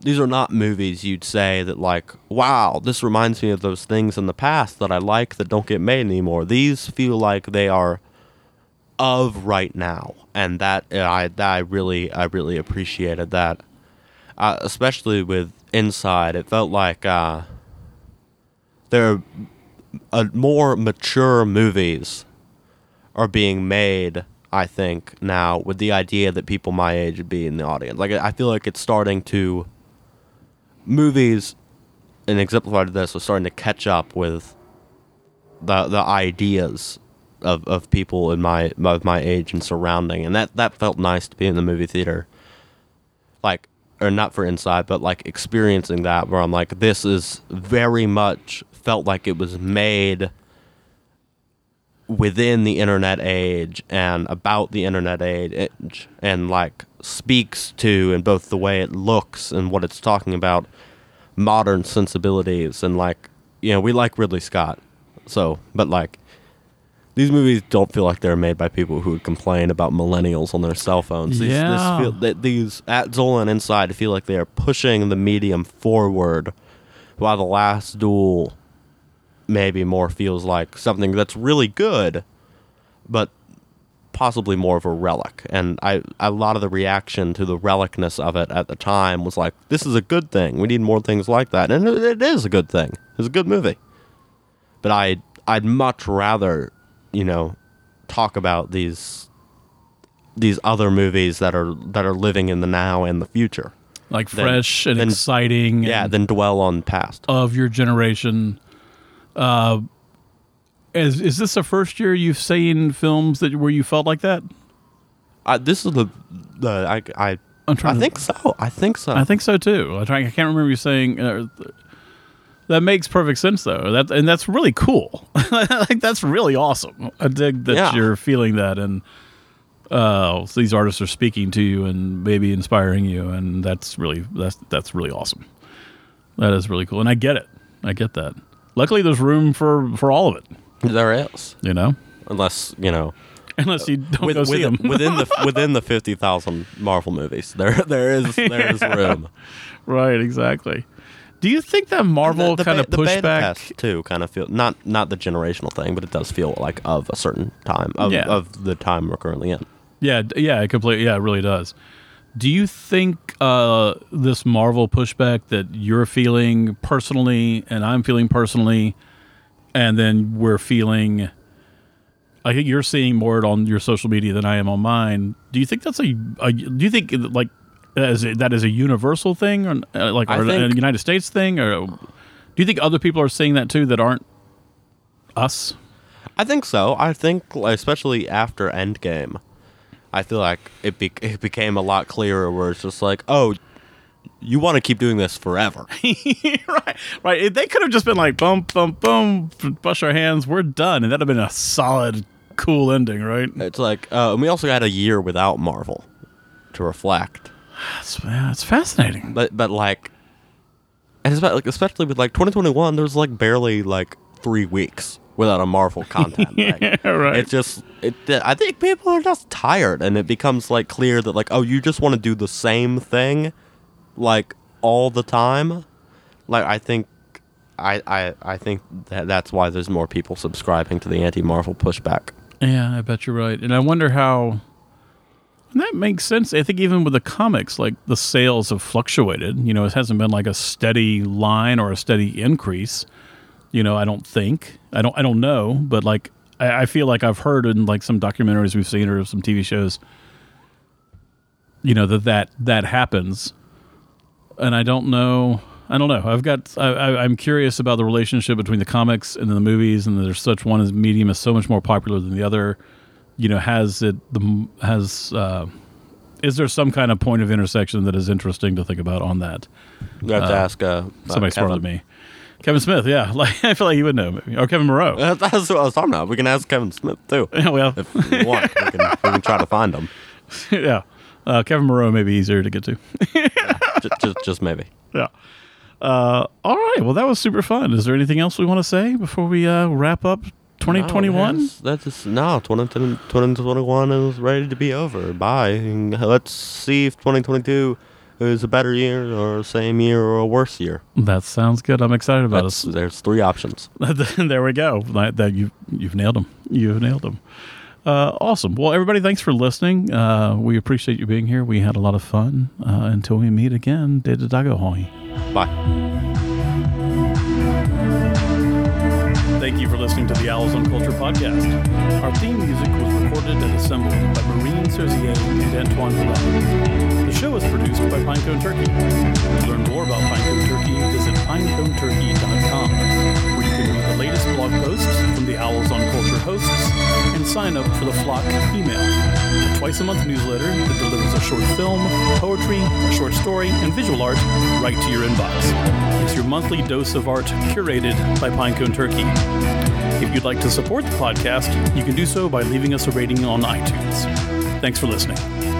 these are not movies you'd say that like, wow, this reminds me of those things in the past that I like that don't get made anymore. These feel like they are of right now, and that I that I really I really appreciated that, uh, especially with Inside. It felt like uh, there uh, more mature movies are being made. I think now with the idea that people my age would be in the audience. Like I feel like it's starting to movies and exemplified this was starting to catch up with the the ideas of, of people in my of my age and surrounding, and that that felt nice to be in the movie theater, like or not for inside, but like experiencing that where I'm like, this is very much felt like it was made within the internet age and about the internet age. And like speaks to in both the way it looks and what it's talking about modern sensibilities and like you know we like Ridley Scott so but like these movies don't feel like they're made by people who would complain about millennials on their cell phones. These, Yeah. this feel, th- these at Zola and Inside feel like they are pushing the medium forward, while the Last Duel maybe more feels like something that's really good, but possibly more of a relic. And I a lot of the reaction to the relicness of it at the time was like, this is a good thing. We need more things like that, and it, it is a good thing. It's a good movie. But I I'd much rather you know talk about these these other movies that are that are living in the now and the future. Like fresh and then- exciting. Yeah, and than dwell on past. of your generation. Uh, is is this the first year you've seen films that where you felt like that? I, this is the the I I I'm I to, think so. I think so. I think so too. I, try, I can't remember you saying. Uh, that makes perfect sense though. That and that's really cool. like that's really awesome. I dig that Yeah. you're feeling that and uh, these artists are speaking to you and maybe inspiring you, and that's really that's that's really awesome. That is really cool, and I get it. I get that. Luckily, there's room for for all of it. There is, You know, unless you know unless you don't with, go see with- them. within the within the fifty thousand Marvel movies. There there is there is room. right, exactly. Do you think that Marvel the, kind be- of the pushed beta back? test too kind of feel not not the generational thing, but it does feel like of a certain time of Yeah. of the time we're currently in. Yeah, yeah, it completely. Yeah, it really does. Do you think uh, this Marvel pushback that you're feeling personally, and I'm feeling personally, and then we're feeling? I think you're seeing more on your social media than I am on mine. Do you think that's a? a do you think like as a, that is a universal thing, or uh, like or a United States thing, or do you think other people are seeing that too that aren't us? I think so. I think especially after Endgame, I feel like it be- it became a lot clearer where it's just like, oh, you want to keep doing this forever. right, right. They could have just been like, boom, boom, boom, brush our hands, we're done, and that'd have been a solid, cool ending, right? it's like, uh, and we also had a year without Marvel to reflect. That's, yeah, it's fascinating. But but like, and it's about, like especially with like 2021, there was like barely like three weeks without a Marvel content. thing. Yeah, right. It's just it. I think people are just tired, and it becomes like clear that like oh, you just want to do the same thing, like all the time. Like I think, I I I think that that's why there's more people subscribing to the anti-Marvel pushback. Yeah, I bet you're right. And I wonder how that makes sense. I think even with the comics, like the sales have fluctuated. You know, it hasn't been like a steady line or a steady increase. You know, I don't think. I don't I don't know, but like I, I feel like I've heard in like some documentaries we've seen or some TV shows, you know, that that, that happens. And I don't know I don't know. I've got. I, I, I'm curious about the relationship between the comics and the movies, and there's such one as medium is so much more popular than the other. You know, has it the has uh, is there some kind of point of intersection that is interesting to think about on that? You have to ask uh, Somebody uh, smarter than me. Kevin Smith, yeah, like I feel like he would know, maybe. or Kevin Moreau. That's what I was talking about. We can ask Kevin Smith too. Yeah, well, If you want, we can, we can try to find him. yeah, uh, Kevin Moreau may be easier to get to. Just, just, just maybe. yeah. Uh, all right. Well, that was super fun. Is there anything else we want to say before we uh, wrap up 2021? No, that's just no. 2020 2021 is ready to be over. Bye. And Let's see if 2022 is a better year or same year or a worse year. That sounds good. I'm excited about That's, it. there's three options. there we go. That, that you you've nailed them. You've nailed them. Uh, awesome. Well, everybody, thanks for listening. Uh, we appreciate you being here. We had a lot of fun. Uh, until we meet again, de dago hoi. Bye. Thank you for listening to the Owls on Culture podcast. Our theme music was recorded and assembled by Marine Serzier and Antoine Villard. The show is produced by Pinecone Turkey. To learn more about Pinecone Turkey, visit pineconeturkey.com, where you can read the latest blog posts from the Owls on Culture hosts and sign up for the Flock email, a twice a month newsletter that delivers a short film, poetry, a short story, and visual art right to your inbox. It's your monthly dose of art curated by Pinecone Turkey. If you'd like to support the podcast, you can do so by leaving us a rating on iTunes. Thanks for listening.